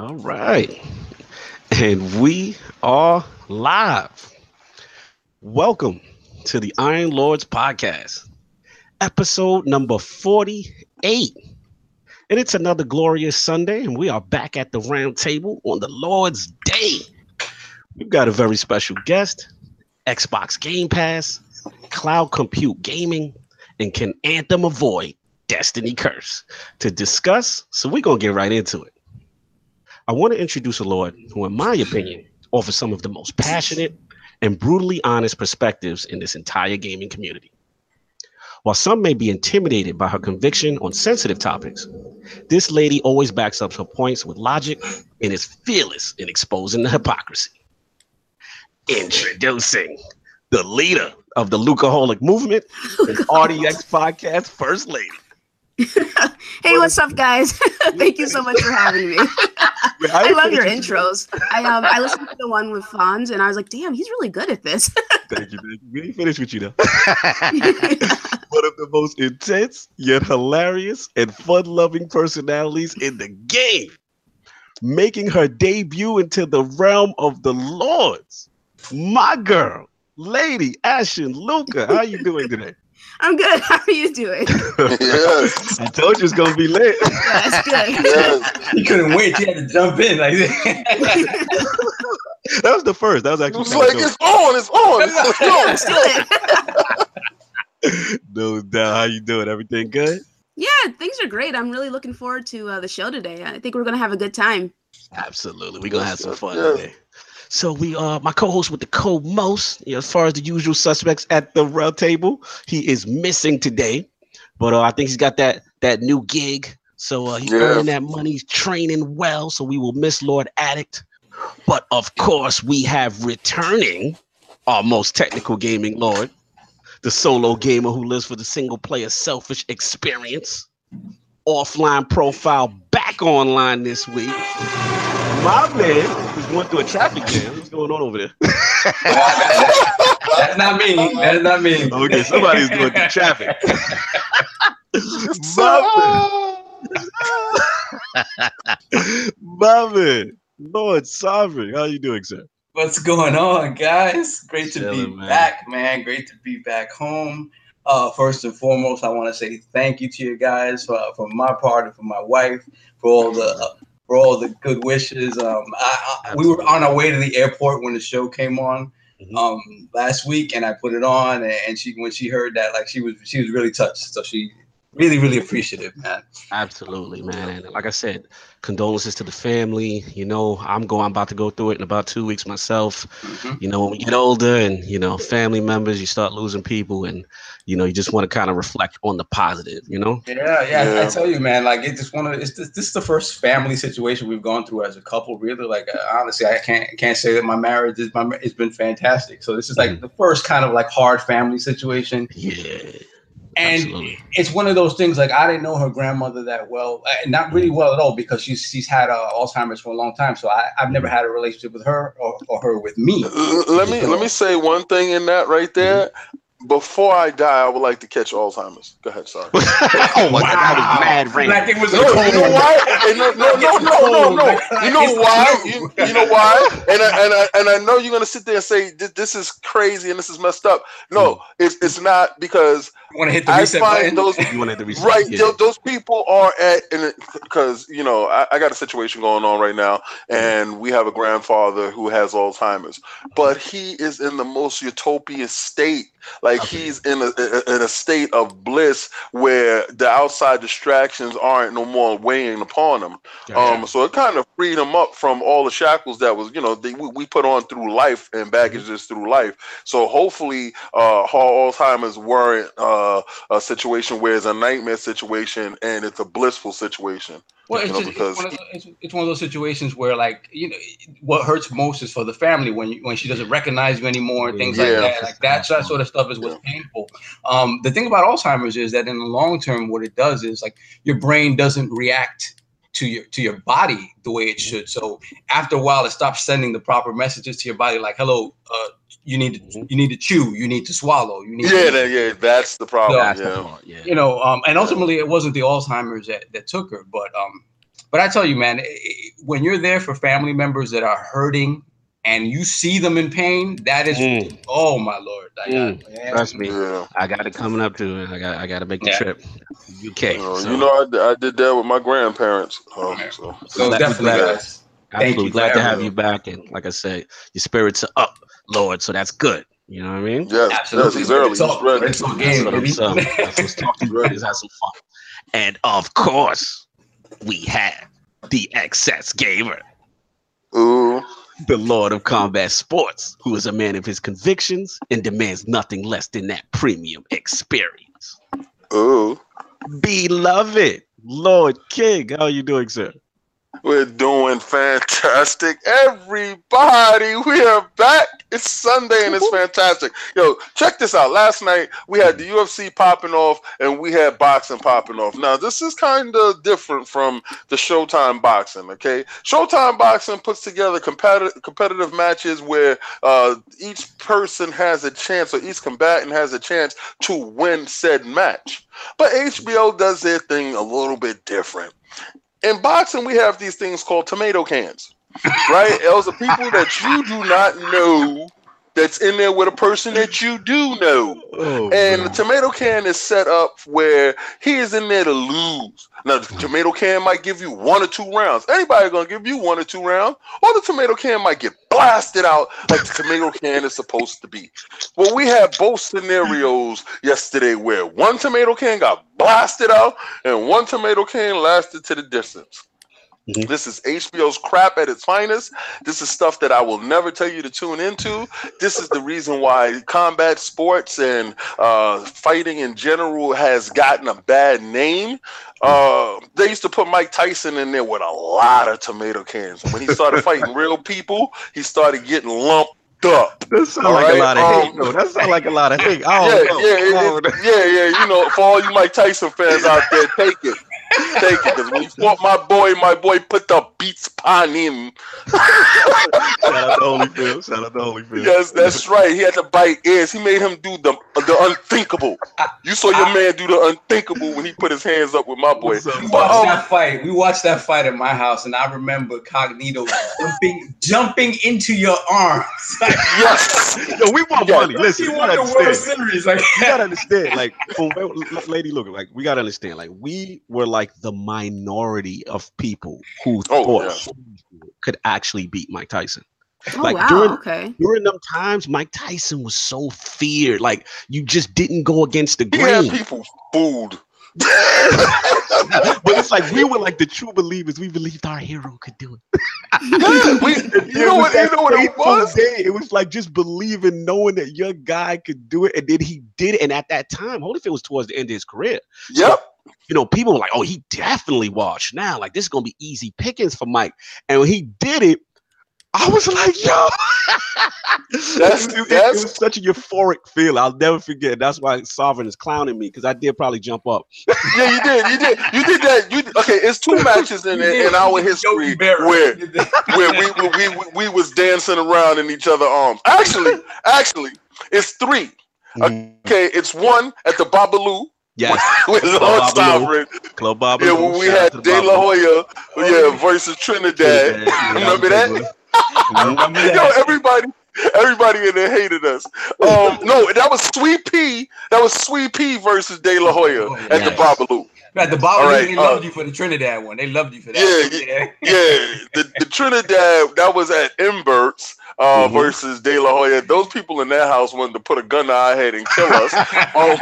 All right. And we are live. Welcome to the Iron Lords podcast, episode number 48. And it's another glorious Sunday, and we are back at the round table on the Lord's Day. We've got a very special guest Xbox Game Pass, cloud compute gaming, and can Anthem avoid Destiny Curse to discuss? So we're going to get right into it. I want to introduce a Lord who, in my opinion, offers some of the most passionate and brutally honest perspectives in this entire gaming community. While some may be intimidated by her conviction on sensitive topics, this lady always backs up her points with logic and is fearless in exposing the hypocrisy. Introducing the leader of the Lucaholic movement and RDX podcast, First Lady. hey, what's up, guys? Thank you so much for having me. I love your intros. I um I listened to the one with Fonz, and I was like, damn, he's really good at this. thank you, thank you. We ain't finished with you though. one of the most intense yet hilarious and fun-loving personalities in the game, making her debut into the realm of the Lords. My girl, Lady Ashen Luca, how are you doing today? I'm good. How are you doing? yes. I told you it's gonna be lit. That's good. Yes. He couldn't wait. He had to jump in like That was the first. That was It actually was like it's on, it's on, it's Let's do on. it. no doubt. How you doing? Everything good? Yeah, things are great. I'm really looking forward to uh, the show today. I think we're gonna have a good time. Absolutely. We're gonna have some fun yes. today. So we uh my co-host with the co-most, you know, as far as the usual suspects at the round table, he is missing today. But uh, I think he's got that that new gig. So uh, he's Yeah. earning that money, he's training well. So we will miss Lord Addict. But of course, we have returning our most technical gaming lord, the solo gamer who lives for the single player selfish experience. Offline profile back online this week. My man going through a traffic jam. What's going on over there? That's not me. That's not me. Okay, somebody's going through traffic. My man. My man. Lord Sovereign. How you doing, sir? What's going on, guys? Great to Chilling, be man. back, man. Great to be back home. Uh, first and foremost, I want to say thank you to you guys for, for my part and for my wife for all the uh, for all the good wishes. Um, I, I, we were on our way to the airport when the show came on Mhm. um, last week, and I put it on, and, and she when she heard that, like she was she was really touched. So she really really appreciative, man. Absolutely, man. And like I said, condolences to the family. You know, I'm going I'm about to go through it in about two weeks myself. Mhm. You know, when we get older and you know, family members, you start losing people and you know, you just want to kind of reflect on the positive, you know? Yeah, yeah, I- I, tell you, man. Like it's just one of it's this, this is the first family situation we've gone through as a couple. Really, like uh, honestly, I can't can't say that my marriage is my it's been fantastic. So this is like Mhm. the first kind of like hard family situation, Yeah. And absolutely. it's one of those things. Like I didn't know her grandmother that well, uh, not really well at all, because she's she's had uh, Alzheimer's for a long time. So I, I've never had a relationship with her or, or her with me. L- Let me let me say one thing in that right there. Before I die, I would like to catch Alzheimer's. Go ahead, sorry. oh my god, that was mad rain. Like it was No, you know why? No, no, no, no, no, no. You know why? You, you know why? And I, and I and I know you're gonna sit there and say this, this is crazy and this is messed up. No, hmm. it's it's not because you want to hit the I reset find button. those You wanted to reset. right yeah. those people are at because you know I, I got a situation going on right now hmm. and we have a grandfather who has alzheimer's but he is in the most utopian state like Okay. he's in a in a state of bliss where the outside distractions aren't no more weighing upon him um so it kind of freed him up from all the shackles that was you know they, we, we put on through life and baggages through life so hopefully uh Hall alzheimer's weren't uh a situation where it's a nightmare situation and it's a blissful situation. Well, it's, know, just, because it's, one of, it's, it's one of those situations where, like, you know, what hurts most is for the family when you, when she doesn't recognize you anymore and things Yeah. like that. Like that, that sort of stuff is what's painful. Um, the thing about Alzheimer's is that in the long term, what it does is like your brain doesn't react to your to your body the way it should. So after a while, it stops sending the proper messages to your body, like, "Hello, uh, you need to you need to chew, you need to swallow, you need." Yeah, to, yeah, that's the problem. That's the yeah. yeah. you know um and ultimately it wasn't the alzheimer's that, that took her but um but i tell you man it, it- when you're there for family members that are hurting and you see them in pain, that is mm. oh my lord. I mm. got, Trust me, yeah. I got it coming up to it. I got I got to make the yeah. trip. UK. Uh, so. You know, I, I did that with my grandparents. Um, so, so definitely, guys. Absolutely glad to have you back, and like I said, your spirits are up, Lord. So that's good. You know what I mean? Yes, Absolutely. yes, early. It's all, ready. It's all game, that's what, baby. that's what's talking ready. Is have some fun. And of course, we have the excess gamer. Ooh. The Lord of Combat Sports, who is a man of his convictions and demands nothing less than that premium experience. Ooh. Beloved Lord King, how are you doing, sir? We're doing fantastic. Everybody, we are back. It's Sunday and it's fantastic. Yo, check this out. Last night we had the UFC popping off and we had boxing popping off. Now, this is kind of different from the Showtime boxing, okay? Showtime boxing puts together competitive competitive matches where uh, each person has a chance or each combatant has a chance to win said match. But HBO does their thing a little bit different in boxing, we have these things called tomato cans, right? Those are people that you do not know that's in there with a person that you do know. Oh, and the tomato can is set up where he is in there to lose. Now the tomato can might give you one or two rounds. Anybody gonna give you one or two rounds, or the tomato can might get blasted out like the tomato can is supposed to be. Well, we had both scenarios yesterday where one tomato can got blasted out and one tomato can lasted to the distance. Mm-hmm. This is HBO's crap at its finest. This is stuff that I will never tell you to tune into. This is the reason why combat sports and uh, fighting in general has gotten a bad name. Uh, they used to put Mike Tyson in there with a lot of tomato cans. When he started fighting real people, he started getting lumped up. That sounds like right? a lot of um, hate. No, that sounds like a lot of hate. yeah, yeah, it, yeah, yeah. You know, for all you Mike Tyson fans out there, take it. Thank you. Because when he fought my boy, my boy put the beats upon him. Shout out to Holyfield. Shout out to Holyfield. Yes, that's right. He had to bite ears. He made him do the the unthinkable. You saw your man do the unthinkable when he put his hands up with my boy. We watched um, that fight. We watched that fight at my house, and I remember Cognito jumping jumping into your arms. yes. Yo, we want money. Listen, you want the World Series. Like, you gotta understand. Like, for, lady, look, like we gotta understand. Like, we were like like the minority of people who oh, thought yeah. could actually beat Mike Tyson. Oh, like wow, during, okay. during them times, Mike Tyson was so feared. Like you just didn't go against the grain. Yeah, people fooled. but it's like we were like the true believers. We believed our hero could do it. yeah, we, you know what? You know what it was? Day, it was like just believing, knowing that your guy could do it, and then he did it. And at that time, Holyfield was towards the end of his career. Yep. So you know, people were like, "Oh, he definitely washed now. Like this is gonna be easy pickings for Mike." And when he did it, I was like, "Yo, that's, it, that's... It, was such a euphoric feel. I'll never forget. That's why Sovereign is clowning me because I did probably jump up. yeah, you did. You did. You did that. You okay? It's two matches in in our history where where we, we we we was dancing around in each other's arms. Actually, actually, it's 3 mm-hmm. Okay, it's one at the Babalu Yes. with Lord Sovereign. Club Bob. Yeah, when we had De La Hoya, yeah, versus Trinidad. Trinidad. Remember that? Yo, everybody, everybody in there hated us. Um, no, that was Sweet Pea. That was Sweet Pea versus De La Hoya oh, at yes. the Babalu. At the Babalu, right, they uh, loved you for the Trinidad one. They loved you for that. Yeah, yeah. yeah. The, the Trinidad that was at Inverts uh, mm-hmm. versus De La Hoya. Those people in that house wanted to put a gun to our head and kill us. um,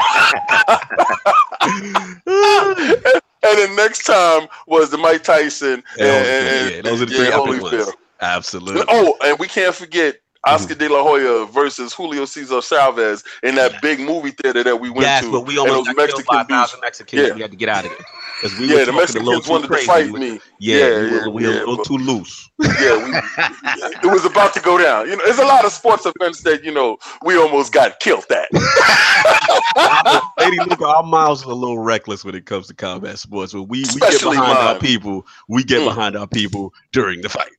and then next time was the Mike Tyson and, and, yeah, those are the three yeah, ones. Absolutely. Oh, and we can't forget Oscar mm-hmm. De La Hoya versus Julio Cesar Chavez in that big movie theater that we went yes, to. but we almost got Mexican killed by Mexicans. Yeah. We had to get out of there. Because we yeah, the Mexicans wanted to fight me. Yeah, yeah, we were, we yeah, a little too loose. Yeah, we, it was about to go down. You know, there's a lot of sports events that you know we almost got killed at. Lady Luca, our miles are a little reckless when it comes to combat sports. When we, we get behind mine. our people, we get mm. behind our people during the fight.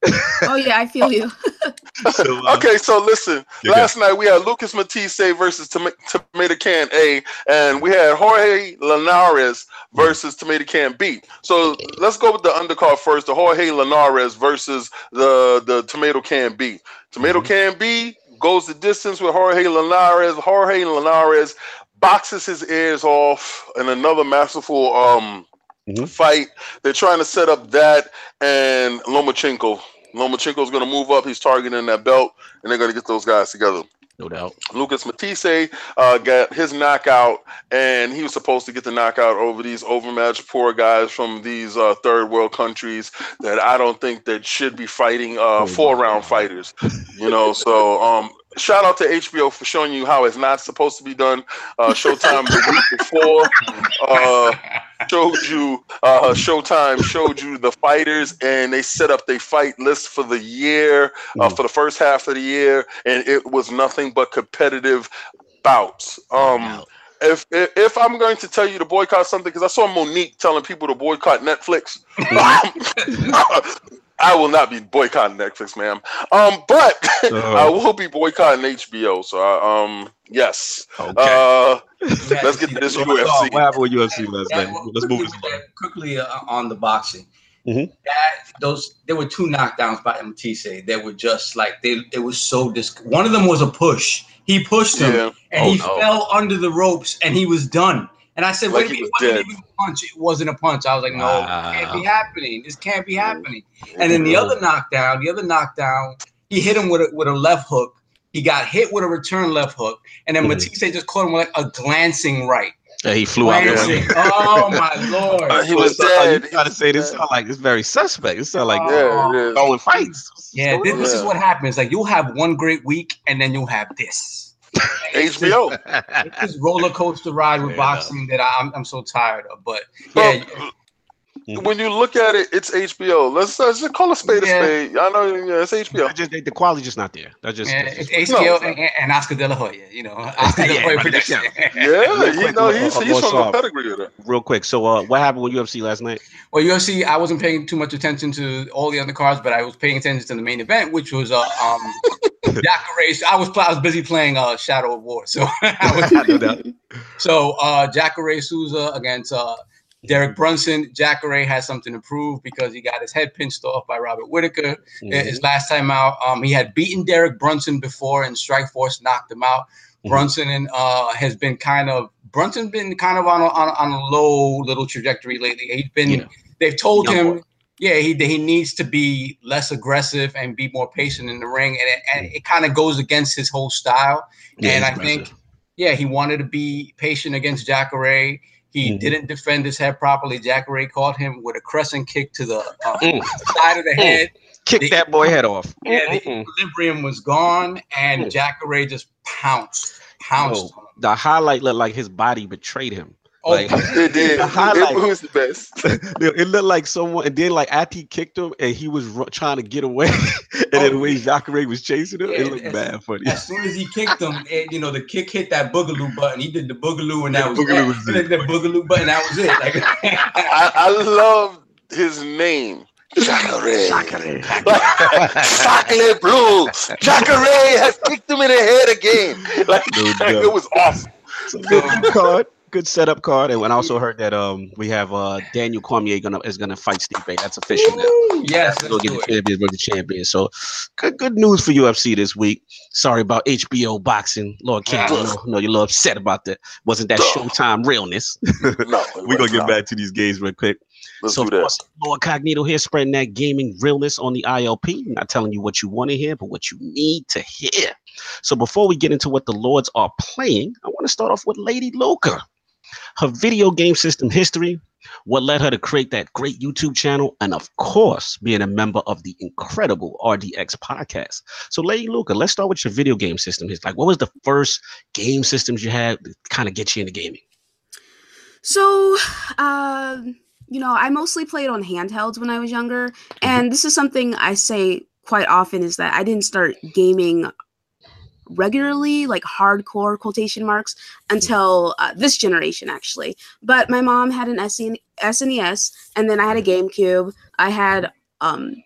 oh yeah, I feel you. so, uh, okay, so listen. Last night we had Lucas Matthysse versus Tom- Tomato Can A, and we had Jorge Linares versus Tomato Can B. So let's go with the undercard first. The Jorge Linares versus the the Tomato Can B. Tomato mm-hmm. Can B goes the distance with Jorge Linares. Jorge Linares boxes his ears off in another masterful um, mm-hmm. fight. They're trying to set up that and Lomachenko. Lomachenko is going to move up. He's targeting that belt, and they're going to get those guys together. No doubt. Lucas Matthysse uh, got his knockout, and he was supposed to get the knockout over these overmatched poor guys from these uh, third world countries that I don't think that should be fighting uh, oh, four round fighters. You know, so um, shout out to HBO for showing you how it's not supposed to be done. Uh, Showtime the week before uh, showed you uh, Showtime showed you the fighters, and they set up their fight list for the year uh, mm. for the first half of the year, and it was nothing but competitive bouts. Um, if, if, if I'm going to tell you to boycott something, because I saw Mo'Nique telling people to boycott Netflix, I will not be boycotting Netflix, ma'am. Um, but uh, I will be boycotting HBO. So, I, um, yes. Okay. Uh, let's get to this UFC. What happened with UFC last night? Let's move quickly uh, on the boxing. Mm-hmm. That those there were two knockdowns by Matthysse that were just like they it was so dis. One of them was a push. He pushed him yeah. and oh, he no. fell under the ropes and he was done. And I said, like wait a minute, it wasn't even a punch. It wasn't a punch. I was like, no, wow. can't be happening. This can't be happening. And then the other knockdown, the other knockdown, he hit him with a, with a left hook. He got hit with a return left hook. And then mm-hmm. Matthysse just caught him with like a glancing right. Yeah, he flew glancing. out. oh my lord! Uh, he was dead. You gotta say this sound like it's very suspect. It sound like oh. yeah, throwing fights. Yeah, this, this is what happens. Like you'll have one great week, and then you'll have this. HBO. It's this roller coaster ride with yeah, boxing that I'm I'm so tired of. But yeah. Well, when you look at it, it's HBO. Let's, let's just call a spade yeah. a spade. I know, yeah, it's HBO. Just, the quality just not there. That's just, yeah, that's just it's HBO no. and, and, Oscar De La Hoya. You know, Oscar De La Hoya production. Yeah, you know, he's, he's from the pedigree of that. Real quick, so uh, what happened with UFC last night? Well, UFC, I wasn't paying too much attention to all the other cards, but I was paying attention to the main event, which was uh, um, Jacare. I was I was busy playing uh, Shadow of War, so was, so uh, Jacare Souza against uh, Derek Brunson, Jacare has something to prove because he got his head pinched off by Robert Whitaker mm-hmm. his last time out. Um, he had beaten Derek Brunson before, and Strikeforce knocked him out. Mm-hmm. Brunson uh, has been kind of Brunson's been kind of on a, on, on a low little trajectory lately. He's been. Yeah. They've told Young him. Boy. Yeah, he, he needs to be less aggressive and be more patient in the ring, and it, and it kind of goes against his whole style. Yeah, and I aggressive. think, yeah, he wanted to be patient against Jacare he mm-hmm. didn't defend his head properly. Jacare caught him with a crescent kick to the uh, mm. side of the mm. head. Kick the, that boy head off. Yeah, the equilibrium was gone, and mm. Jacare just pounced, pounced. Oh, the highlight looked like his body betrayed him. Oh, like, it did. Highlight, it was the best. it looked like someone, and then like after he kicked him, and he was r- trying to get away, and oh, then the way Jacare was chasing him, yeah, it looked as, bad funny. As soon as he kicked him, and, you know the kick hit that boogaloo button. He did the boogaloo, and that yeah, was, boogaloo was it. The boogaloo button, that was it. Like, I, I love his name. Jacare. Jacare. Chocolate blue. Jacare has kicked him in the head again. Like, it was awesome. So, card good setup card, and I also heard that um we have uh Daniel Cormier gonna is gonna fight Steve Stipe. That's official now. Yes, go get the champion, the champion. So good good news for UFC this week. Sorry about HBO boxing, Lord King. I know, know you're a little upset about that. Wasn't that Showtime realness? no, we're gonna get back to these games real quick. Let's so, of course, Lord Cognito here, spreading that gaming realness on the ILP. Not telling you what you want to hear, but what you need to hear. So, before we get into what the Lords are playing, I want to start off with Lady Luca her video game system history, what led her to create that great YouTube channel, and of course, being a member of the incredible RDX podcast. So, Lady Luca, let's start with your video game system. Like, what was the first game systems you had to kind of get you into gaming? So, uh, you know, I mostly played on handhelds when I was younger, mm-hmm. and this is something I say quite often is that I didn't start gaming regularly, like hardcore quotation marks, until uh, this generation actually. But my mom had an SNES, and then I had a GameCube. I had um,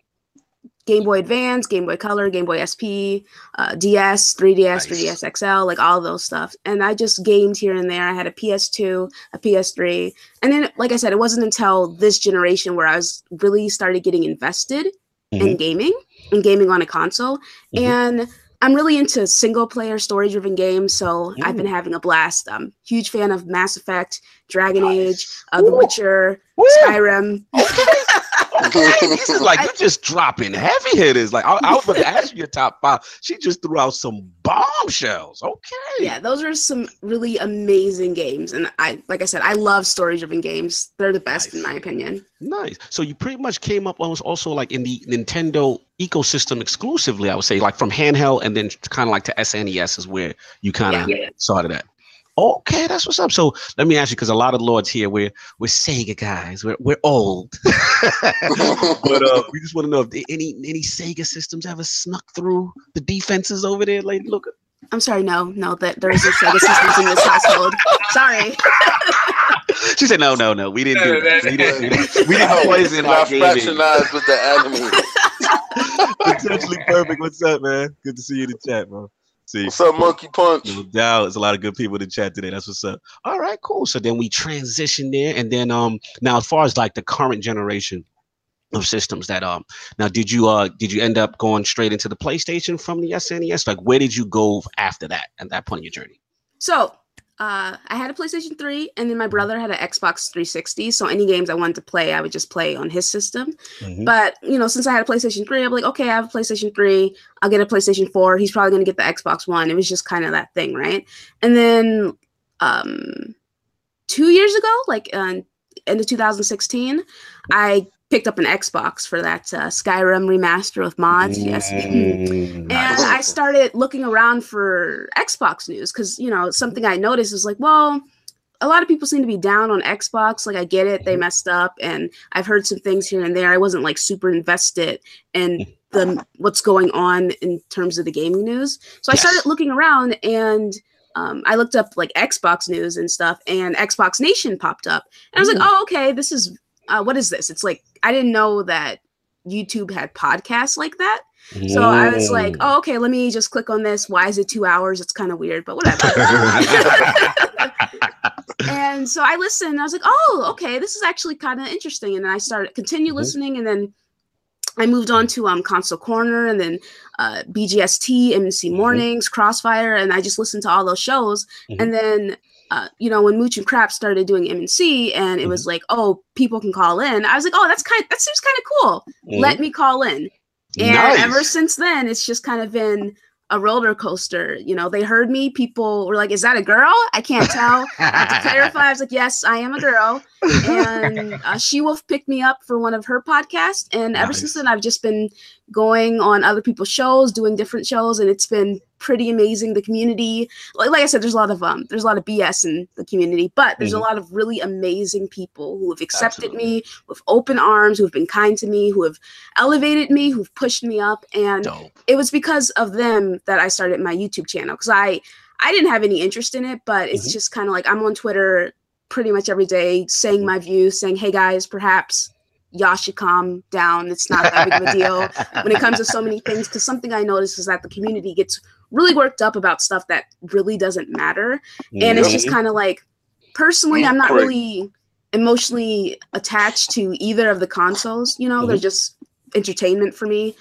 Game Boy Advance, Game Boy Color, Game Boy SP, uh, DS, 3DS, nice. 3DS XL, like all those stuff. And I just gamed here and there. I had a PS2, a PS3. And then, like I said, it wasn't until this generation where I was really started getting invested mm-hmm. in gaming and gaming on a console. Mm-hmm. And I'm really into single player story driven games, so. I've been having a blast. I'm huge fan of Mass Effect, Dragon nice. Age, uh, The Witcher, Woo. Skyrim. this is like you just dropping heavy hitters. Like I, I was going to ask you your top five. She just threw out some bombshells. Okay. Yeah, those are some really amazing games, and I, like I said, I love story-driven games. They're the best nice. in my opinion. Nice. So you pretty much came up almost also like in the Nintendo ecosystem exclusively. I would say, like from handheld, and then kind of like to SNES is where you kind of yeah, yeah. started at. Okay, that's what's up. So let me ask you, because a lot of lords here, we're we're Sega guys. We're we're old, but uh, we just want to know if any any Sega systems ever snuck through the defenses over there, lady. Look. I'm sorry, no, no, that there is a Sega systems in this household. Sorry. she said, "No, no, no, we didn't do that. We didn't, we didn't, we didn't poison our fraternized with the enemy." Potentially perfect. What's up, man? Good to see you in the chat, bro. See, what's up, Monkey Punch? No doubt, there's a lot of good people in the chat today. That's what's up. All right, cool. So then we transition there, and then um now as far as like the current generation of systems that um now did you uh did you end up going straight into the PlayStation from the SNES? Like where did you go after that at that point in your journey? So uh, I had a PlayStation 3, and then my mm-hmm. brother had an Xbox 360. So any games I wanted to play, I would just play on his system. Mm-hmm. But you know, since I had a PlayStation 3, I'm like, okay, I have a PlayStation 3. I'll get a PlayStation 4. He's probably gonna get the Xbox One. It was just kind of that thing, right? And then um, two years ago, like uh, end of 2016, I picked up an Xbox for that uh, Skyrim remaster with mods. Yes, mm, and I started looking around for Xbox news because you know something I noticed was like, well, a lot of people seem to be down on Xbox. Like I get it, they mm-hmm. messed up, and I've heard some things here and there. I wasn't like super invested in the what's going on in terms of the gaming news, so yes. I started looking around and. Um, I looked up like Xbox news and stuff, and Xbox Nation popped up, and I was like, "Oh, okay, this is uh, what is this? It's like I didn't know that YouTube had podcasts like that. So I was like, oh, okay, let me just click on this. Why is it two hours? It's kind of weird, but whatever. and so I listened. I was like, oh, okay, this is actually kind of interesting. And then I started continue mm-hmm. listening, and then I moved on to um Console Corner, and then uh, BGST, MNC mm-hmm. Mornings, mm-hmm. Crossfire, and I just listened to all those shows. Mm-hmm. And then uh, you know, when Mooch and Crap started doing MNC and it mm-hmm. was like, oh, people can call in, I was like, oh, that's kind Of, that seems kind of cool. Mm-hmm. Let me call in. And nice. ever since then, it's just kind of been a roller coaster. You know, they heard me. People were like, "Is that a girl?" I can't tell. I have to clarify. I was like, "Yes, I am a girl." And uh, She Wolf picked me up for one of her podcasts, and nice. ever since then, I've just been going on other people's shows, doing different shows, and it's been pretty amazing. The community, like, like I said, there's a lot of um, there's a lot of BS in the community, but there's mm-hmm. a lot of really amazing people who have accepted Absolutely. me with open arms, who have been kind to me, who have elevated me, who've pushed me up, and Dope. it was because of them that I started my YouTube channel because I I didn't have any interest in it, but it's mm-hmm. just kind of like I'm on Twitter pretty much every day saying my views, saying, hey guys, perhaps y'all should calm down. It's not that big of a deal when it comes to so many things. Because something I noticed is that the community gets really worked up about stuff that really doesn't matter. And it's just kind of like, personally, I'm not really emotionally attached to either of the consoles. You know, mm-hmm. they're just entertainment for me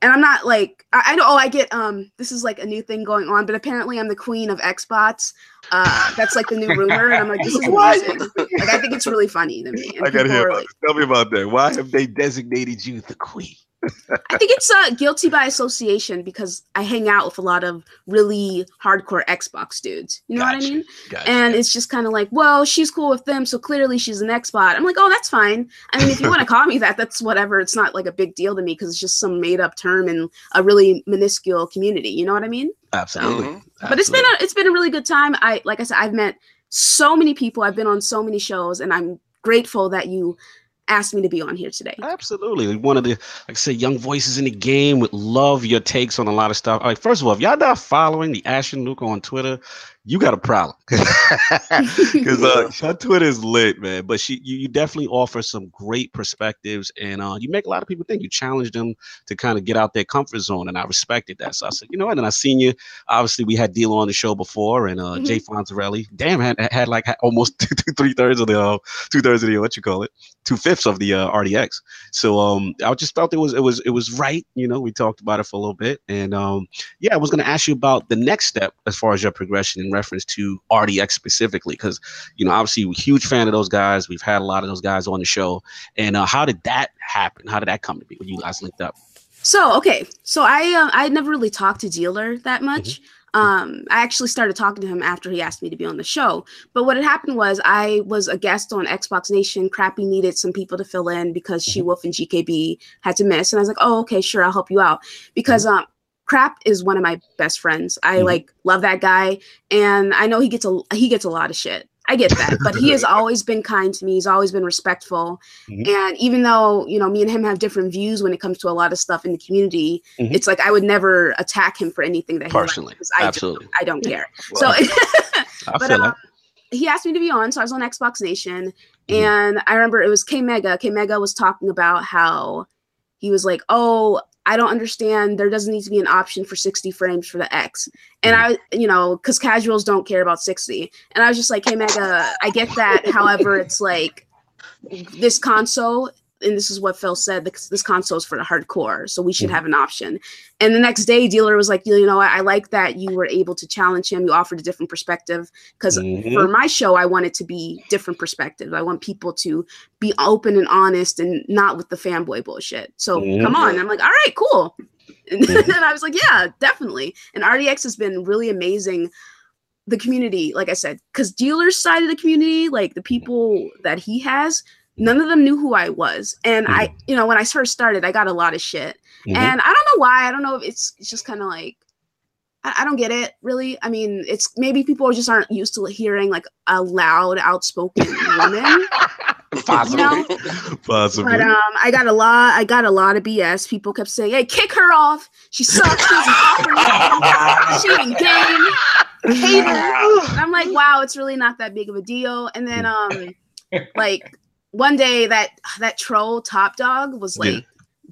and I'm not like I, I, know. Oh, I get um. This is like a new thing going on, but apparently I'm the queen of Xbox. Uh, that's like the new rumor, and I'm like, this is amazing. like I think it's really funny to me. I gotta hear. Like, Tell me about that. Why have they designated you the queen? I think it's uh, guilty by association because I hang out with a lot of really hardcore Xbox dudes. You know gotcha. what I mean? Gotcha. And it's just kind of like, well, she's cool with them, so clearly she's an Xbox. I'm like, oh, that's fine. I mean, if you want to call me that, that's whatever. It's not like a big deal to me because it's just some made up term in a really minuscule community. You know what I mean? Absolutely. Um, Absolutely. But it's been a it's been a really good time. I like I said, I've met so many people. I've been on so many shows, and I'm grateful that you asked me to be on here today. Absolutely. One of the, like I said, young voices in the game would love your takes on a lot of stuff. Like, first of all, if y'all not following the Ashen Luca on Twitter, you got a problem because uh, her Twitter is lit, man. But she, you, you, definitely offer some great perspectives, and uh, you make a lot of people think. You challenge them to kind of get out their comfort zone, and I respected that. So I said, you know what? And I seen you. Obviously, we had Deal on the show before, and uh, mm-hmm. Jay Fonzarelli, damn, had had like almost three thirds of the uh, two thirds of the what you call it, two fifths of the uh, RDX. So um, I just felt it was it was it was right. You know, we talked about it for a little bit, and um, yeah, I was going to ask you about the next step as far as your progression in reference to RDX specifically, because you know, obviously, we're a huge fan of those guys. We've had a lot of those guys on the show, and uh, how did that happen? How did that come to be when you guys linked up? So okay, so I uh, I never really talked to Dealer that much. Mm-hmm. Um, I actually started talking to him after he asked me to be on the show. But what had happened was I was a guest on Xbox Nation. Crappy needed some people to fill in because She mm-hmm. Wolf and GKB had to miss. And I was like, oh, okay, sure, I'll help you out. Because mm-hmm. um, Crap is one of my best friends. I mm-hmm. like love that guy, and I know he gets a he gets a lot of shit. I get that, but he has always been kind to me. He's always been respectful. Mm-hmm. And even though, you know, me and him have different views when it comes to a lot of stuff in the community, mm-hmm. it's like I would never attack him for anything that personally. He I Absolutely. Don't, I don't care. Well, so but um, he asked me to be on, so I was on Xbox Nation. Mm-hmm. And I remember it was K Mega. K Mega was talking about how he was like, Oh, I don't understand. There doesn't need to be an option for 60 frames for the X. And mm. I, you know, because casuals don't care about 60. And I was just like, hey, Mega, I get that. However, it's like this console and this is what Phil said, this, this console is for the hardcore, so we should mm-hmm. have an option. And the next day, dealer was like, you know, I, I, like that you were able to challenge him. You offered a different perspective because mm-hmm. for my show, I want it to be different perspective. I want people to be open and honest and not with the fanboy bullshit. So mm-hmm. come on. I'm like, all right, cool. And, mm-hmm. and I was like, yeah, definitely. And RDX has been really amazing the community, like I said, because dealer's side of the community, like the people that he has, none of them knew who I was. And mm-hmm. I, you know, when I first started, I got a lot of shit. Mm-hmm. And I don't know why. I don't know if it's it's just kind of like I, I, don't get it really. I mean, it's maybe people just aren't used to hearing like a loud, outspoken woman. Possibly. You know? Possibly. But um, I got a lot. I got a lot of BS. People kept saying, "Hey, kick her off. She sucks. She ain't game. Hate her." And I'm like, wow, it's really not that big of a deal. And then um, like one day that that troll top dog was like yeah.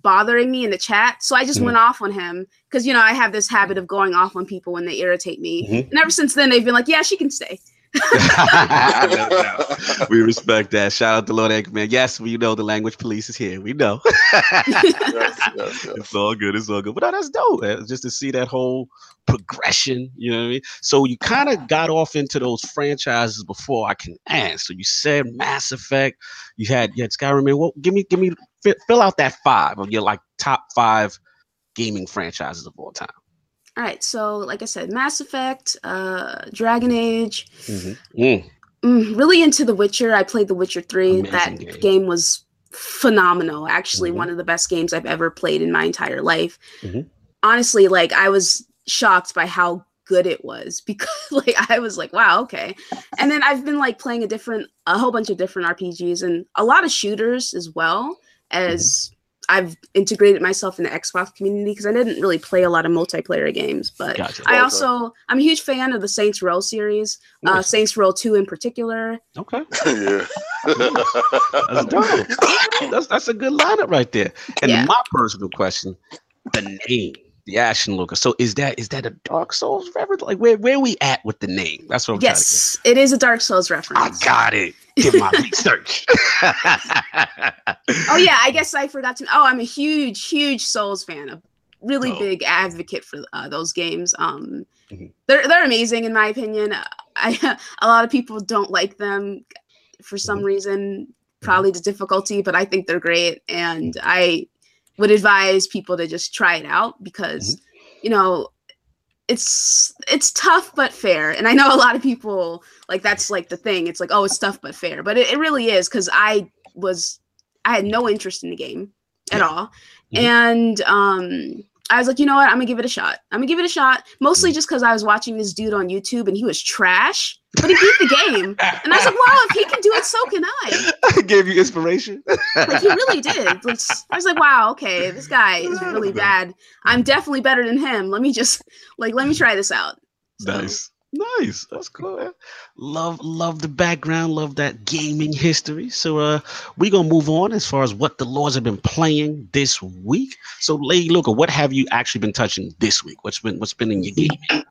bothering me in the chat so i just mm-hmm. went off on him because you know i have this habit of going off on people when they irritate me mm-hmm. and ever since then they've been like yeah she can stay we respect that. Shout out to Lord Anchorman. Yes, we know the language police is here. We know. yes, yes, yes. It's all good. It's all good. But no, that's dope. Man. Just to see that whole progression. You know what I mean? So you kind of got off into those franchises before I can ask. So you said Mass Effect. You had yeah, Skyrim. Well, give me, give me, fill out that five of your like top five gaming franchises of all time. All right, so like I said, Mass Effect, uh, Dragon Age. Mm-hmm. Mm. Mm, really into The Witcher. I played The Witcher Three. Amazing that game. game. was phenomenal. Actually, mm-hmm. one of the best games I've ever played in my entire life. Mm-hmm. Honestly, like I was shocked by how good it was because like I was like, wow, okay. And then I've been like playing a different, a whole bunch of different RPGs and a lot of shooters as well as I've integrated myself in the Xbox community because I didn't really play a lot of multiplayer games, but gotcha. I also I'm a huge fan of the Saints Row series, uh, nice. uh, Saints Row Two in particular. Okay, yeah, that's dope. That's that's a good lineup right there. And yeah. my personal question, the name the Ashen Lucas. So is that is that a Dark Souls reference? Like where where we at with the name? That's what I'm yes, it is a Dark Souls reference. I got it. Get my research. oh yeah, I guess I forgot to. Oh, I'm a huge huge Souls fan. A really oh. big advocate for uh, those games. Um, mm-hmm. they're they're amazing in my opinion. I a lot of people don't like them for some mm-hmm. reason, probably the difficulty, but I think they're great, and mm-hmm. I would advise people to just try it out because mm-hmm. you know it's it's tough but fair and i know a lot of people like that's like the thing it's like oh it's tough but fair but it, it really is because i was i had no interest in the game at yeah. all mm-hmm. and um I was like, you know what? I'm gonna give it a shot. I'm gonna give it a shot. Mostly just because I was watching this dude on YouTube and he was trash, but he beat the game. And I was like, wow, if he can do it, so can I. I gave you inspiration. Like he really did. Like, I was like, wow, okay, this guy is really bad. I'm definitely better than him. Let me just like let me try this out. So, nice. Nice. That's cool. Man. Love, love the background. Love that gaming history. So, uh, we're gonna move on as far as what the Lords have been playing this week. So, Lady Luca, what have you actually been touching this week? What's been what's been in your gaming?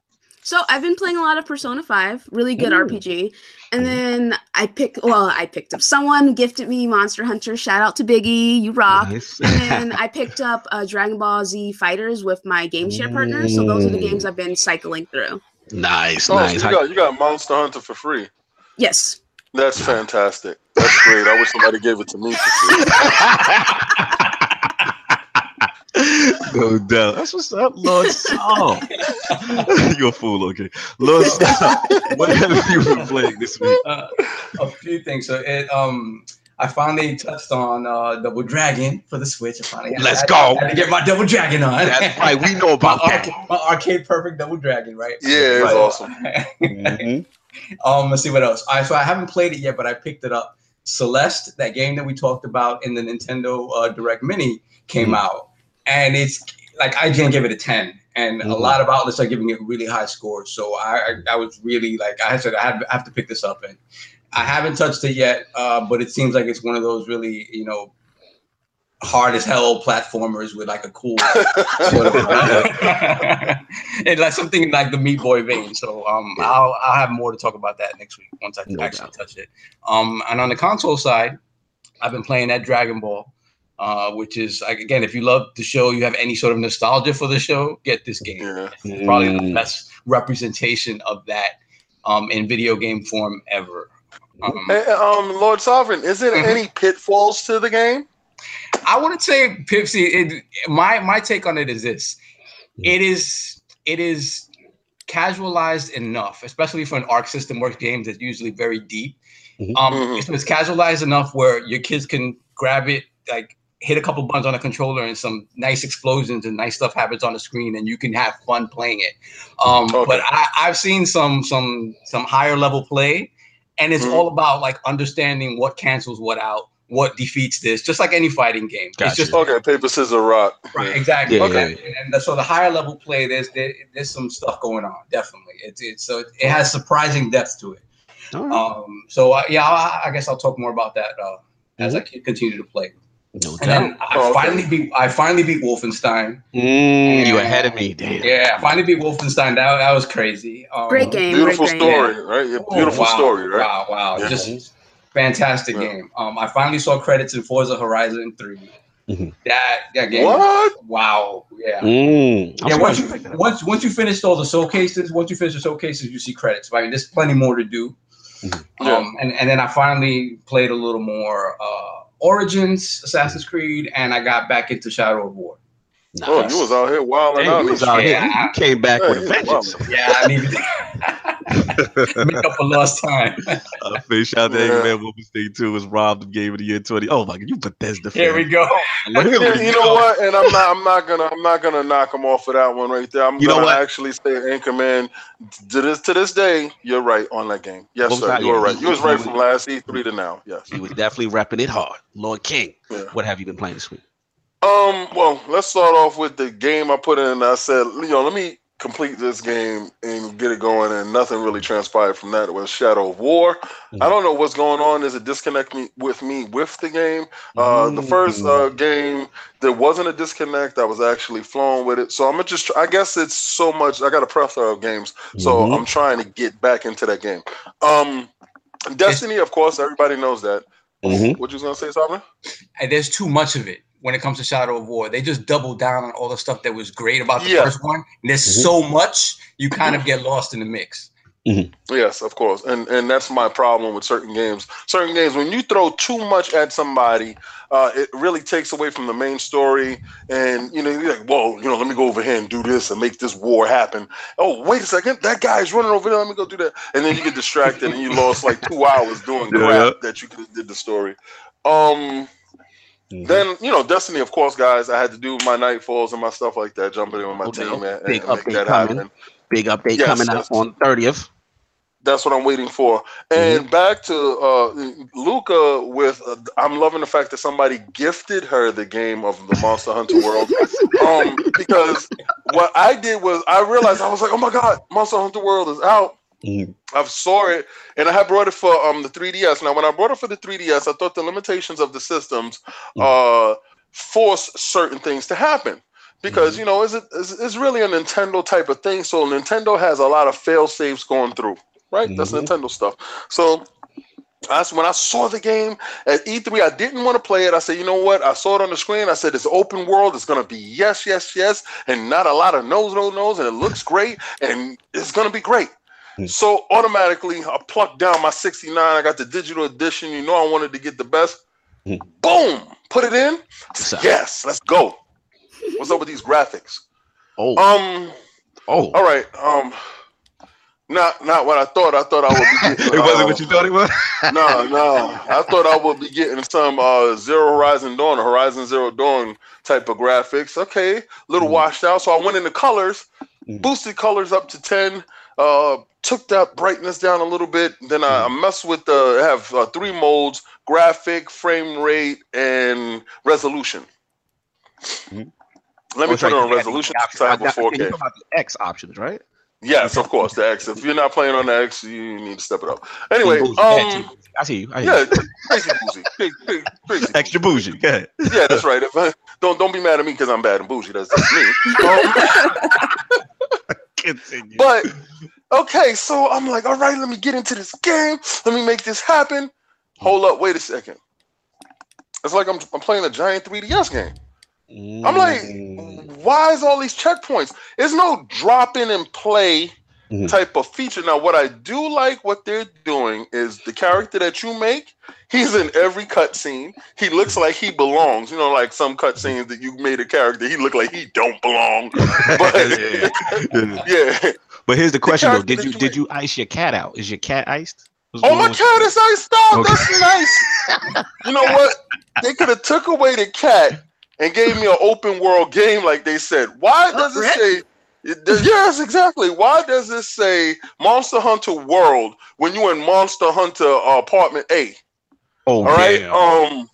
So I've been playing a lot of Persona 5, really good Ooh. RPG. And then I picked well, I picked up someone gifted me Monster Hunter. Shout out to Biggie, you rock. Nice. and then I picked up uh, Dragon Ball Z Fighters with my game share partner. So those are the games I've been cycling through. Nice, oh, nice. So you, got, you got Monster Hunter for free. Yes. That's fantastic. That's great. I wish somebody gave it to me no doubt. That's what's up, Lord Saul. You're a fool, okay. Lord Saul, what have you been playing this week? Uh, a few things. So it um I finally touched on uh, Double Dragon for the Switch. I finally Let's had, go. I had to get my Double Dragon on. That's right. We know about my that. Arcade, my arcade perfect Double Dragon, right? Yeah, it's right. awesome. mm-hmm. Um, let's see what else. I so I haven't played it yet, but I picked it up. Celeste, that game that we talked about in the Nintendo uh, Direct Mini, came mm-hmm. out, and it's like IGN gave it a ten, and mm-hmm. a lot of outlets are giving it really high scores. So I, I, I was really like I said I have, I have to pick this up, and I haven't touched it yet, uh, but it seems like it's one of those really, you know, hard as hell platformers with like a cool sort of and like something like the Meat Boy vein. So um, I'll I'll have more to talk about that next week once I no actually doubt. touch it. Um, and on the console side, I've been playing that Dragon Ball. Uh, which is again, if you love the show, you have any sort of nostalgia for the show, get this game. Yeah. It's probably the mm. best representation of that um, in video game form ever. Um, hey, um, Lord Sovereign, is there mm-hmm. any pitfalls to the game? I wouldn't say Pipsy. It, my my take on it is this: it is it is casualized enough, especially for an Arc System Works game that's usually very deep. Mm-hmm. Um, mm-hmm. So it's casualized enough where your kids can grab it, like hit a couple buttons on a controller, and some nice explosions and nice stuff happens on the screen, and you can have fun playing it. Um, okay. But I, I've seen some some some higher level play and it's mm-hmm. all about like understanding what cancels what out what defeats this just like any fighting game gotcha. it's just okay paper scissors rock right exactly yeah, okay yeah, and so the higher level play there's there, there's some stuff going on definitely it's it's so it has surprising depth to it right. um so uh, yeah I, I, guess i'll talk more about that uh, as mm-hmm. i continue to play no and then I oh, finally okay. beat I finally beat Wolfenstein. Mm, you ahead of me, damn. Yeah, I finally beat Wolfenstein. That, that was crazy. Um, great game. Beautiful great story, game. right? Yeah, beautiful oh, wow, story, right? Wow, wow. Yeah. Just fantastic yeah. game. Um, I finally saw credits in Forza Horizon 3. Mm-hmm. That that game. What? Wow. Yeah. Mm, yeah. Once you once once you finished all the showcases, once you finish the showcases, you see credits. I mean, there's plenty more to do. Mm-hmm. Um, and and then I finally played a little more. Uh, Origins, Assassin's Creed, and I got back into Shadow of War. Nice. Oh, you was out here wilding out. You was out here. You came back with a vengeance. Yeah, I needed to make up for lost time. uh, fish out there, yeah. man. Wolfenstein 2 was robbed of game of the year 20. Oh my god, you Bethesda fan. Here we go. yeah, you know what? And I'm not I'm not gonna I'm not gonna knock him off of that one right there. I'm you gonna actually say Anchorman to this to this day, you're right on that game. Yes, sir. You were right. You was right from last E3 to now. Yes. He was definitely repping it hard. Lord King. Yeah. What have you been playing this week? Um, well, let's start off with the game I put in. I said, you know, let me complete this game and get it going, and nothing really transpired from that. It was Shadow of War. Mm-hmm. I don't know what's going on. Is it disconnect me with me with the game? Uh, mm-hmm. The first uh, game there wasn't a disconnect. I was actually flowing with it. So I'm gonna just. I guess it's so much. I got a plethora of games, so mm-hmm. I'm trying to get back into that game. Um, Destiny, of course, everybody knows that. Mm-hmm. What you gonna say, Simon? And there's too much of it when it comes to Shadow of War. They just doubled down on all the stuff that was great about the yeah. first one. And there's mm-hmm. so much you kind of get lost in the mix. Mm-hmm. Yes, of course, and and that's my problem with certain games. Certain games, when you throw too much at somebody, uh, it really takes away from the main story. And you know, you're like, "Whoa, you know, let me go over here and do this and make this war happen." Oh, wait a second, that guy's running over there. Let me go do that, and then you get distracted and you lost like two hours doing crap yeah. that you could have did the story. Um, Mm-hmm. Then you know, Destiny, of course, guys. I had to do my nightfalls and my stuff like that, jumping in with my oh, team and, big and update that coming. happen. Big update yes, coming out on thirtieth. That's what I'm waiting for. And mm-hmm. back to uh, Luca with uh, I'm loving the fact that somebody gifted her the game of the Monster Hunter World. um, because what I did was I realized I was like, oh my god, Monster Hunter World is out. Mm-hmm. I saw it and I had brought it for um the 3DS. Now, when I brought it for the 3DS, I thought the limitations of the systems mm-hmm. uh force certain things to happen because mm-hmm. you know it's, it's, it's really a Nintendo type of thing. So Nintendo has a lot of fail safes going through right? Mm-hmm. That's Nintendo stuff. So that's when I saw the game at E3. I didn't want to play it. I said, you know what? I saw it on the screen. I said, it's open world. It's going to be yes, yes, yes, and not a lot of no's, no, no's. And it looks great. And it's going to be great. Mm-hmm. So automatically, I plucked down my 69. I got the digital edition. You know, I wanted to get the best. Mm-hmm. Boom! Put it in. Yes, let's go. What's up with these graphics? Oh. Um. Oh. All right. Um. Not not what I thought. I thought I would be getting. it wasn't uh, what you thought it was. no, no. I thought I would be getting some uh, Zero Horizon Dawn or Horizon Zero Dawn type of graphics. Okay, a little mm. washed out. So I went into colors, mm. boosted colors up to ten. Uh, took that brightness down a little bit. Then I, mm. I messed with the have uh, three modes: graphic, frame rate, and resolution. Mm. Let me oh, it on resolution. Have 4K. About the X options, right? Yes, of course, the X. If you're not playing on the X, you need to step it up. Anyway, um, I see you. I hear yeah, crazy bougie, big, big, crazy extra bougie. bougie. Go ahead. Yeah, that's right. If I, don't don't be mad at me because I'm bad and bougie. That's just me. Um, Continue. But okay, so I'm like, all right, let me get into this game. Let me make this happen. Hold up, wait a second. It's like I'm I'm playing a giant 3DS game. Mm. I'm like, mm. why is all these checkpoints? There's no drop in and play mm. type of feature. Now, what I do like what they're doing is the character that you make, he's in every cutscene. He looks like he belongs. You know, like some cutscenes that you made a character, he look like he don't belong. But yeah. yeah. But here's the question the though: Did you, you did you ice your cat out? Is your cat iced? oh, my cat is iced out. Okay. That's nice. you know what? They could have took away the cat and gave me an open world game like they said. Why does it say? Yes, exactly. Why does this say Monster Hunter World when you're in Monster Hunter uh, Apartment A? Oh, all right. Um.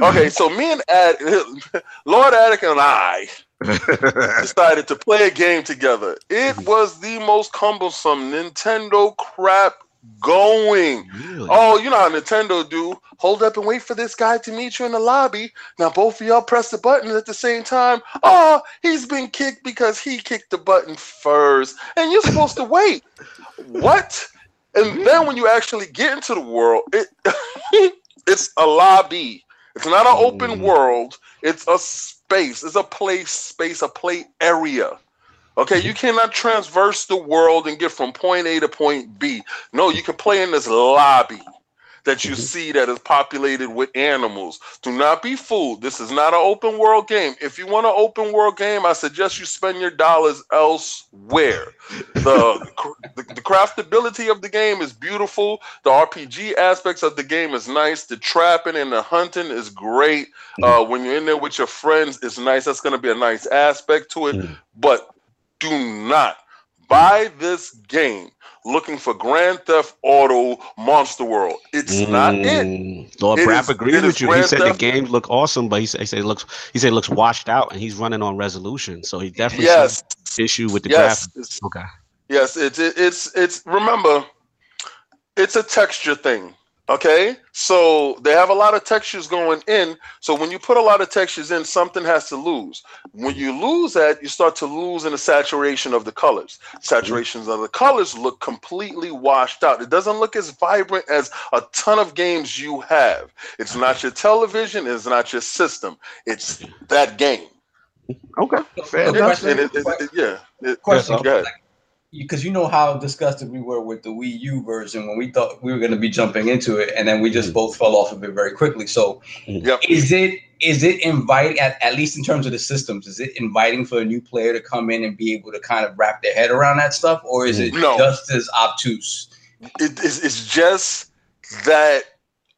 Okay, so me and Ad, Lord Attic and I decided to play a game together. It was the most cumbersome Nintendo crap going. Really? Oh, you know how Nintendo do. Hold up and wait for this guy to meet you in the lobby. Now both of y'all press the button at the same time. Oh, he's been kicked because he kicked the button first. And you're supposed to wait. What? And then when you actually get into the world, it it's a lobby. It's not an open mm. world. It's a space. It's a play space, a play area. Okay, you cannot transverse the world and get from point A to point B. No, you can play in this lobby that you mm-hmm. see that is populated with animals. Do not be fooled. This is not an open world game. If you want an open world game, I suggest you spend your dollars elsewhere. The, the, the craftability of the game is beautiful. The RPG aspects of the game is nice. The trapping and the hunting is great. Mm. Uh, when you're in there with your friends, it's nice. That's going to be a nice aspect to it. But do not buy this game looking for Grand Theft Auto Monster World. It's mm. not it. Lord Brap agreed with you. Grand he said Theft- the game look awesome, but he said, he said it looks he said it looks washed out and he's running on resolution. So he definitely yes. issue with the yes. graphics. Okay. Yes, it's it, it's it's remember, it's a texture thing. Okay, so they have a lot of textures going in. So when you put a lot of textures in, something has to lose. When you lose that, you start to lose in the saturation of the colors. Saturations of the colors look completely washed out. It doesn't look as vibrant as a ton of games you have. It's not your television, it's not your system, it's that game. Okay, fair enough. It, it, it, yeah. Question because you know how disgusted we were with the Wii U version when we thought we were going to be jumping into it, and then we just mm both fell off of it very quickly. So, mm yep. is it is it inviting at, at least in terms of the systems? Is it inviting for a new player to come in and be able to kind of wrap their head around that stuff, or is it no. just as obtuse? It is. It's just that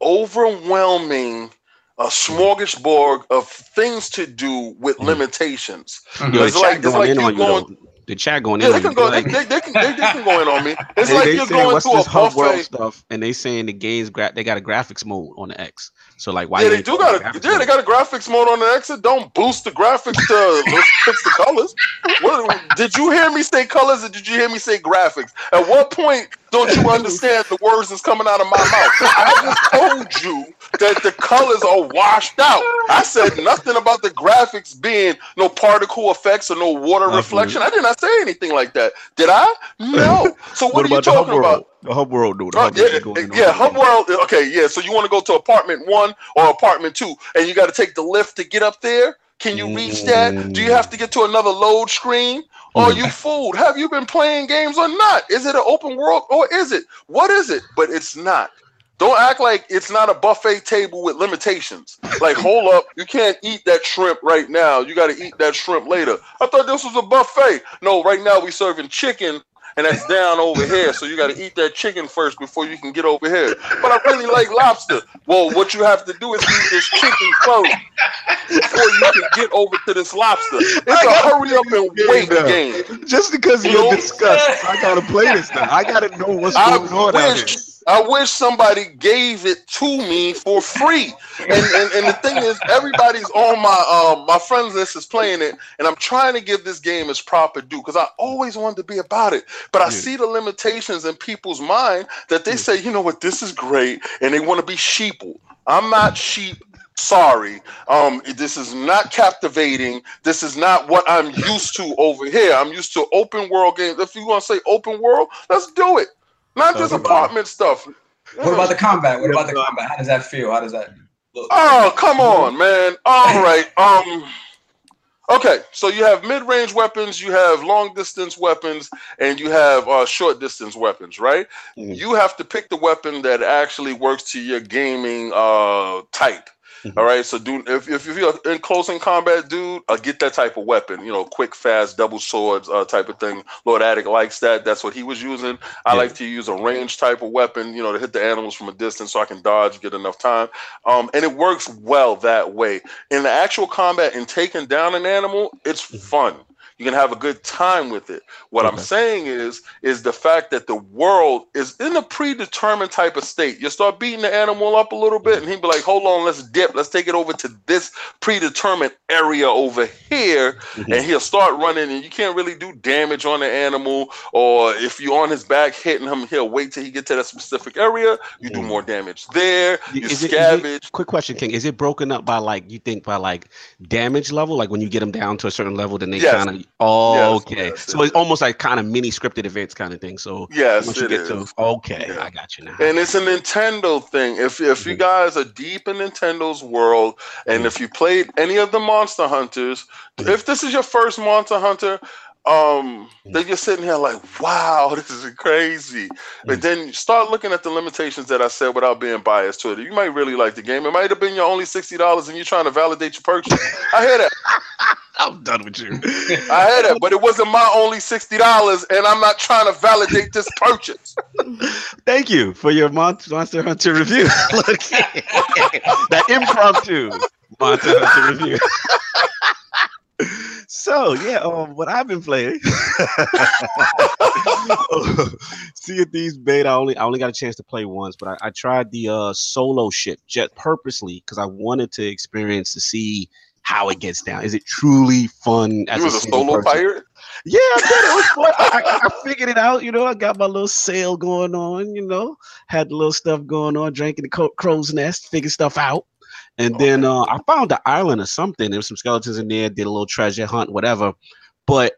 overwhelming a smorgasbord of things to do with mm-hmm. limitations. Mm-hmm. It's like, it's like you're going the chat going yeah, in. They can go. Like, they, they, they, can, they, they, can go in on me. It's like you're going what's through this a buffet. world stuff, and they saying the games gra- they got a graphics mode on the X. So like, why? Yeah, they do got a yeah, mode? they got a graphics mode on the X. It don't boost the graphics to fix the colors. What, did you hear me say colors, or did you hear me say graphics? At what point don't you understand the words that's coming out of my mouth? I just told you that the colors are washed out. I said nothing about the graphics being no particle effects or no water reflection. I did not say anything like that. Did I? No. So what, what are you talking about? The hub world, dude. Uh, yeah, yeah hub world. Okay, yeah. So you want to go to apartment one or apartment two, and you got to take the lift to get up there. Can you reach that? Do you have to get to another load screen? Are you fooled? Have you been playing games or not? Is it an open world or is it? What is it? But it's not. Don't act like it's not a buffet table with limitations. Like, hold up, you can't eat that shrimp right now. You got to eat that shrimp later. I thought this was a buffet. No, right now we serving chicken and that's down over here. So you got to eat that chicken first before you can get over here. But I really like lobster. Well, what you have to do is eat this chicken first before you can get over to this lobster. It's a hurry up and wait game. Just because you're disgusted, I gotta play this now. I gotta know what's going I on wish, out here. I wish somebody gave it to me for free. And, and, and the thing is, everybody's on my um my friends list is playing it, and I'm trying to give this game its proper due because I always wanted to be about it. But I yeah. see the limitations in people's mind that they yeah. say, you know what, this is great, and they want to be sheeple. I'm not sheep sorry um this is not captivating this is not what i'm used to over here i'm used to open world games if you want to say open world let's do it not just apartment stuff. What about the combat? What about the combat? How does that feel? How does that look? Oh, come on, man. All right. Um Okay, so you have mid-range weapons, you have long-distance weapons, and you have uh, short-distance weapons, right? Mm-hmm. You have to pick the weapon that actually works to your gaming uh, type. Mm-hmm. All right. So do if, if you're in close in combat, dude, uh, get that type of weapon. You know, quick, fast, double swords uh, type of thing. Lord Attic likes that. That's what he was using. I yeah. like to use a range type of weapon. You know, to hit the animals from a distance so I can dodge, get enough time. Um, and it works well that way. In the actual combat and taking down an animal, it's mm-hmm. fun you can have a good time with it. What okay. I'm saying is, is the fact that the world is in a predetermined type of state. You start beating the animal up a little bit, and he'd be like, "Hold on, let's dip. Let's take it over to this predetermined area over here," mm-hmm. and he'll start running, and you can't really do damage on the animal. Or if you're on his back hitting him, he'll wait till he get to that specific area. You mm-hmm. do more damage there. You is scavenge. It, it, quick question, King: Is it broken up by like you think by like damage level? Like when you get them down to a certain level, then they yes. kind of Oh, yes, okay. Yes, so it's almost like kind of mini scripted events kind of thing. So yes, once you get is. to okay, yeah. I got you now. And it's a Nintendo thing. If if mm-hmm. you guys are deep in Nintendo's world, and mm-hmm. if you played any of the Monster Hunters, mm-hmm. if this is your first Monster Hunter, um they're just sitting here like wow this is crazy. But mm. then start looking at the limitations that i said without being biased to it. You might really like the game. It might have been your only $60 and you're trying to validate your purchase. I hear that. I'm done with you. I hear that but it wasn't my only $60 and i'm not trying to validate this purchase. Thank you for your monster hunter review. That impromptu monster hunter review so yeah, um, what I've been playing. See if these beta. I only I only got a chance to play once, but I, I tried the uh, solo ship just purposely because I wanted to experience to see how it gets down. Is it truly fun? As you was a, a solo person? pirate. Yeah, I did. It was fun. I, I, I, figured it out. You know, I got my little sail going on. You know, had the little stuff going on, drinking the crow's nest, figuring stuff out. And okay. then uh, I found the island or something. There was some skeletons in there, did a little treasure hunt, whatever. But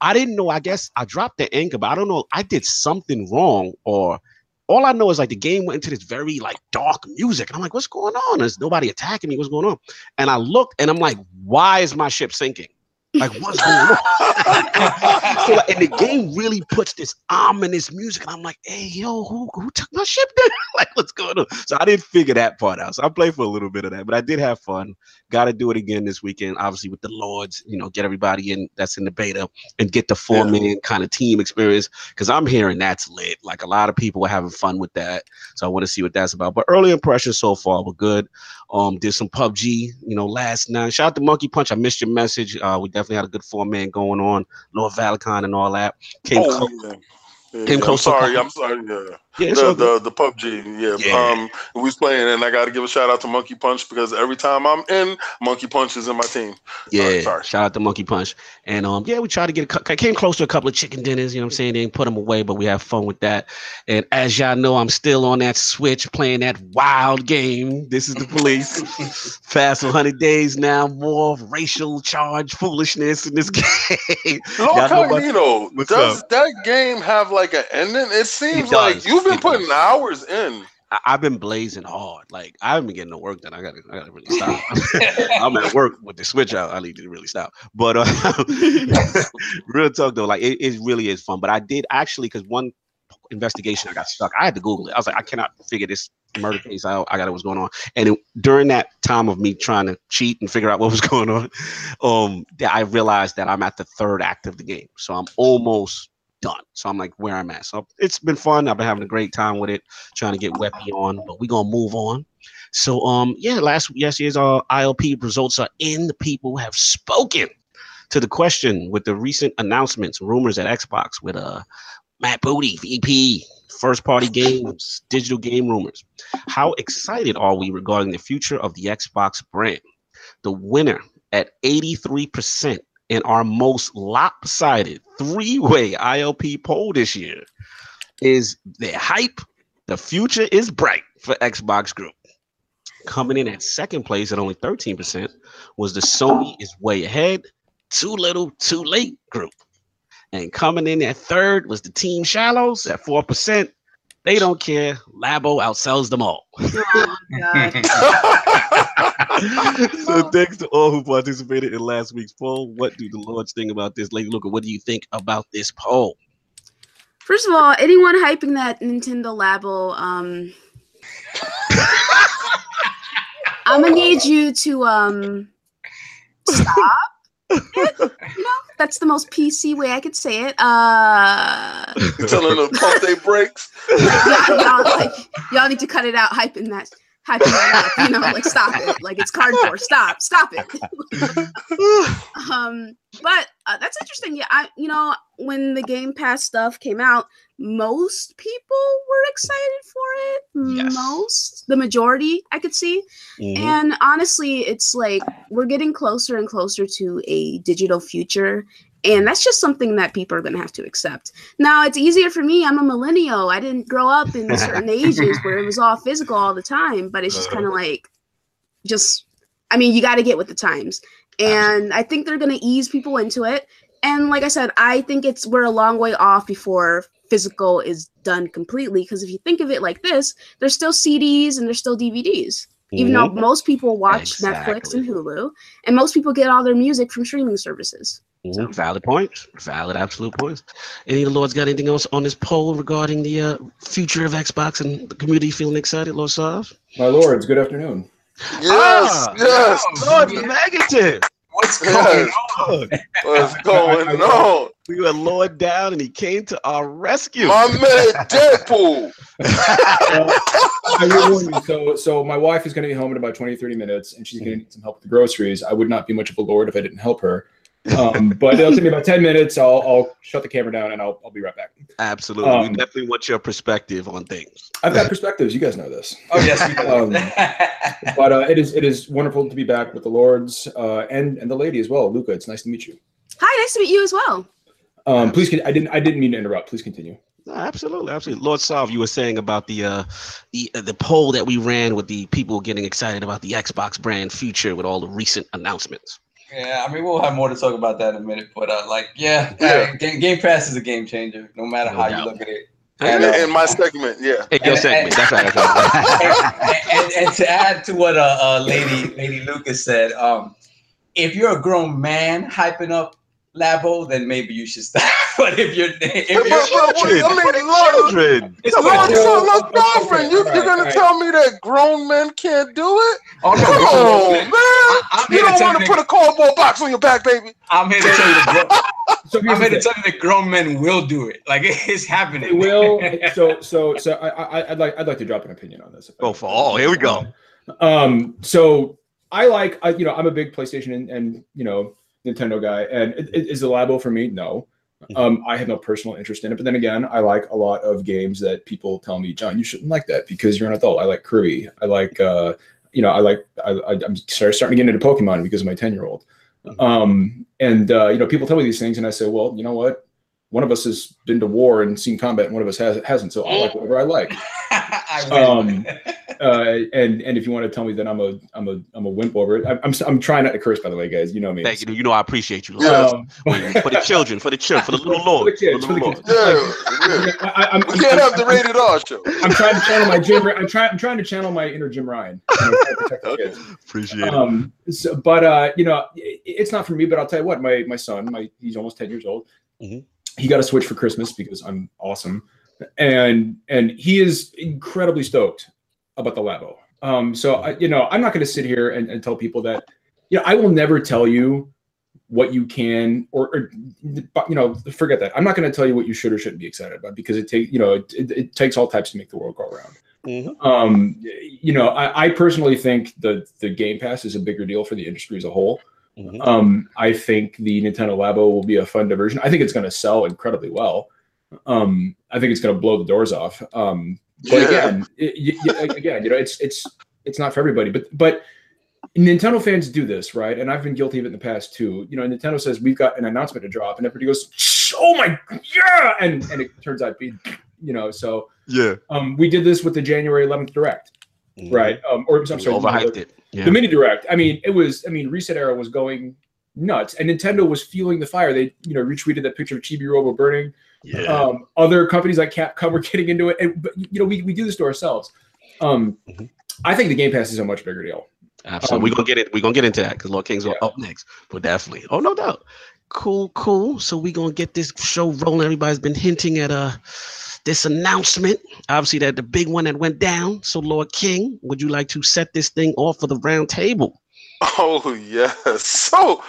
I didn't know. I guess I dropped the anchor, but I don't know. I did something wrong, or all I know is like the game went into this very like dark music, and I'm like, what's going on? There's nobody attacking me. What's going on? And I looked, and I'm like, why is my ship sinking? Like what's going on? so like, and the game really puts this ominous music. And I'm like, hey yo, who who took my ship there? like what's going on? So I didn't figure that part out. So I played for a little bit of that, but I did have fun. Got to do it again this weekend, obviously with the Lords. You know, get everybody in that's in the beta and get the four man yeah. kind of team experience because I'm hearing that's lit. Like a lot of people are having fun with that. So I want to see what that's about. But early impressions so far were good. Um, did some PUBG, you know, last night. Shout out to Monkey Punch. I missed your message. Uh, we definitely had a good four man going on. Lord Valicon and all that. Came oh, close. Yeah. Yeah, I'm sorry. I'm sorry. Yeah. Yeah, the, the, the PUBG, yeah. yeah. Um, we was playing, and I got to give a shout out to Monkey Punch because every time I'm in, Monkey Punch is in my team. Yeah, sorry, sorry. shout out to Monkey Punch, and um, yeah, we tried to get a, came close to a couple of chicken dinners. You know what I'm saying? They didn't put them away, but we have fun with that. And as y'all know, I'm still on that Switch playing that wild game. This is the police. Fast 100 days now, more racial charge foolishness in this game. Lord Cognito, does up? that game have like an ending? It seems it like you've been putting hours in. I, have been blazing hard. Like I haven't been getting no work done. I gotta, I gotta really stop. I'm at work with the switch out. I need to really stop. But uh, real talk though, like it, it really is fun. But I did actually because one investigation I got stuck. I had to Google it. I was like, I cannot figure this murder case out. I got what's going on. And it, during that time of me trying to cheat and figure out what was going on, um, that I realized that I'm at the third act of the game. So I'm almost done. So I'm like where I'm at. So it's been fun. I've been having a great time with it, trying to get Weppy on, but we're gonna move on. So um yeah, last yesterday's uh ILP results are in. The people have spoken to the question with the recent announcements, rumors at Xbox with uh Matt Booty, VP, first party games, digital game rumors. How excited are we regarding the future of the Xbox brand? The winner at 83% in our most lopsided three-way ILP poll this year is the hype. The future is bright for Xbox Group. Coming in at second place at only 13% was the Sony is way ahead, too little, too late group. And coming in at third was the Team Shallows at 4%. They don't care. Labo outsells them all. Oh, so thanks to all who participated in last week's poll. What do the Lords think about this? Lady Luca, what do you think about this poll? First of all, anyone hyping that Nintendo Labo, um I'm gonna need you to um stop you know, that's the most PC way I could say it. Uh, telling them to pump their brakes. yeah, y'all, like, y'all need to cut it out, hyping that, hyping that up. You know, like stop it. Like it's cardboard. Stop, stop it. um, but uh, that's interesting. Yeah, I, you know, when the Game Pass stuff came out, most people were excited for it. Yes. Most, the majority, I could see. Mm-hmm. And honestly, it's like we're getting closer and closer to a digital future. And that's just something that people are going to have to accept. Now, it's easier for me. I'm a millennial. I didn't grow up in certain ages where it was all physical all the time, but it's just kind of uh-huh. like, just, I mean, you got to get with the times. And I think they're going to ease people into it. And like I said, I think it's we're a long way off before physical is done completely. Because if you think of it like this, there's still CDs and there's still DVDs. Even mm-hmm. though most people watch exactly. Netflix and Hulu, and most people get all their music from streaming services. Mm-hmm. So. Valid points. Valid, absolute points. Any of the Lords got anything else on this poll regarding the uh, future of Xbox and the community feeling excited, Lord Sav? My Lords, good afternoon. Yes, ah, yes. Lord yeah. Megative. What's going on? What's going on? We were lowered down and he came to our rescue. My man Deadpool. uh, so so my wife is gonna be home in about 20, 30 minutes and she's gonna need some help with the groceries. I would not be much of a lord if I didn't help her. Um, but it'll take me about 10 minutes. I'll, I'll shut the camera down and I'll, I'll be right back. Absolutely. Um, we definitely want your perspective on things. I've got perspectives. You guys know this. Oh, yes. um, but uh, it is it is wonderful to be back with the Lords uh, and, and the lady as well. Luca, it's nice to meet you. Hi, nice to meet you as well. Um, please, I didn't I didn't mean to interrupt. Please continue. absolutely, absolutely. Lord Salve, you were saying about the uh, the uh, the poll that we ran with the people getting excited about the Xbox brand future with all the recent announcements. Yeah, I mean we'll have more to talk about that in a minute, but uh, like yeah, yeah. Game, game Pass is a game changer, no matter no how doubt. you look at it. And, uh, in my segment, yeah. In your segment, that's right. That's right. and, and, and, to add to what uh, uh, Lady Lady Lucas said, um, if you're a grown man hyping up Labo, then maybe you should stop. but if you're, if you're but, but, I mean, Lord, Children. it's Lord, like- so, look, Okay, Dolphin, you, alright, you're gonna alright. tell me that grown men can't do it? oh no, Come on, men. man! I- I'm You don't want to put a cardboard box on your back, baby. I'm here to tell you the grown, So here's I'm the here to tell you that grown men will do it. Like it's happening. They will. So so so I, I I'd like I'd like to drop an opinion on this. if I Go for all. Here we go. Um. So I like I you know I'm a big PlayStation and, and you know Nintendo guy, and it, it- is the Labo for me? No. Um, I have no personal interest in it, but then again, I like a lot of games that people tell me, John, you shouldn't like that because you're an adult. I like Kirby. I like, uh, you know, I like, I, I, I'm start- starting to get into Pokemon because of my 10 year old. Um, and, uh, you know, people tell me these things and I say, well, you know what? One of us has been to war and seen combat and one of us has, hasn't. So I like whatever I like. I Um, win. Uh, and, and if you want to tell me that I'm a, I'm a, I'm a wimp over it, I'm, I'm, I'm trying not to curse, by the way, guys, you know me. Thank you. You know I appreciate you. Um, For the children, for the children, for the little For Lord. the kids, for the little kids. Lord. Yeah, yeah. I, I'm, We I'm- can't have the rated R show. I'm trying to channel my Jim. I'm trying. I'm trying to channel my inner Jim Ryan. you know, trying to protect the Okay. kids. Appreciate it. Um, so, but uh, you know, it, it's not for me. But I'll tell you what, my my son, my he's almost ten years old. Mhm. He got a Switch for Christmas because I'm awesome, and and he is incredibly stoked about the Labo. Um, so I, you know, I'm not going to sit here and, and tell people that, you know, I will never tell you what you can or, or you know, forget that. I'm not going to tell you what you should or shouldn't be excited about because it takes, you know, it, it, it takes all types to make the world go around. Mhm. Um, you know, I, I personally think the the Game Pass is a bigger deal for the industry as a whole. Mhm. Um, I think the Nintendo Labo will be a fun diversion. I think it's going to sell incredibly well. Um, I think it's going to blow the doors off. Um, but again, it, y- y- again, you know, it's it's it's not for everybody. But but Nintendo fans do this, right? And I've been guilty of it in the past too. You know, Nintendo says we've got an announcement to drop, and everybody goes, "Oh my yeah!" And and it turns out be, you know, so Yeah. um, we did this with the January 11th Direct, Mhm. right? Um, or I'm sorry, overhyped the, it. Yeah. the mini Direct. I mean, it was. I mean, ResetEra was going nuts, and Nintendo was fueling the fire. They, you know, retweeted that picture of Chibi Robo burning. Yeah. Um, other companies like Capcom were getting into it, and but you know, we, we do this to ourselves. Um, Mhm. I think the Game Pass is a much bigger deal. Absolutely. um, we're gonna get it. We're gonna get into that because Lord King's Yeah. up next. But definitely. Oh, no doubt. Cool, cool. So we're gonna get this show rolling. Everybody's been hinting at uh this announcement. Obviously, that the big one that went down. So, Lord King, would you like to set this thing off for the round table? Oh yes. So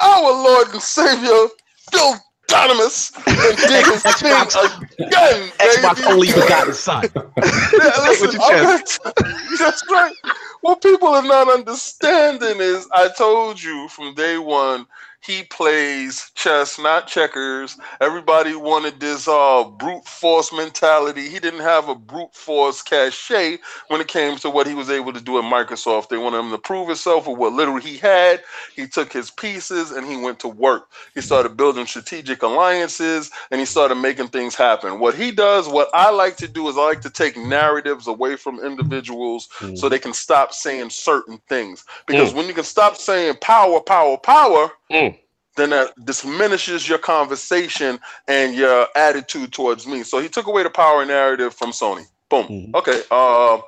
our Lord and Savior, Phil Dynamis, and did his thing again, Xbox only begotten son. Yeah, Say it with listen, gonna- that's right. What people are not understanding is I told you from day one he plays chess, not checkers. Everybody wanted this uh, brute force mentality. He didn't have a brute force cachet when it came to what he was able to do at Microsoft. They wanted him to prove himself with what little he had. He took his pieces and he went to work. He started building strategic alliances and he started making things happen. What he does, what I like to do is I like to take narratives away from individuals so they can stop saying certain things. Because when you can stop saying power, power, power, Mm. Then that diminishes your conversation and your attitude towards me. So he took away the power narrative from Sony. Boom. Mhm. Okay. Uh,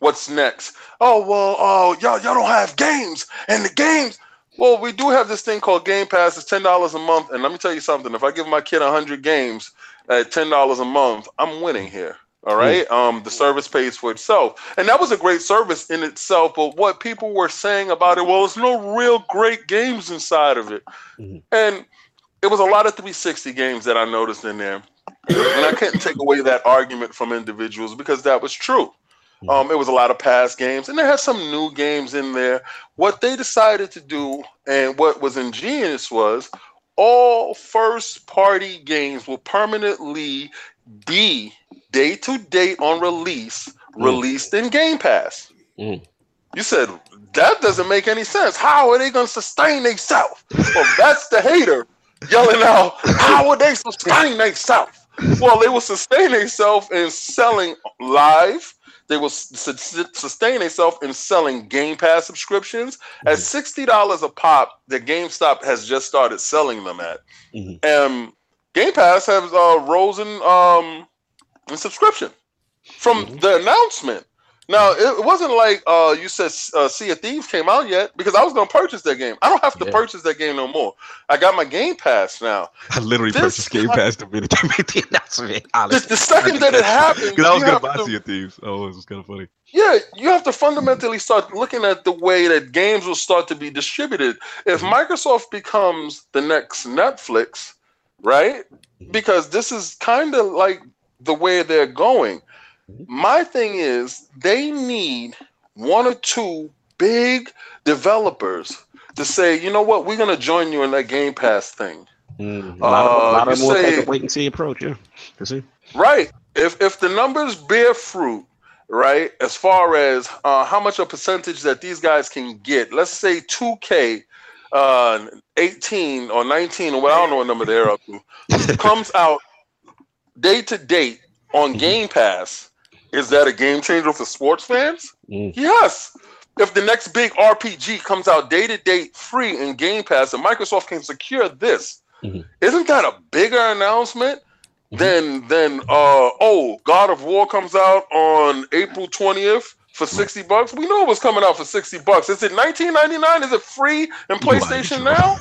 what's next? Oh well. Oh y'all y'all don't have games, and the games. Well, we do have this thing called Game Pass. It's ten dollars a month, and let me tell you something. If I give my kid hundred games at ten dollars a month, I'm winning here. All right. Um, the service pays for itself, and that was a great service in itself. But what people were saying about it, well, there's no real great games inside of it, Mhm. and it was a lot of 360 games that I noticed in there, and I couldn't take away that argument from individuals because that was true. Um, it was a lot of past games, and they had some new games in there. What they decided to do, and what was ingenious, was all first party games will permanently be day to date on release, released in Game Pass. Mm. You said that doesn't make any sense. How are they going to sustain themselves? Well, that's the hater yelling out, How would they sustain themselves? Well, they will sustain themselves in selling live. They will su- su- sustain themselves in selling Game Pass subscriptions at sixty dollars a pop. That GameStop has just started selling them at. Mhm. And Game Pass has uh, rose in um subscription from Mhm. the announcement. Now it wasn't like uh, you said uh, Sea of Thieves came out yet because I was gonna purchase that game. I don't have to yeah. purchase that game no more. I got my Game Pass now. I literally this purchased Game Pass the minute they made the announcement. The, the second that it happened, because I was gonna buy Sea of Thieves. Oh, it was kind of funny. Yeah, you have to fundamentally start looking at the way that games will start to be distributed. If mm-hmm. Microsoft becomes the next Netflix, right? Mm-hmm. Because this is kind of like the way they're going my thing is they need one or two big developers to say, you know what, we're gonna join you in that Game Pass thing. Mm, a lot of, uh, a lot of more say, wait and see approach, yeah. You see? Right. If if the numbers bear fruit, right, as far as uh, how much a percentage that these guys can get, let's say 2K uh, 18 or 19 or what I don't know what number they're up to, comes out day to date on mm-hmm. Game Pass is that a game changer for sports fans? Mm. Yes. If the next big RPG comes out day to day free in Game Pass and Microsoft can secure this, mm-hmm. not that a bigger announcement mm-hmm. than than uh oh God of War comes out on April 20th for 60 bucks? We know it was coming out for 60 bucks. Is it 19.99? Is it free in PlayStation now?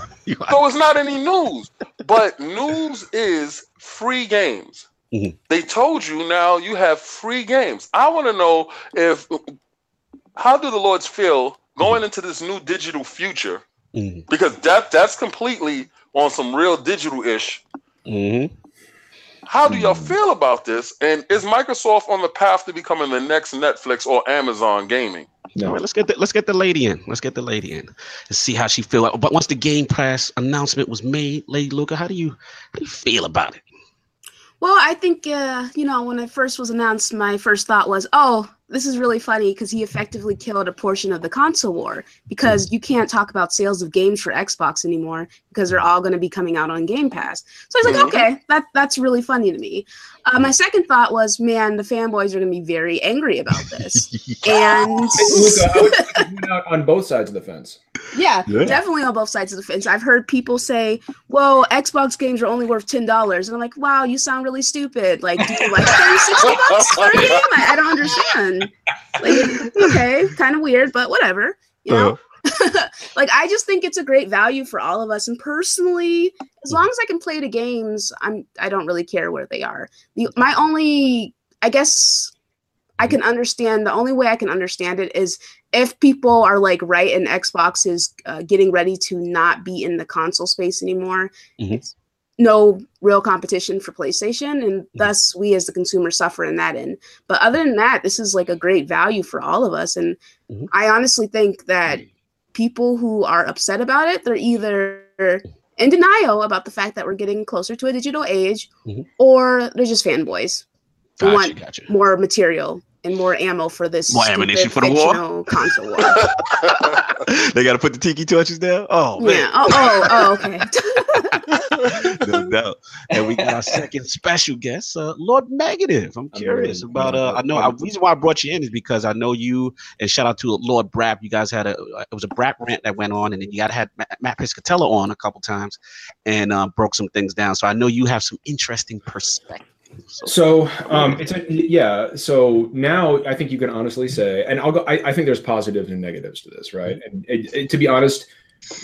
so it's not any news. But news is free games. Mm-hmm. They told you now you have free games. I want to know if how do the Lords feel going into this new digital future? Mm-hmm. Because that that's completely on some real digital ish. Mm-hmm. How do y'all mm-hmm. feel about this? And is Microsoft on the path to becoming the next Netflix or Amazon gaming? No. Right, let's get the let's get the lady in. Let's get the lady in and see how she feel. But once the Game Pass announcement was made, Lady Luca, how do you how do you feel about it? Well, I think uh, you know when it first was announced, my first thought was, "Oh, this is really funny because he effectively killed a portion of the console war because you can't talk about sales of games for Xbox anymore because they're all going to be coming out on Game Pass. So I was like, okay, that that's really funny to me. Uh, my second thought was, man, the fanboys are going to be very angry about this. and Luca, on both sides of the fence. Yeah, yeah, definitely on both sides of the fence. I've heard people say, "Well, Xbox games are only worth ten dollars," and I'm like, "Wow, you sound really stupid. Like, do you like bucks for a game? I, I don't understand." Like, okay, kind of weird, but whatever. You know. Uh-huh. like I just think it's a great value for all of us. And personally, as long as I can play the games, I'm I don't really care where they are. The, my only, I guess, I can understand. The only way I can understand it is if people are like right and Xbox is uh, getting ready to not be in the console space anymore. Mm-hmm. No real competition for PlayStation, and mm-hmm. thus we as the consumer suffer in that end. But other than that, this is like a great value for all of us. And mm-hmm. I honestly think that people who are upset about it, they're either in denial about the fact that we're getting closer to a digital age, mm-hmm. or they're just fanboys who gotcha, want gotcha. more material and more ammo for this more ammunition for the war console war. they got to put the tiki torches down. Oh man. yeah. Oh oh oh okay. no doubt. And we got our second special guest, uh, Lord Megative. I'm curious I'm about. Uh, I know. The reason why I brought you in is because I know you. And shout out to Lord Brap. You guys had a. It was a Brap rant that went on, and then you got had Matt Piscatella on a couple times, and uh, broke some things down. So I know you have some interesting perspective. So um, it's a, yeah. So now I think you can honestly say, and I'll go. I, I think there's positives and negatives to this, right? And it, it, to be honest,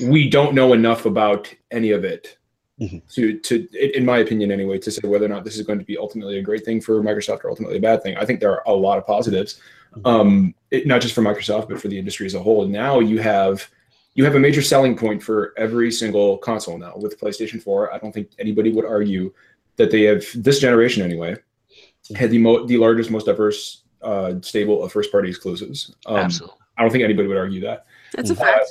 we don't know enough about any of it mm-hmm. to to, in my opinion, anyway, to say whether or not this is going to be ultimately a great thing for Microsoft or ultimately a bad thing. I think there are a lot of positives, mm-hmm. um, it, not just for Microsoft but for the industry as a whole. And now you have you have a major selling point for every single console now with PlayStation 4. I don't think anybody would argue that they have this generation anyway had the mo- the largest, most diverse uh, stable of first party exclusives. Um, Absolutely. I don't think anybody would argue that. That's a fact.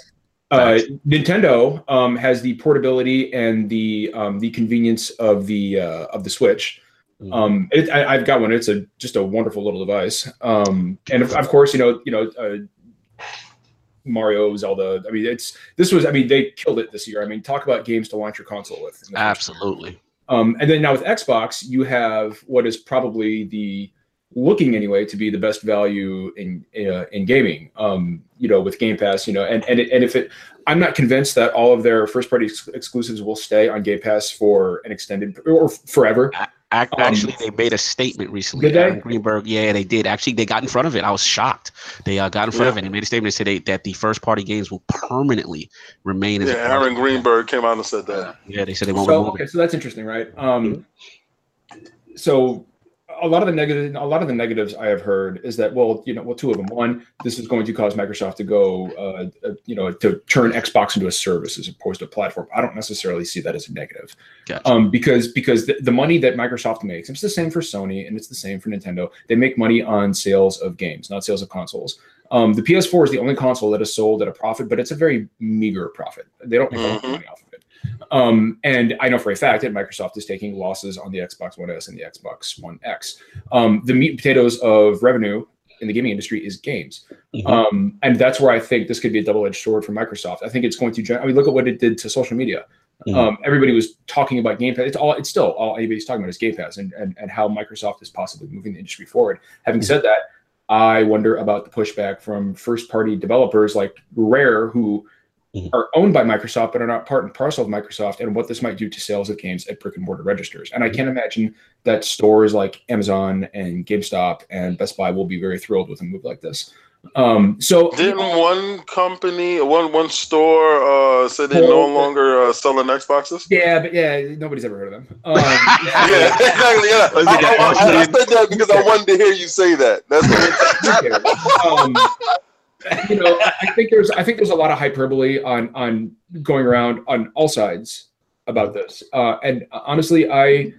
Uh, Nintendo um, has the portability and the um, the convenience of the uh, of the Switch. Mm-hmm. Um, it, I, have got one. It's a just a wonderful little device. Um, and of, of, course, you know, you know, uh, Mario, Zelda. I mean, it's this was. I mean, they killed it this year. I mean, talk about games to launch your console with. Absolutely. Um, and then now with Xbox, you have what is probably the looking anyway to be the best value in uh, in gaming. Um, you know, with Game Pass, you know, and and it, and if it, I'm not convinced that all of their first party ex- exclusives will stay on Game Pass for an extended or forever. Actually, um, they made a statement recently. Did they? Greenberg, yeah, they did. Actually, they got in front of it. I was shocked. They uh, got in front yeah. of it and made a statement. They said they, that the first party games will permanently remain. Yeah, Aaron Greenberg came out and said that. Yeah, they said they won't. So, okay, so that's interesting, right? Um, so a lot of the negative, a lot of the negatives I have heard is that, well, you know, well, two of them. One, this is going to cause Microsoft to go, uh, uh, you know, to turn Xbox into a service as opposed to a platform. I don't necessarily see that as a negative, gotcha. um, because because the, the, money that Microsoft makes, it's the same for Sony and it's the same for Nintendo. They make money on sales of games, not sales of consoles. Um, the PS4 is the only console that is sold at a profit, but it's a very meager profit. They don't make mm-hmm. A lot of money off of it. Um, and I know for a fact that Microsoft is taking losses on the Xbox One S and the Xbox One X. Um, the meat and potatoes of revenue in the gaming industry is games. Mm-hmm. Um, and that's where I think this could be a double edged sword for Microsoft. I think it's going to, I mean, look at what it did to social media. Mm-hmm. Um, everybody was talking about Game Pass. It's all. It's still all anybody's talking about is Game Pass and, and and how Microsoft is possibly moving the industry forward. Having mm-hmm. said that, I wonder about the pushback from first party developers like Rare, who mm-hmm. are owned by Microsoft but are not part and parcel of Microsoft, and what this might do to sales of games at brick and mortar registers. And I can't imagine that stores like Amazon and GameStop and Best Buy will be very thrilled with a move like this. Um, so didn't one company, one one store, uh, say they no longer uh, selling Xboxes? Yeah, but yeah, nobody's ever heard of them. Um, yeah, exactly. Yeah, I, I, I, I, said that because I wanted to hear you say that. That's what um, you know, I think there's I think there's a lot of hyperbole on on going around on all sides about this. Uh, and honestly, I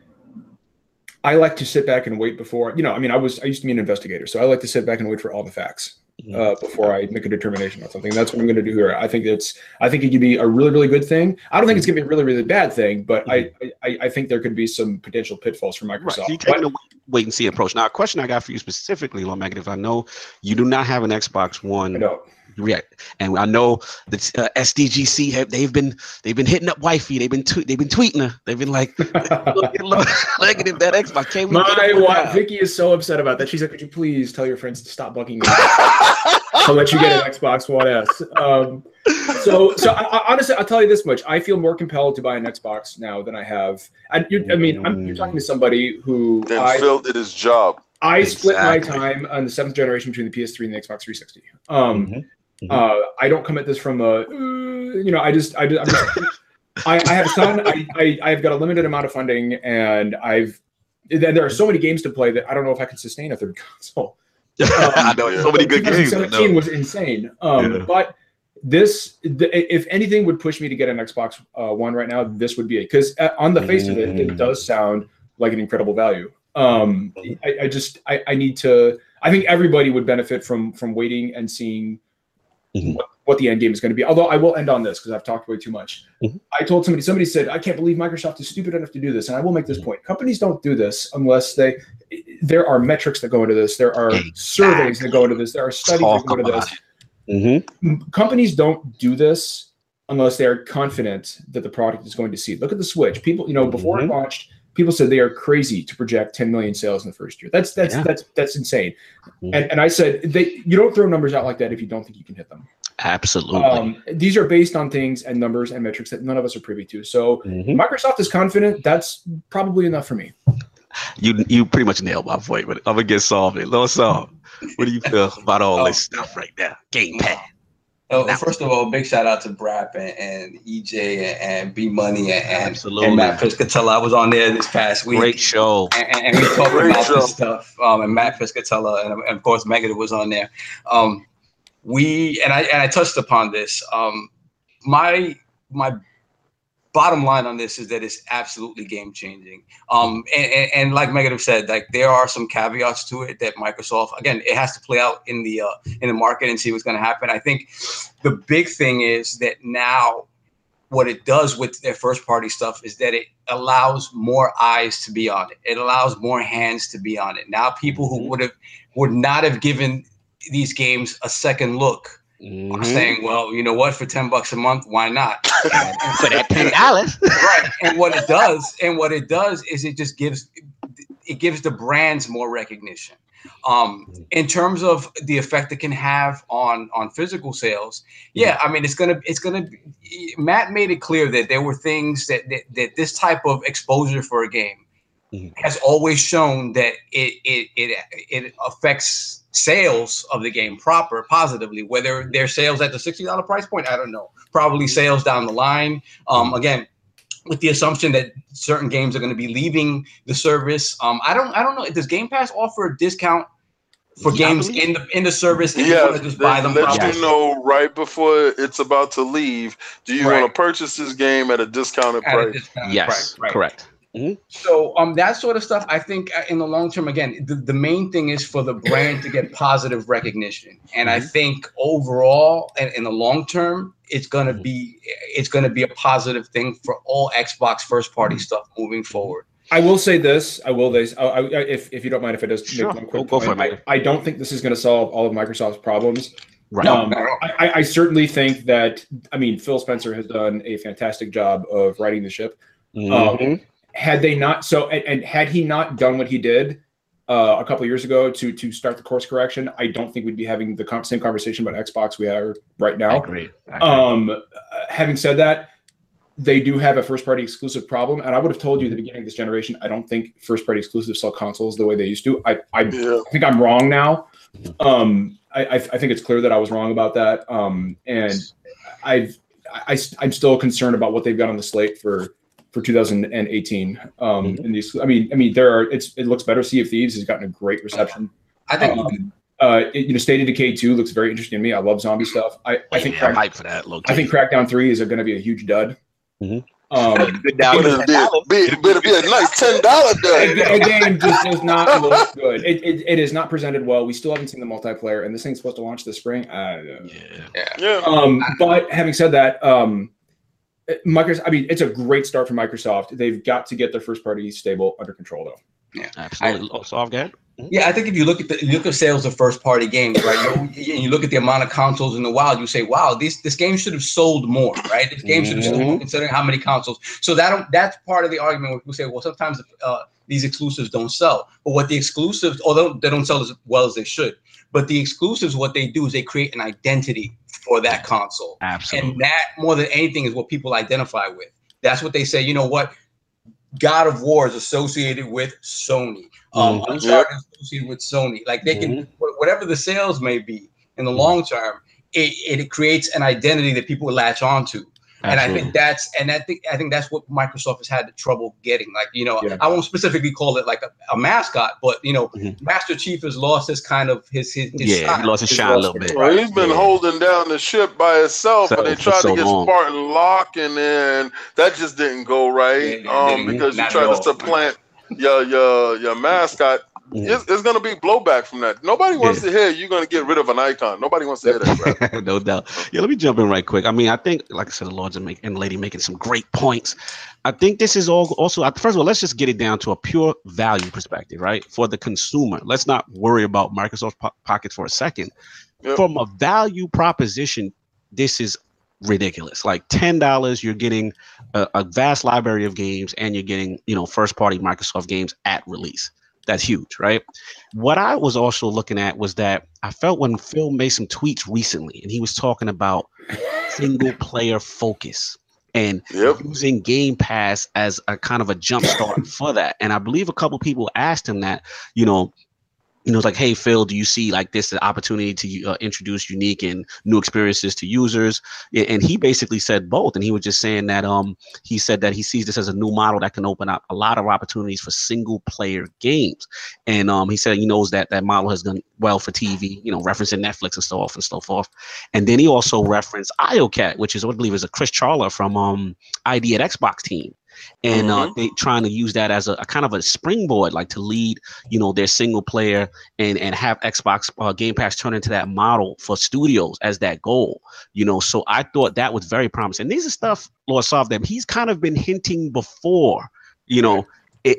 I like to sit back and wait before you know. I mean, I was I used to be an investigator, so I like to sit back and wait for all the facts uh, before I make a determination on something. That's what I'm going to do here. I think it's I think it could be a really really good thing. I don't think it's going to be a really really bad thing, but mm-hmm. I, I, I think there could be some potential pitfalls for Microsoft. Right. So you're taking a wait and see approach. Now, a question I got for you specifically, Megan, if I know you do not have an Xbox One. I don't. React. And I know that uh, SDGC have they've been they've been hitting up wifey. They've been they've been tweeting her. They've been like, look, look, look at that Xbox. Can't we My wife, Vicky is so upset about that. She's like, could you please tell your friends to stop bugging me? I'll let you get an Xbox One S. Um, so so I, I, honestly, I'll tell you this much: I feel more compelled to buy an Xbox now than I have. And I mean, I'm, you're talking to somebody who then I, Phil did his job. I exactly. split my time on the seventh generation between the PS3 and the Xbox 360. Um, mm-hmm. Mm-hmm. Uh, I don't come at this from a, uh, you know, I just, I, just, just I, I, have a son. I, I, I've got a limited amount of funding, and I've, then there are so many games to play that I don't know if I can sustain a third console. Um, I know so many good games. 2017 was insane. Um, yeah. But this, the, if anything, would push me to get an Xbox uh, One right now. This would be it because uh, on the face mm. of it, it mm. does sound like an incredible value. Um, I, I just, I, I need to. I think everybody would benefit from from waiting and seeing mm-hmm. what, what, the end game is going to be. Although I will end on this because I've talked way too much. Mm-hmm. I told somebody, somebody said, I can't believe Microsoft is stupid enough to do this. And I will make this mm-hmm. point. Companies don't do this unless they, there are metrics that go into this. There are exactly. surveys that go into this. There are studies Talk that go into this. Mm-hmm. Companies don't do this unless they are confident that the product is going to see. Look at the Switch. People, you know, before it mm-hmm. launched, people said they are crazy to project 10 million sales in the first year. That's that's yeah. that's that's insane. Mm-hmm. And and I said they you don't throw numbers out like that if you don't think you can hit them. Absolutely. Um, these are based on things and numbers and metrics that none of us are privy to. So mm-hmm. Microsoft is confident. That's probably enough for me. You you pretty much nailed my point, but I'm gonna get solved. It. Let's solved. What do you feel about all this stuff right now? Game Pad. Oh, first of all, big shout out to Brap and, and EJ and, and B Money and, Absolutely. and Matt Piscatella. I was on there this past week. Great show. And, and we talked about show. this stuff. Um, and Matt Piscatella and, and, of course Megan was on there. Um, we and I and I touched upon this. Um, my my bottom line on this is that it's absolutely game changing. Um, and, and, and, like Megan said, like there are some caveats to it that Microsoft again it has to play out in the uh, in the market and see what's going to happen. I think the big thing is that now what it does with their first party stuff is that it allows more eyes to be on it. It allows more hands to be on it. Now people who mm-hmm. would have would not have given these games a second look Mm-hmm. I'm saying, well, you know what? For ten bucks a month, why not? For that ten dollars, right? And what it does, and what it does, is it just gives it gives the brands more recognition. Um, mm-hmm. in terms of the effect it can have on on physical sales, yeah, I mean, it's gonna it's gonna. Matt made it clear that there were things that that, that this type of exposure for a game mm-hmm. has always shown that it it it it affects sales of the game proper positively. Whether their sales at the sixty dollar price point, I don't know. Probably sales down the line. Um, again, with the assumption that certain games are going to be leaving the service. Um, I don't I don't know. Does Game Pass offer a discount for yeah, games in the in the service? Yeah, just they buy them. Let you know right before it's about to leave. Do you right. want to purchase this game at a discounted at price? A discounted yes, price, right. correct. Mm-hmm. So um, that sort of stuff, I think uh, in the long term, again, the, the main thing is for the brand to get positive recognition, and mm-hmm. I think overall, and in the long term, it's gonna mm-hmm. be it's gonna be a positive thing for all Xbox first party mm-hmm. stuff moving forward. I will say this. I will this. I, I, if if you don't mind, if it does sure. make one quick we'll point, I, I, don't think this is going to solve all of Microsoft's problems. Right. Um, I, I, certainly think that. I mean, Phil Spencer has done a fantastic job of riding the ship. Mm-hmm. Um, had they not so and, and, had he not done what he did uh, a couple years ago to to start the course correction, I don't think we'd be having the same conversation about Xbox we are right now. I agree. I agree. Um, having said that, they do have a first party exclusive problem, and I would have told you at the beginning of this generation, I don't think first party exclusives sell consoles the way they used to. I I, yeah. I think I'm wrong now. Um, I, I think it's clear that I was wrong about that. Um, and I've I, I'm still concerned about what they've got on the slate for for 2018. Um, mm-hmm. in these, I mean, I mean, there are. It's it looks better. Sea of Thieves has gotten a great reception. I think. Um, uh, it, you know, State of Decay 2 looks very interesting to me. I love zombie stuff. I, I think yeah, Crack, for that. I think Crackdown 3 is going to be a huge dud. Mm-hmm. Um, better, be, be, better be a nice ten dollar dud. The game just does not look good. It, it, it is not presented well. We still haven't seen the multiplayer, and this thing's supposed to launch this spring. Uh, yeah, yeah. Um, but having said that, um, Microsoft. I mean, it's a great start for Microsoft. They've got to get their first party stable under control, though. Yeah, absolutely. I, also, I've got. Yeah, I think if you look at the look at sales of first party games, right? you, you look at the amount of consoles in the wild, you say, "Wow, this this game should have sold more, right? This game should have sold more mm-hmm. considering how many consoles." So that that's part of the argument. Where people say, "Well, sometimes uh, these exclusives don't sell," but what the exclusives, although they don't sell as well as they should, but the exclusives, what they do is they create an identity for that console. Absolutely. And that more than anything is what people identify with. That's what they say. You know what? God of War is associated with Sony. Um, mm-hmm. Uncharted is associated with Sony. Like they can, mm-hmm. whatever the sales may be in the long term, it, it creates an identity that people latch onto. And I think that's and I think I think that's what Microsoft has had the trouble getting. Like you know, yeah. I won't specifically call it like a, a mascot, but you know, mm-hmm. Master Chief has lost his kind of his his, his yeah, he lost his, his shine a little bit. Well, he's been yeah. holding down the ship by himself, so, but they tried so to get long. Spartan Locke, and then that just didn't go right. Yeah, um, because you tried to supplant your your your mascot yeah. It's, it's going to be blowback from that. Nobody wants yeah. to hear you're going to get rid of an icon. Nobody wants to hear that. no doubt. Yeah, let me jump in right quick. I mean, I think, like I said, the Lords and, make, and lady making some great points. I think this is all also, first of all, let's just get it down to a pure value perspective, right? For the consumer. Let's not worry about Microsoft po- pockets for a second. Yep. From a value proposition, this is ridiculous. Like ten dollars, you're getting a, a, vast library of games, and you're getting you know first party Microsoft games at release that's huge, right? What I was also looking at was that I felt when Phil made some tweets recently and he was talking about single player focus and yep. using Game Pass as a kind of a jump start for that. And I believe a couple people asked him that, you know, you know, it's like, hey, Phil, do you see like this opportunity to uh, introduce unique and new experiences to users? And he basically said both. And he was just saying that um he said that he sees this as a new model that can open up a lot of opportunities for single player games. And um he said he knows that that model has done well for TV, you know, referencing Netflix and so off and so forth. And then he also referenced IOCAT, which is what I believe is a Chris Charla from um ID at Xbox team and uh, mm-hmm. uh, they trying to use that as a, a, kind of a springboard, like to lead, you know, their single player and and have Xbox uh, Game Pass turn into that model for studios as that goal, you know. So I thought that was very promising. And These are stuff, Lord Soft, that he's kind of been hinting before, you know.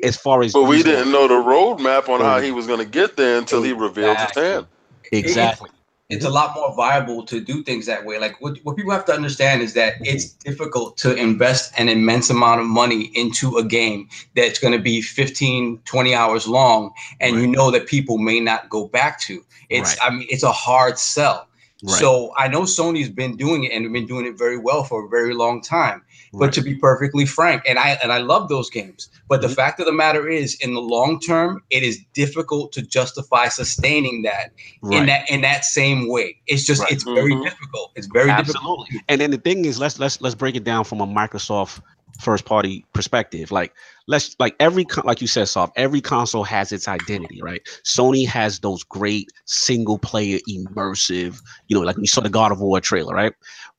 As far as, but we didn't know the roadmap on how he was going to get there until he revealed his hand. Exactly it's a lot more viable to do things that way. Like what, what people have to understand is that it's difficult to invest an immense amount of money into a game that's going to be 15, 20 hours long. And right. you know that people may not go back to it's, right. I mean, it's a hard sell. Right. So I know Sony's been doing it and been doing it very well for a very long time. But to be perfectly frank, and I and I love those games. But the Mhm. fact of the matter is, in the long term, it is difficult to justify sustaining that in that in that same way. It's just Right. it's very Mhm. difficult. It's very difficult. Absolutely. And then the thing is, let's let's let's break it down from a Microsoft first party perspective. Like let's like every like you said, soft. Every console has its identity, right? Sony has those great single player immersive. You know, like you saw the God of War trailer, right?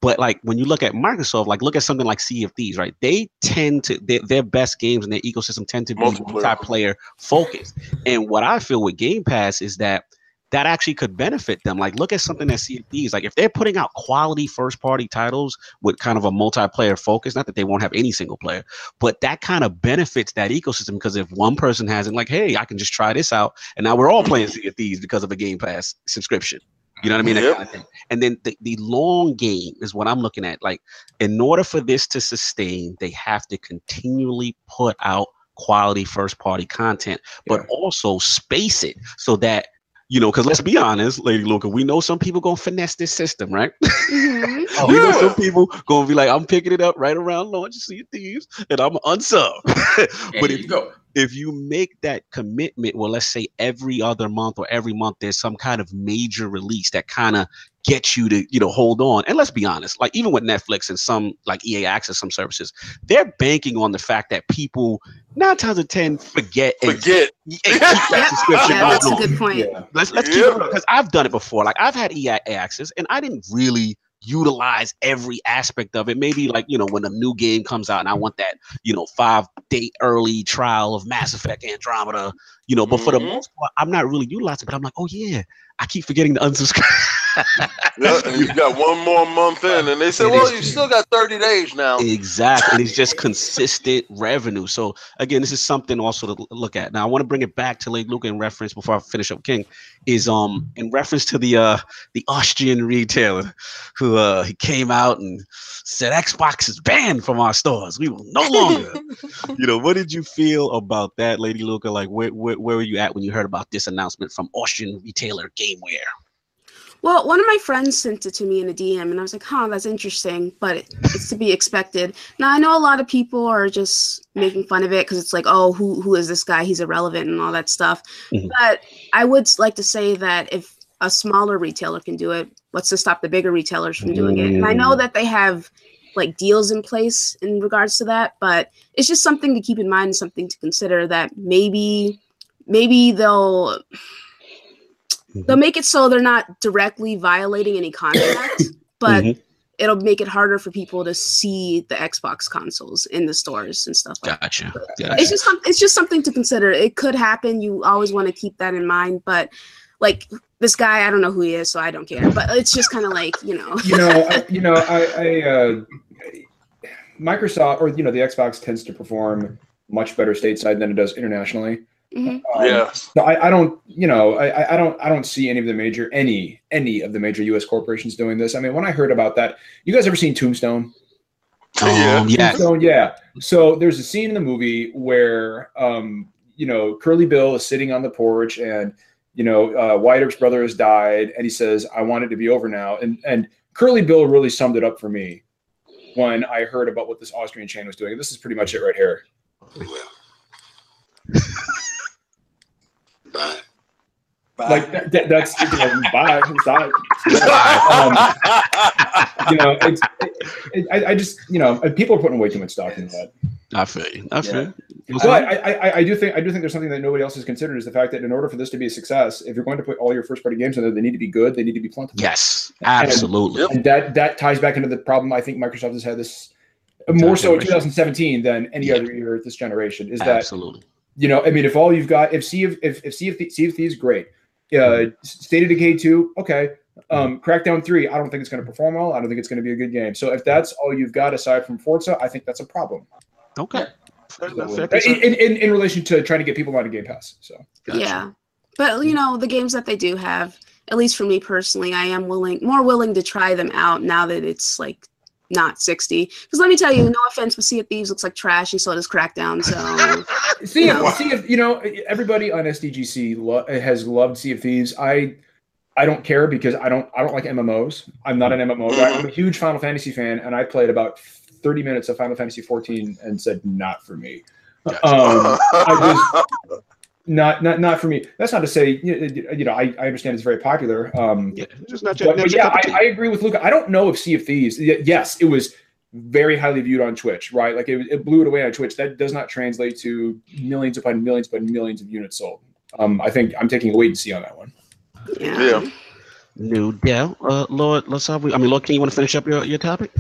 But like when you look at Microsoft, like look at something like Sea of Thieves, right? They tend to their, their best games in their ecosystem tend to be Multiplayer. focused. And what I feel with Game Pass is that that actually could benefit them. Like, look at something that Sea of Thieves, like if they're putting out quality first party titles with kind of a multiplayer focus, not that they won't have any single player, but that kind of benefits that ecosystem because if one person has it, like, hey, I can just try this out, and now we're all playing Sea of Thieves because of a Game Pass subscription. You know what I mean? Yep. kind of. And then the, the long game is what I'm looking at. Like, in order for this to sustain, they have to continually put out quality first party content, but Yeah. also space it so that you know, because let's be honest, Lady Luca, we know some people gonna finesse this system, right? Mhm. Oh, we know some people gonna be like, I'm picking it up right around launch, see thieves, and I'm unsub. There but you go. if you make that commitment, well, let's say every other month or every month there's some kind of major release that kind of gets you to, you know, hold on. And let's be honest, like even with Netflix and some like EA Access, some services, they're banking on the fact that people nine times out of ten forget and, Forget. and keep that subscription Yeah, that's a good point. Yeah. Let's let's keep it because I've done it before. Like I've had EA access and I didn't really utilize every aspect of it. Maybe like you know when a new game comes out and I want that you know five day early trial of Mass Effect Andromeda. You know, but for the Mhm. most part, I'm not really utilizing. it, But I'm like, oh yeah, I keep forgetting to unsubscribe. Yeah, you got one more month in, and they say, It "Well, you still got 30 days now." Exactly. It's just consistent revenue. So again, this is something also to look at. Now I want to bring it back to Lady Luca in reference before I finish up King, is um in reference to the uh the Austrian retailer who uh he came out and said Xbox is banned from our stores. We will no longer. you know, what did you feel about that, Lady Luca? Like where, where where were you at when you heard about this announcement from Austrian retailer Gameware? Well, one of my friends sent it to me in a DM, and I was like, "Huh, that's interesting," but it, it's to be expected. Now I know a lot of people are just making fun of it because it's like, "Oh, who who is this guy? He's irrelevant" and all that stuff. Mhm. But I would like to say that if a smaller retailer can do it, what's to stop the bigger retailers from doing it? And I know Mm. that they have like deals in place in regards to that, but it's just something to keep in mind, something to consider that maybe maybe they'll they'll make it so they're not directly violating any contract, but Mhm. it'll make it harder for people to see the Xbox consoles in the stores and stuff like that. Gotcha. It's just it's just something to consider. It could happen. You always want to keep that in mind, but like this guy, I don't know who he is, so I don't care. But it's just kind of like you know. you know, I, you know, I, I uh, Microsoft or you know the Xbox tends to perform much better stateside than it does internationally. Mhm. Um, Yes. So I, I don't, you know, I, I- I don't, I don't see any of the major, any, any of the major U.S. corporations doing this. I mean, when I heard about that, you guys ever seen Tombstone? yeah. Um, yes. Tombstone, yeah. So there's a scene in the movie where, um, you know, Curly Bill is sitting on the porch, and you know, uh, Wyatt Earp's brother has died, and he says, "I want it to be over now." And and Curly Bill really summed it up for me when I heard about what this Austrian chain was doing. This is pretty much it right here. Bye. Like that, that- that's you know, bye, bye. Um, you know, it's, it, it, I, I just, you know, people are putting way too much stock into that. I feel you. I feel you. But I, I, I do think, I do think there's something that nobody else has considered is the fact that in order for this to be a success, if you're going to put all your first party games in there, they need to be good, they need to be plentiful. Yes, absolutely. Yep. And that that ties back into the problem I think Microsoft has had this more so in 2017 than any Yeah. other year this generation. Is that Absolutely. You know, I mean, if all you've got, if Sea of, if, if Sea of, Th- sea of Thieves, great. Uh, State of Decay 2, okay. Um, Crackdown 3, I don't think it's going to perform well. I don't think it's going to be a good game. So if that's all you've got aside from Forza, I think that's a problem. Okay. Fair enough, In, in, in, in relation to trying to get people onto Game Pass. So Gotcha. Yeah, but you know the games that they do have, at least for me personally, I am willing, more willing to try them out now that it's like not 60. Because let me tell you, no offense, but Sea of Thieves looks like trash, and so does Crackdown. So Sea of, Yeah. sea of, you know, everybody on SDGC lo- has loved Sea of Thieves. I I don't care because I don't I don't like MMOs. I'm not an MMO guy. I'm a huge Final Fantasy fan, and I played about 30 minutes of Final Fantasy 14 and said, "Not for me." Um, I just not not not for me. That's not to say you know I, I understand it's very popular. Um, yeah, just not. But, but yeah, I, I, agree with Luca. I don't know if Sea of Thieves. Yes, it was very highly viewed on Twitch, right? Like it, it blew it away on Twitch. That does not translate to millions upon millions upon millions of units sold. Um, I think I'm taking a wait and see on that one. Yeah. yeah. No doubt. Uh, Lord, let's have. I mean, Lord, can you want to finish up your, your topic?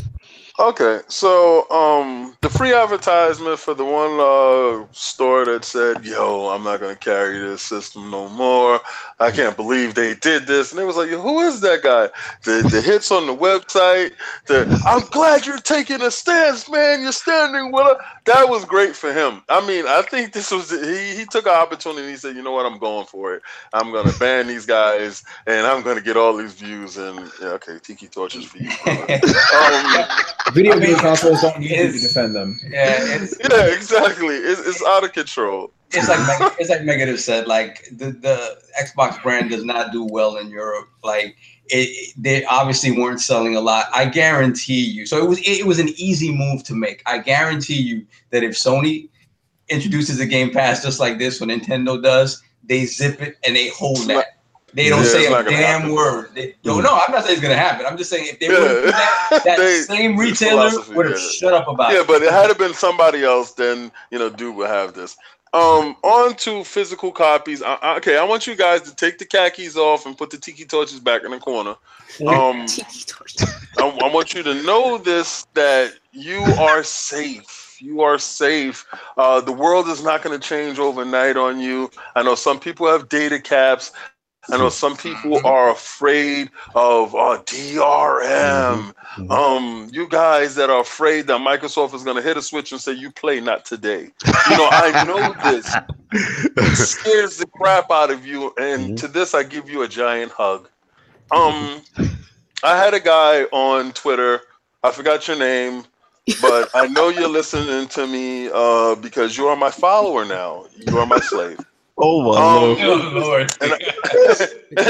Okay, so um, the free advertisement for the one uh, store that said, "Yo, I'm not gonna carry this system no more. I can't believe they did this," and it was like, "Who is that guy?" The the hits on the website. The I'm glad you're taking a stance, man. You're standing with us. That was great for him. I mean, I think this was he. He took an opportunity. He said, "You know what? I'm going for it. I'm gonna ban these guys, and I'm gonna get all these views." And yeah, okay, tiki torches for you. um, Video game consoles don't need you to defend them. Yeah, yeah, exactly. It's, it's out of control. It's like it's like Megative said. Like the, the Xbox brand does not do well in Europe. Like it, they obviously weren't selling a lot. I guarantee you. So it was it was an easy move to make. I guarantee you that if Sony introduces a Game Pass just like this, when Nintendo does, they zip it and they hold that. They don't yeah, say a damn happen. word. They, no, no, I'm not saying it's gonna happen. I'm just saying if they yeah. would that, that they, same retailer would have shut up about yeah, it. Yeah, but it had been somebody else, then you know, dude would have this. Um, on to physical copies. I, okay, I want you guys to take the khakis off and put the tiki torches back in the corner. Um, tiki torches. I, I want you to know this that you are safe. You are safe. Uh, the world is not going to change overnight on you. I know some people have data caps. I know some people are afraid of uh, DRM. Mm-hmm. Um, you guys that are afraid that Microsoft is going to hit a switch and say, "You play not today." You know, I know this. It scares the crap out of you, and mm-hmm. to this, I give you a giant hug. Um, I had a guy on Twitter. I forgot your name, but I know you're listening to me uh, because you are my follower now. You are my slave. Oh my um, oh, Lord. And I,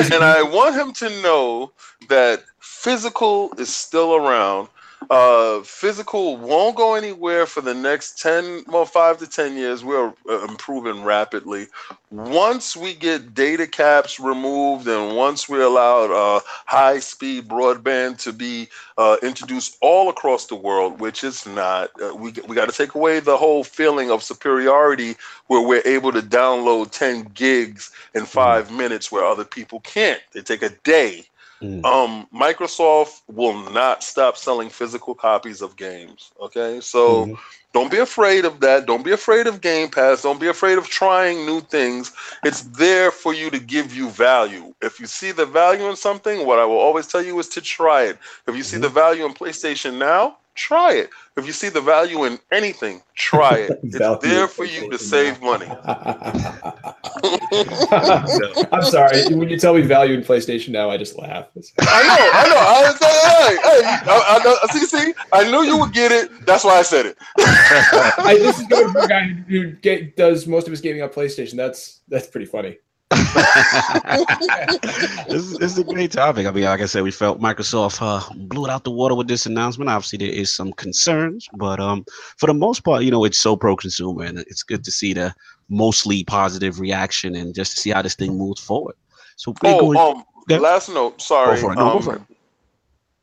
and I want him to know that physical is still around. Uh, physical won't go anywhere for the next 10, well, five to 10 years. We're uh, improving rapidly. Once we get data caps removed and once we allow uh, high speed broadband to be uh, introduced all across the world, which is not, uh, we, we got to take away the whole feeling of superiority where we're able to download 10 gigs in mm. five mm. minutes where other people can't. They take a day Mm. Um, Microsoft will not stop selling physical copies of games. Okay, so mm. don't be afraid of that. Don't be afraid of Game Pass. Don't be afraid of trying new things. It's there for you to give you value. If you see the value in something, what I will always tell you is to try it. If you see mm. the value in PlayStation Now, try it. If you see the value in anything, try it. It's there for you to save money. I'm sorry. When you tell me value in PlayStation now, I just laugh. I know, I know. I was hey, hey, I, I, see, see, I knew you would get it. That's why I said it. I, this is good for a guy who get, does most of his gaming on PlayStation. That's that's pretty funny. This, is, this, is, a great topic. I mean, like I said, we felt Microsoft uh, blew it out the water with this announcement. Obviously, there is some concerns, but um, for the most part, you know, it's so pro-consumer, and it's good to see the mostly positive reaction and just to see how this thing moves forward. So, oh, going, um, yeah. last note. Sorry, no, um,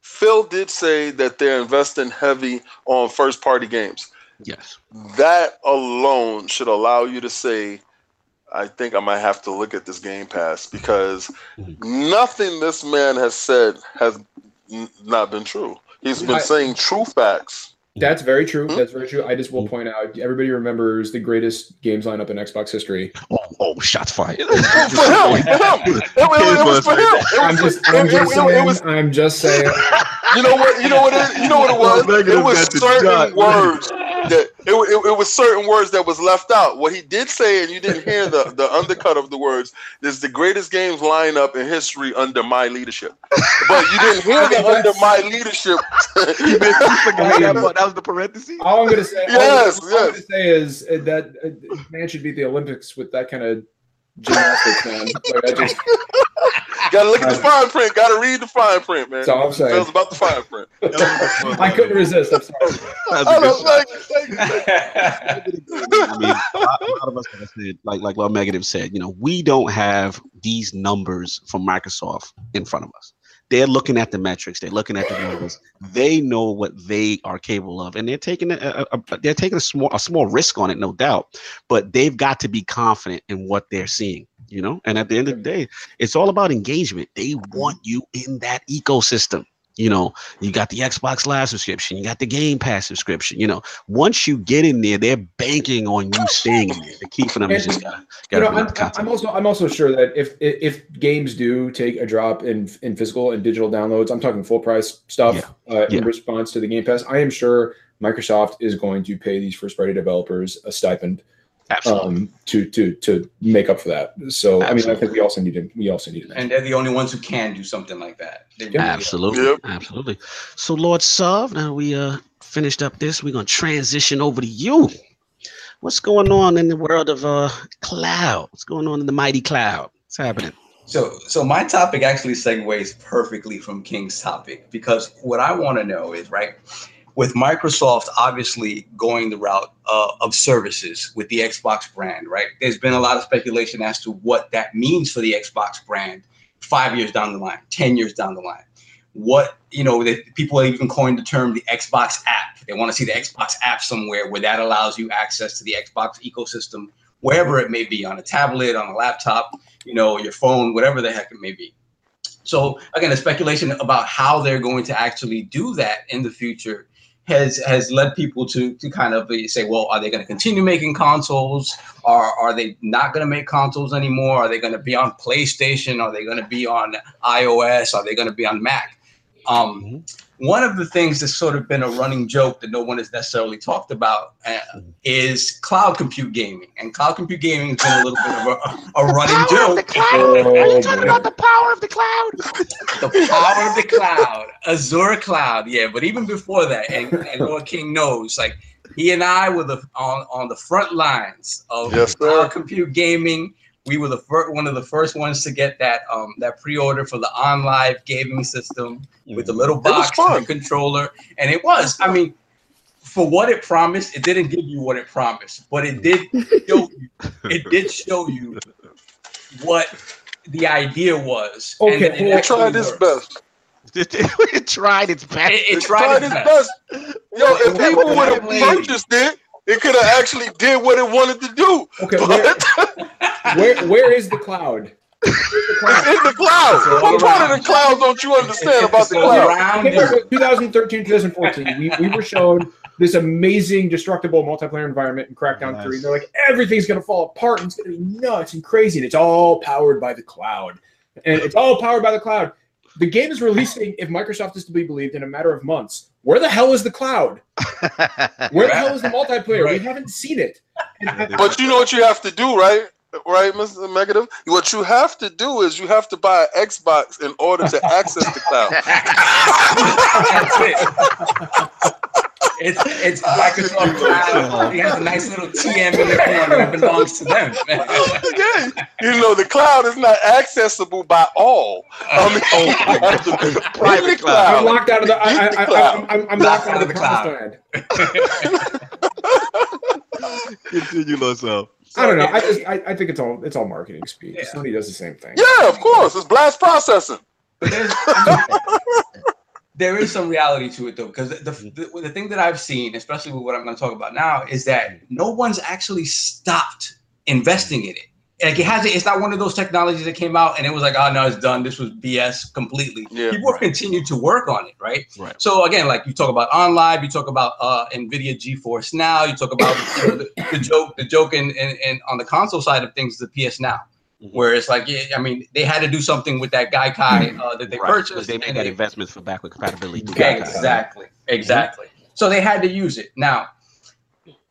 Phil did say that they're investing heavy on first-party games. Yes, that alone should allow you to say I think I might have to look at this Game Pass because mm-hmm. nothing this man has said has n- not been true. He's been I, saying true facts. That's very true. Mm-hmm. That's very true. I just will point out everybody remembers the greatest games lineup in Xbox history. Oh, oh shots fired. for him, for him. It, it, it was for him. I'm just, I'm just saying. Was, I'm just saying. You know what? You know what? It, you know what it was? It was certain words that it, it, it, was certain words that was left out. What he did say, and you didn't hear the, the undercut of the words, is the greatest games lineup in history under my leadership. But you didn't hear the under my leadership. you forgot that, that was the parenthesis. All I'm gonna say, yes, all, yes. I'm gonna say is uh, that uh, man should beat the Olympics with that kind of gymnastics, man. Like I just. Gotta look at the fine print. Gotta read the fine print, man. That's all I'm saying. Feels about the fine print. I couldn't resist. I'm sorry. That's a I good don't shot. like it. I mean, a lot, a lot of us, like I said, like like Lord Megative said, you know, we don't have these numbers from Microsoft in front of us. They're looking at the metrics. They're looking at the numbers. They know what they are capable of, and they're taking a, a, a- they're taking a small a small risk on it, no doubt. But they've got to be confident in what they're seeing, you know. And at the end of the day, it's all about engagement. They want you in that ecosystem. You know, you got the Xbox Live subscription, you got the Game Pass subscription. You know, once you get in there, they're banking on you staying in there. The key for them is just gotta, You gotta know, I'm. I'm also I'm also sure that if if games do take a drop in in physical and digital downloads, I'm talking full price stuff uh, Yeah. in response to the Game Pass. I am sure Microsoft is going to pay these first party developers a stipend. Um, to to to make up for that. So I mean, I think we also need to we also need to. and they're the only ones who can do something like that. they're Absolutely. Yep. Absolutely. So, Lord Sov, now we uh finished up this. We're gonna transition over to you. What's going on in the world of uh cloud? What's going on in the mighty cloud? What's happening? So, so my topic actually segues perfectly from King's topic because what I want to know is right with Microsoft obviously going the route uh, of services with the Xbox brand, right? There's been a lot of speculation as to what that means for the Xbox brand five years down the line, ten years down the line. What you know, people have even coined the term the Xbox app. They want to see the Xbox app somewhere where that allows you access to the Xbox ecosystem, wherever it may be, on a tablet, on a laptop, you know, your phone, whatever the heck it may be. So again, the speculation about how they're going to actually do that in the future has has led people to to kind of uh, say, well, are they going to continue making consoles? Or are they not going to make consoles anymore? Are they going to be on PlayStation? Are they going to be on iOS? Are they going to be on Mac? Um, one of the things that's sort of been a running joke that no one has necessarily talked about uh, is cloud compute gaming, and cloud compute gaming has been a little bit of a, a running joke. Oh, about the power of the cloud? the power of the cloud, Azure cloud. Yeah, but even before that, and, and Lord King knows, like he and I were the on, on the front lines of Yes, cloud compute gaming. We were the first one of the first ones to get that um that pre-order for the OnLive gaming system with the little was box fun. and controller. And it was, I mean, for what it promised, it didn't give you what it promised, but it did show you, it did show you what the idea was. Okay, that well, It actually tried its works. best. it tried its best. It, it It tried tried its its best. best. Yo, if people would have purchased it, it could have actually did what it wanted to do. Okay, where, But where where is the cloud? Where's the cloud? it's in the clouds. It's What part of the cloud don't you understand about the all clouds? around Okay, you. so 2013, 2014, we, we were shown this amazing destructible multiplayer environment in Crackdown Nice. 3. They're like, everything's going to fall apart and it's going to be nuts and crazy. And it's all powered by the cloud. And it's all powered by the cloud. The game is releasing, if Microsoft is to be believed, in a matter of months. Where the hell is the cloud? Where the hell is the multiplayer? Right. We haven't seen it. But you know what you have to do, right? Right, Mr. Megative? What you have to do is you have to buy an Xbox in order to access the cloud. That's it. It's it's Microsoft Cloud. It has a nice little TM in the corner that belongs to them. yeah. You know, the cloud is not accessible by all. Uh, I mean, oh, you have to be in the Private I'm locked out of the. I, I, I, I, I'm, I'm locked out of the cloud. promised land. Continue, Lord I don't know. I just I, I think it's all it's all marketing speed. Yeah. Sony does the same thing. Yeah, of course. It's blast processing. But there's, some reality to it though, because the, the the thing that I've seen, especially with what I'm going to talk about now, is that no one's actually stopped investing in it. Like it hasn't. It's not one of those technologies that came out and it was like, oh no, it's done. This was BS completely. Yeah. People have continued to work on it, right? Right. So again, like you talk about OnLive, you talk about uh, NVIDIA GeForce Now, you talk about you know, the, the joke, the joke in, in, in on the console side of things, the PS Now, Mhm. where it's like, yeah, I mean, they had to do something with that Gaikai uh, that they Right, purchased. They made that they- investment for backward compatibility. to Okay. Gaikai. Exactly, exactly. So they had to use it. Now,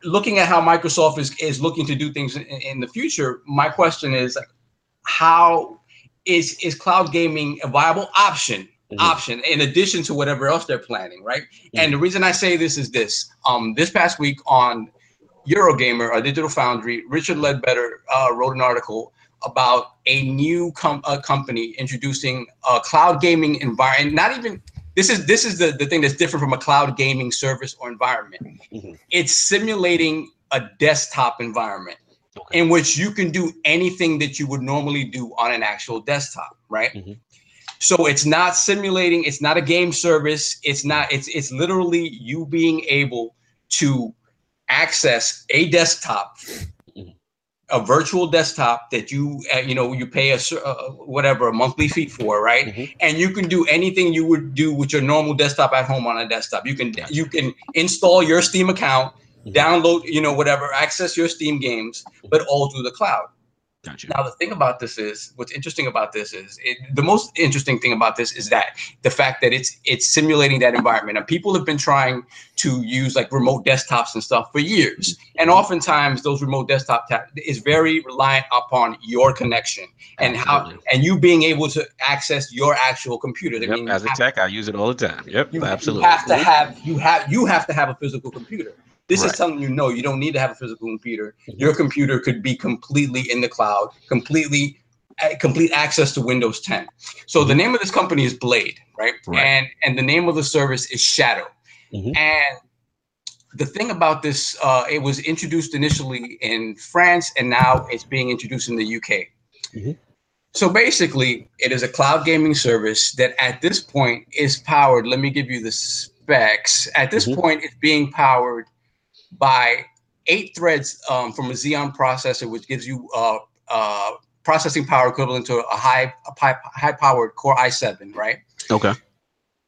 looking at how Microsoft is is looking to do things in, in the future, my question is, how is is cloud gaming a viable option? Mhm. Option in addition to whatever else they're planning, right? And the reason I say this is this: um, this past week on Eurogamer, a digital foundry, Richard Leadbetter uh, wrote an article about a new com- a company introducing a cloud gaming environment. Not even this is this is the, the thing that's different from a cloud gaming service or environment. Mm-hmm. It's simulating a desktop environment okay. in which you can do anything that you would normally do on an actual desktop, right? Mm-hmm. So it's not simulating, it's not a game service, it's not, it's it's literally you being able to access a desktop a virtual desktop that you uh, you know you pay a uh, whatever a monthly fee for right mm-hmm. and you can do anything you would do with your normal desktop at home on a desktop you can you can install your steam account mm-hmm. download you know whatever access your steam games but all through the cloud Gotcha. Now the thing about this is, what's interesting about this is, it, the most interesting thing about this is that the fact that it's it's simulating that environment, and people have been trying to use like remote desktops and stuff for years, and mm-hmm. oftentimes those remote desktop is very reliant upon your connection and Absolutely. how and you being able to access your actual computer. Yep, as a tech, I use it all the time. Yep, you, absolutely. You have to have you have you have to have a physical computer. This right. is telling you no, you don't need to have a physical computer. Mm-hmm. Your computer could be completely in the cloud, completely complete access to Windows 10. So mm-hmm. the name of this company is Blade, right? right? And and the name of the service is Shadow. Mm-hmm. And the thing about this, uh, it was introduced initially in France, and now it's being introduced in the UK. Mm-hmm. So basically, it is a cloud gaming service that at this point is powered. Let me give you the specs. At this mm-hmm. point, it's being powered by eight threads um, from a Xeon processor, which gives you uh, uh, processing power equivalent to a high, a high, high powered Core i7, right? Okay.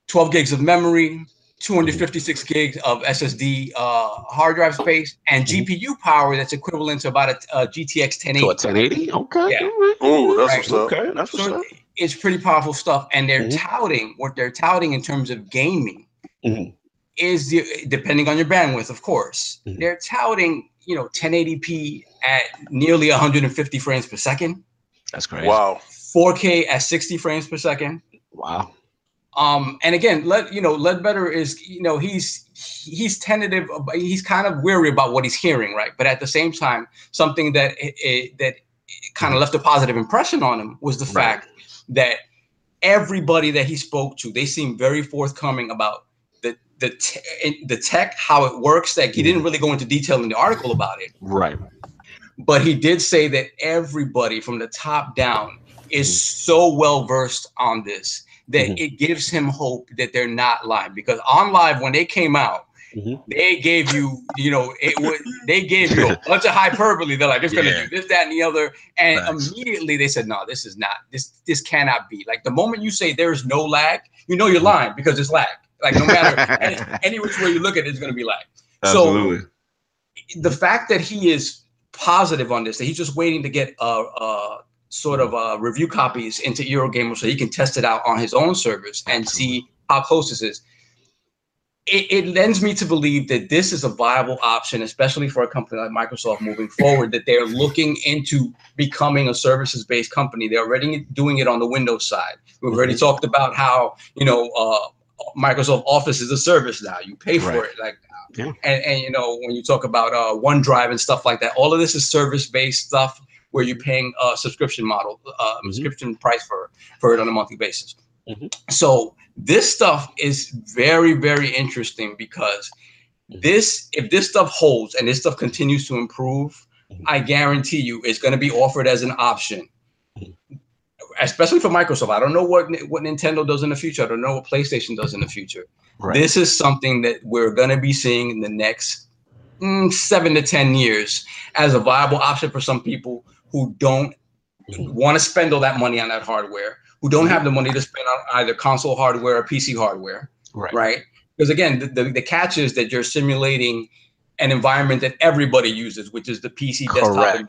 12 gigs of memory, 256 gigs of SSD uh, hard drive space, and mm-hmm. GPU power that's equivalent to about a, a GTX 1080. To a 1080? Okay. Yeah. Oh, that's right. what's up. Okay, that's what's so up. It's pretty powerful stuff, and they're mm-hmm. touting what they're touting in terms of gaming. Mm-hmm is the depending on your bandwidth, of course. Mm-hmm. They're touting, you know, 1080p at nearly 150 frames per second. That's great. Wow. 4K at 60 frames per second. Wow. Um, and again, let you know, Leadbetter is, you know, he's he's tentative, he's kind of weary about what he's hearing, right? But at the same time, something that it, that kind of left a positive impression on him was the right. fact that everybody that he spoke to, they seemed very forthcoming about the te- the tech, how it works. That he didn't mm-hmm. really go into detail in the article about it. Right. But he did say that everybody from the top down is mm-hmm. so well versed on this that mm-hmm. it gives him hope that they're not lying. Because OnLive when they came out, Mm-hmm. They gave you, you know, it would. They gave you a bunch of hyperbole. They're like, it's gonna do this, that, and the other, and immediately they said, no, this is not. This this cannot be. Like the moment you say there is no lag, you know you're mm-hmm. lying because it's lag. Like no matter any, any, which way you look at it, it's going to be like. Absolutely. So the fact that he is positive on this, that he's just waiting to get a, a sort of uh, review copies into Eurogamer so he can test it out on his own servers and see how close this is. It, it, lends me to believe that this is a viable option, especially for a company like Microsoft moving forward, that they're looking into becoming a services based company. They're already doing it on the Windows side. We've already mm-hmm. talked about how, you know, uh, Microsoft Office is a service now. You pay for right. it, like, yeah. and and you know when you talk about uh, OneDrive and stuff like that, all of this is service based stuff where you're paying a subscription model, uh, mm-hmm. subscription price for for it on a monthly basis. Mm-hmm. So this stuff is very very interesting because mm-hmm. this if this stuff holds and this stuff continues to improve, mm-hmm. I guarantee you it's going to be offered as an option especially for Microsoft. I don't know what what Nintendo does in the future. I don't know what PlayStation does in the future. Right. This is something that we're going to be seeing in the next mm, seven to ten years as a viable option for some people who don't want to spend all that money on that hardware, who don't have the money to spend on either console hardware or PC hardware. Right. Right. Because again, the, the, the catch is that you're simulating an environment that everybody uses, which is the PC desktop environment.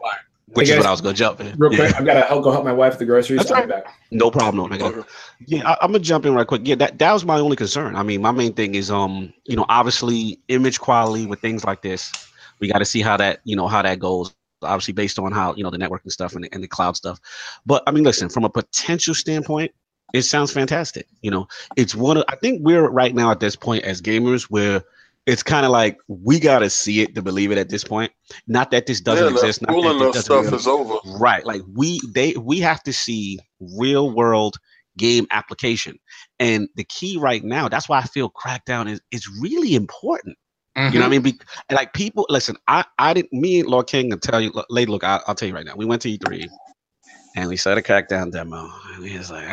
Which guys, is what I was gonna jump in. Real quick, yeah. I've got to help go help my wife at the groceries. That's right. Back. No problem. No, yeah, I, am gonna jump in right quick. Yeah, that, that was my only concern. I mean, my main thing is um, you know, obviously image quality with things like this. We got to see how that, you know, how that goes. Obviously, based on how you know the networking stuff and the, and the cloud stuff. But I mean, listen, from a potential standpoint, it sounds fantastic. You know, it's one of I think we're right now at this point as gamers where it's kind of like we gotta see it to believe it at this point. Not that this doesn't Yeah, exist. the Not that this stuff really- is over. right. Like we they we have to see real world game application. And the key right now, that's why I feel Crackdown is is really important. You know what I mm-hmm. mean? Be, like people, listen. I I didn't. Me and Lord King can tell you, look, lady. Look, I, I'll tell you right now. We went to E3, and we saw the Crackdown demo, and he was like,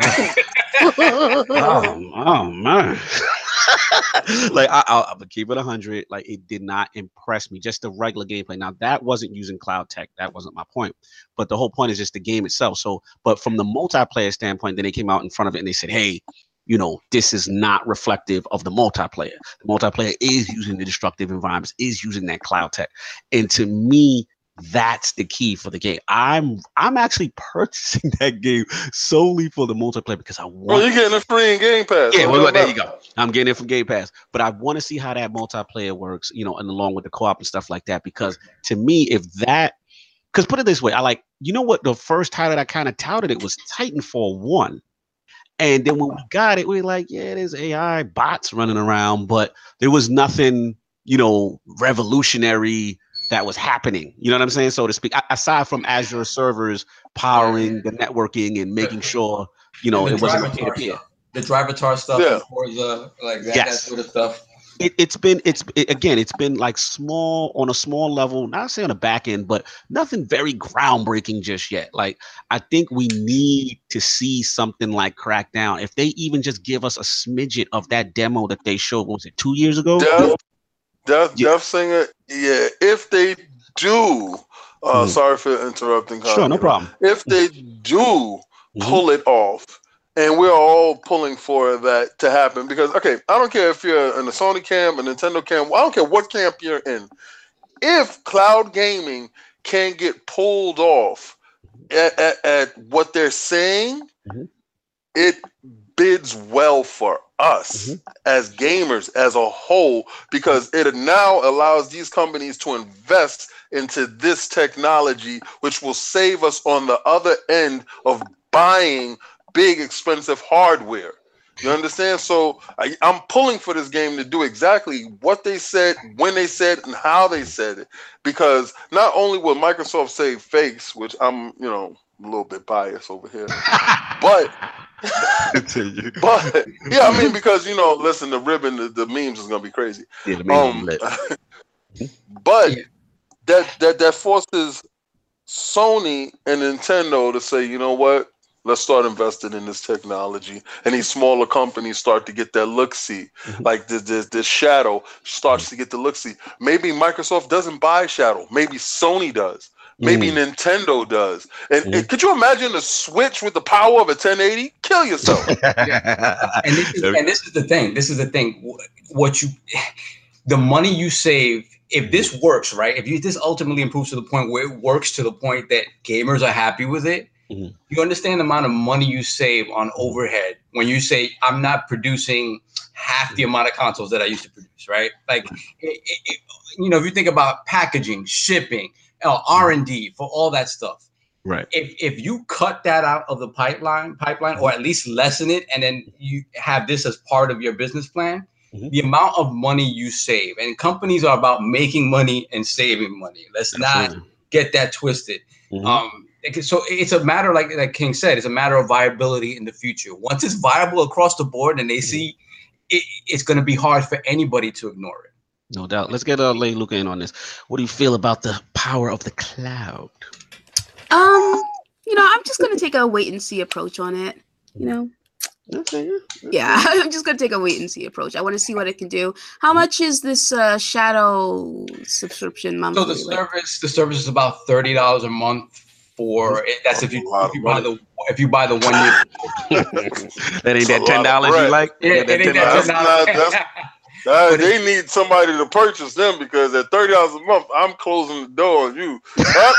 oh, oh, oh, man. like I, I'll, I'll keep it hundred. Like it did not impress me. Just the regular gameplay. Now that wasn't using cloud tech. That wasn't my point. But the whole point is just the game itself. So, but from the multiplayer standpoint, then they came out in front of it and they said, hey. You know, this is not reflective of the multiplayer. The multiplayer is using the destructive environments, is using that cloud tech. And to me, that's the key for the game. I'm I'm actually purchasing that game solely for the multiplayer because I Well, want you're getting it free in Game Pass. yeah, well, there you go. I'm getting it from Game Pass, but I want to see how that multiplayer works, you know, and along with the co-op and stuff like that. Because to me, if that, because put it this way, I like, you know what, the first title that I kind of touted it was Titanfall One, and then when we got it, we were like, yeah, there's AI bots running around, but there was nothing, you know, revolutionary that was happening. You know what I'm saying, so to speak. A- Aside from Azure servers powering the networking and making sure, you know, it wasn't driver peer to peer. The Drivatar stuff, Yeah. and Forza, like that, that sort of stuff. it, it's been it's it, again it's been like small on a small level not say on the back end but nothing very groundbreaking just yet like i think we need to see something like crackdown if they even just give us a smidget of that demo that they showed what was it two years ago Death, Death, Yeah. Death Singer. Yeah, if they do, uh, Mhm. sorry for interrupting. sure no problem If they do Mhm. pull it off, and we're all pulling for that to happen, because okay, I don't care if you're in the Sony camp, a Nintendo camp, I don't care what camp you're in. If cloud gaming can get pulled off at, at, at what they're saying, Mhm. it bids well for us Mhm. as gamers as a whole because it now allows these companies to invest into this technology which will save us on the other end of buying big expensive hardware. You understand? So I, i'm pulling for this game to do exactly what they said when they said and how they said it. Because not only will microsoft save face which i'm you know a little bit biased over here but Continue. but yeah, I mean, because you know, listen, the ribbon, the, the memes is gonna be crazy. Yeah, the main Um, but that that that forces Sony and Nintendo to say, you know what? Let's start investing in this technology, and these smaller companies start to get that look see. Mhm. Like this, this, this Shadow starts to get the look see. Maybe Microsoft doesn't buy Shadow. Maybe Sony does. Maybe Mm. Nintendo does. And, Mhm. and could you imagine the Switch with the power of a 1080? Kill yourself. and this is and this is the thing. This is the thing. What you, the money you save, if this works right, if you this ultimately improves to the point where it works to the point that gamers are happy with it, Mhm. you understand the amount of money you save on overhead when you say I'm not producing half the amount of consoles that I used to produce, right? Like, it, it, it- you know, if you think about packaging, shipping, R and D for all that stuff. Right. If if you cut that out of the pipeline pipeline or at least lessen it and then you have this as part of your business plan Mhm. the amount of money you save and companies are about making money and saving money. Let's not get that twisted. Mhm. um so it's a matter like like king said it's a matter of viability in the future. Once it's viable across the board and they see it, it's going to be hard for anybody to ignore it No doubt. Let's get uh, Lady Luca in on this. What do you feel about the power of the cloud? Um, you know, I'm just gonna take a wait and see approach on it. You know, Okay, yeah. yeah, I'm just gonna take a wait and see approach. I want to see what it can do. How much is this uh, shadow subscription so the like? service the service is about $30 a month for it, that's if you, if you buy the if you buy the one year that ain't that ten dollars you like? Yeah, Yeah, it that ain't $10. that That's not- that's- Uh, they need somebody to purchase them because at thirty dollars a month, I'm closing the door on you.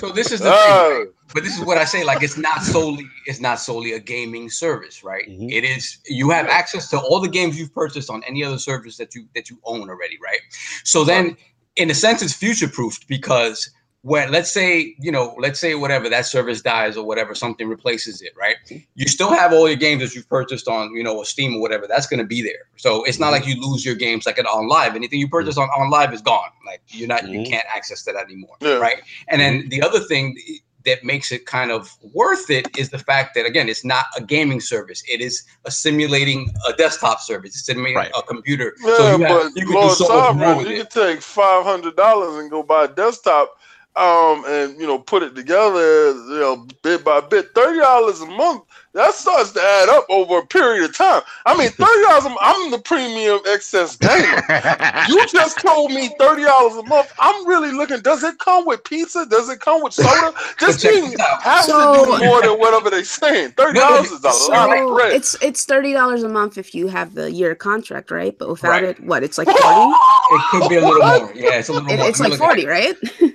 So this is the thing, uh, right? but this is what I say. Like it's not solely it's not solely a gaming service, right? Mhm. It is you have access to all the games you've purchased on any other service that you that you own already, right? So then, in a sense, it's future proofed because when let's say you know let's say whatever that service dies or whatever something replaces it right? Mm-hmm. You still have all your games that you've purchased on you know steam or whatever that's going to be there. So it's not mm-hmm. like you lose your games like OnLive. Anything you purchase mm-hmm. on, OnLive is gone. Like you're not you can't access that anymore Yeah. right? And then the other thing that makes it kind of worth it is the fact that again it's not a gaming service. It is a simulating a desktop service. It's simulating Right. a computer. Yeah, so you, but you can Lord do so much more Sovereign, with you it. can take five hundred dollars and go buy a desktop, um, and you know put it together, you know, bit by bit. Thirty dollars a month that starts to add up over a period of time. I mean, thirty dollars. I'm the premium excess gamer. You just told me thirty dollars a month. I'm really looking. Does it come with pizza? Does it come with soda? This check thing has So- to do more than whatever they're saying. Thirty dollars is a So- lot of bread. it's it's thirty dollars a month if you have the year contract, right? But without Right. it, what? It's like forty. it could be a little more yeah it's a little It, more it's Let me like look at forty,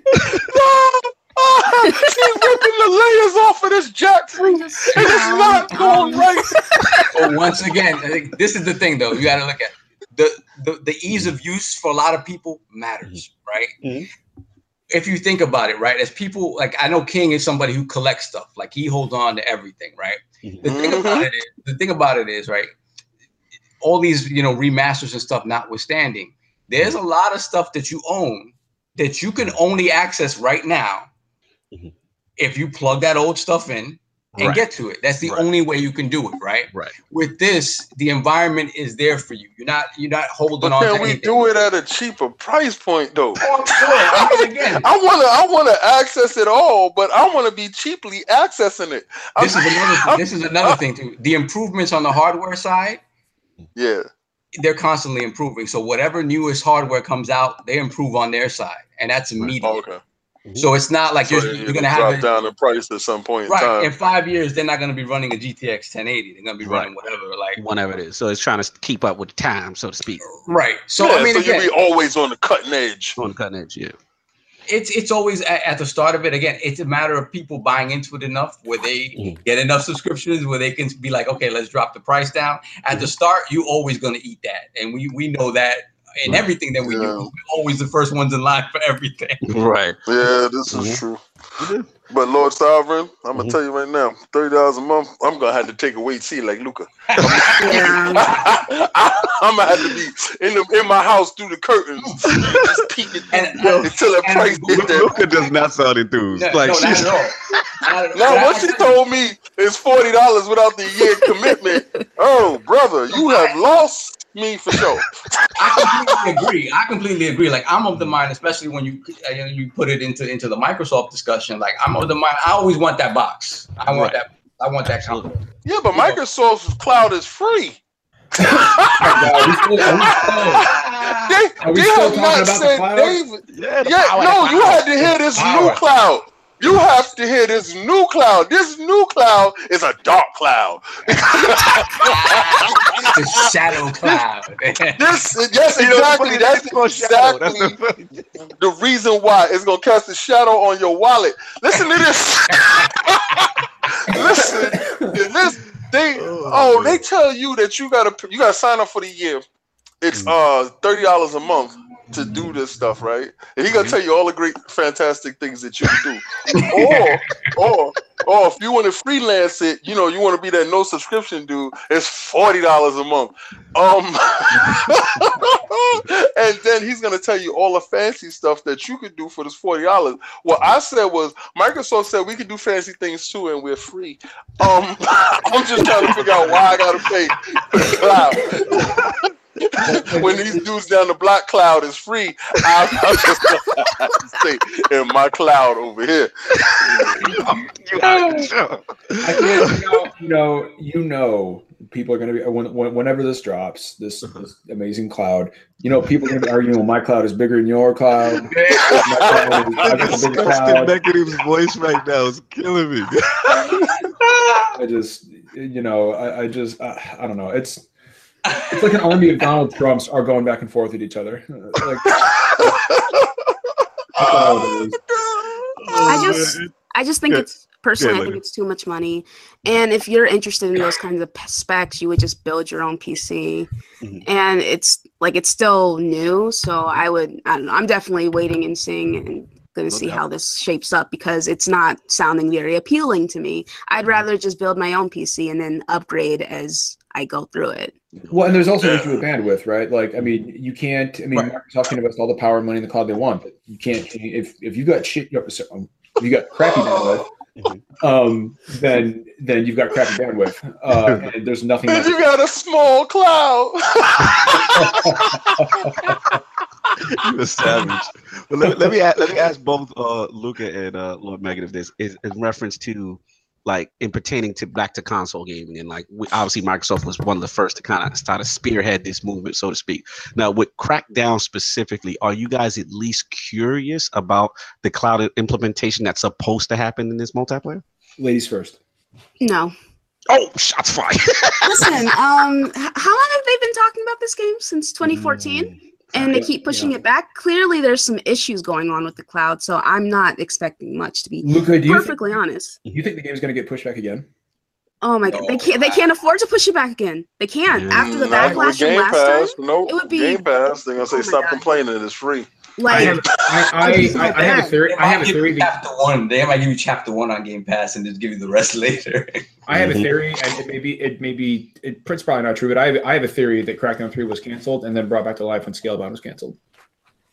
it. He's ripping the layers off of this jackfruit. It is not going right. But once again, I think this is the thing though. You got to look at the, the the ease of use for a lot of people matters, right? Mhm. If you think about it, right, as people like I know King is somebody who collects stuff, like he holds on to everything, right? Mhm. The thing about it is, the thing about it is, right, all these you know remasters and stuff notwithstanding, there's a lot of stuff that you own that you can only access right now. If you plug that old stuff in and Right. get to it. That's the Right. only way you can do it, right? Right. With this, the environment is there for you. You're not you're not holding But on can to we anything. do it at a cheaper price point though? Oh. I again, I wanna I wanna access it all, but I wanna be cheaply accessing it. I'm- this is another thing. This is another thing too. The improvements on the hardware side, yeah. they're constantly improving. So whatever newest hardware comes out, they improve on their side, and that's immediate. Okay. So it's not like So you're, it'll you're gonna drop have it down in price at some point in right time. in five years. They're not gonna be running a GTX 1080. They're gonna be running whatever. Like Whatever it is. So it's trying to keep up with the time, so to speak. right. So yeah, I mean, so again, you'll be always on the cutting edge. On the cutting edge, yeah. it's it's always at, at the start of it again it's a matter of people buying into it enough where they Mhm. get enough subscriptions where they can be like okay let's drop the price down at the start you're always going to eat that and we we know that in Right. everything that we Yeah. do we're always the first ones in line for everything Right. Yeah, this is Mhm. true. But Lord Sovereign, I'm gonna Mhm. tell you right now, thirty dollars a month, I'm gonna have to take a wait see like Luca. I'm gonna have to be in the in my house through the curtains, just peeking And- until that and- price hit that. Luca does not sound enthused. no, like no, she's at all. Not at- Now, what she told me is forty dollars without the year commitment. Oh, brother, you have lost me for sure. I completely agree. I completely agree. Like I'm of the mind, especially when you uh, you know, you put it into into the Microsoft discussion. Like I'm of the mind. I always want that box. I want Right. that. I want that console. Yeah, but Microsoft's cloud is free. Are we still- are we still- They, they have not about the said cloud? David. yeah, the Yeah, power, no, you had to hear this Power. new cloud. You have to hear this new cloud. This new cloud is a dark cloud. the shadow cloud. This, yes, exactly. That's it's called shadow. exactly the reason why it's gonna cast a shadow on your wallet. Listen to this. Listen, to this they Oh, oh they tell you that you gotta you gotta sign up for the year. It's Mm. uh thirty dollars a month to do this stuff, right? And he gonna Mhm. tell you all the great, fantastic things that you can do. or or or if you want to freelance it, you know, you want to be that no subscription dude. It's forty dollars a month. Um, and then he's gonna tell you all the fancy stuff that you could do for this forty dollars. What I said was Microsoft said we could do fancy things too, and we're free. Um, I'm just trying to figure out why I gotta pay for cloud. when these dudes down the block cloud is free, I, I'm just gonna stay in my cloud over here. You out of. I can't, you know, you know, you know, people are going to be when, when, whenever this drops, this, this amazing cloud. You know, people are going to be arguing. Well, my cloud is bigger than your cloud. My cloud is- I got a bigger cloud. Megative's voice right now is killing me. I just, you know, I, I just, uh, I don't know. It's it's like an army of Donald Trumps are going back and forth at each other. Like, that's all it is. I just I just think Yeah. it's personally I think it's too much money. And if you're interested in those kinds of specs, you would just build your own PC. Mhm. And it's like it's still new, so I would I don't know. I'm definitely waiting and seeing and going to see how this shapes up because it's not sounding very appealing to me. I'd mm-hmm. rather just build my own PC and then upgrade as I go through it. Well, and there's also an issue with bandwidth, right? Like, I mean, you can't. I mean, right. Microsoft can invest all the power and money in the cloud they want, but you can't. If if you got shit, you got crappy bandwidth Mm-hmm. um, then then you've got crappy bandwidth, uh, and there's nothing. Then you got a small cloud. You're a savage. Well, let, let, me let me ask both uh, Luca and uh, Lord Megan if this is in reference to like in pertaining to back to console gaming and like we, obviously microsoft was one of the first to kind of start to spearhead this movement so to speak. Now with crackdown specifically are you guys at least curious about the cloud implementation that's supposed to happen in this multiplayer? Ladies first. No. Oh shots fired. Listen um how long have they been talking about this game? Since 2014 mm and they keep pushing yeah. it back. Clearly, there's some issues going on with the cloud, so I'm not expecting much to be Luca, do perfectly think, honest. You think the game's going to get pushed back again? Oh my god, they can't. They can't afford to push it back again. They can't. Mm, After the backlash from last Pass, time, nope. it would be Game Pass. They're gonna say oh stop God. complaining. It's free. Like, I have, I, I, I, have a theory. I have a theory. Chapter one. They might give you chapter one on Game Pass and just give you the rest later. I have a mm-hmm. theory, and it may be it may be it, it's probably not true, but I have I have a theory that Crackdown Three was canceled and then brought back to life when Scalebound was canceled.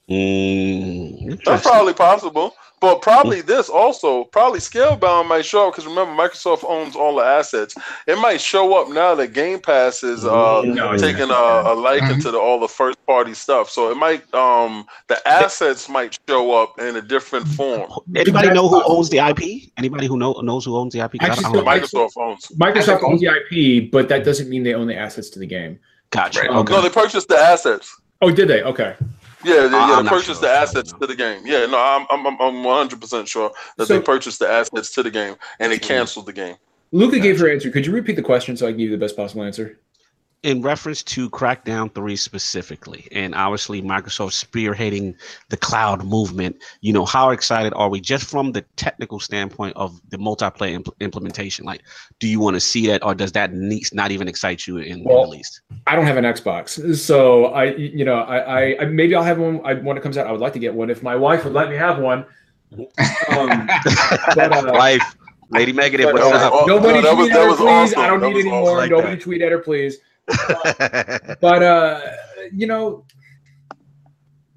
Mm, That's probably possible. But probably this also, probably Scalebound might show up because remember Microsoft owns all the assets. It might show up now that Game Pass is uh, no, taking a, a, liking mm-hmm. to the, all the first party stuff. So it might um the assets might show up in a different form. Anybody know who owns the IP? Anybody who know, knows who owns the IP? Actually, Microsoft owns. Microsoft owns the IP, but that doesn't mean they own the assets to the game. Gotcha. Right. Okay. No, they purchased the assets. Oh, did they? Okay. Yeah, they, yeah, they purchased sure. the assets to the game. Yeah, no, I'm I'm I'm 100 percent sure that so, they purchased the assets to the game and they hmm. canceled the game. Luca gave her answer. Could you repeat the question so I can give you the best possible answer? In reference to Crackdown 3 specifically, and obviously Microsoft spearheading the cloud movement, you know, how excited are we just from the technical standpoint of the multiplayer impl- implementation? Like, do you want to see that, or does that not even excite you in, well, in the least? I don't have an Xbox, so I, you know, I, I, maybe I'll have one I, when it comes out. I would like to get one if my wife would let me have one. Um, but, uh, Wife. Lady Megan, what's up? Nobody no, tweet was, at her, please. Awesome. I don't that need any more. Like Nobody that. tweet at her, please. but uh, you know,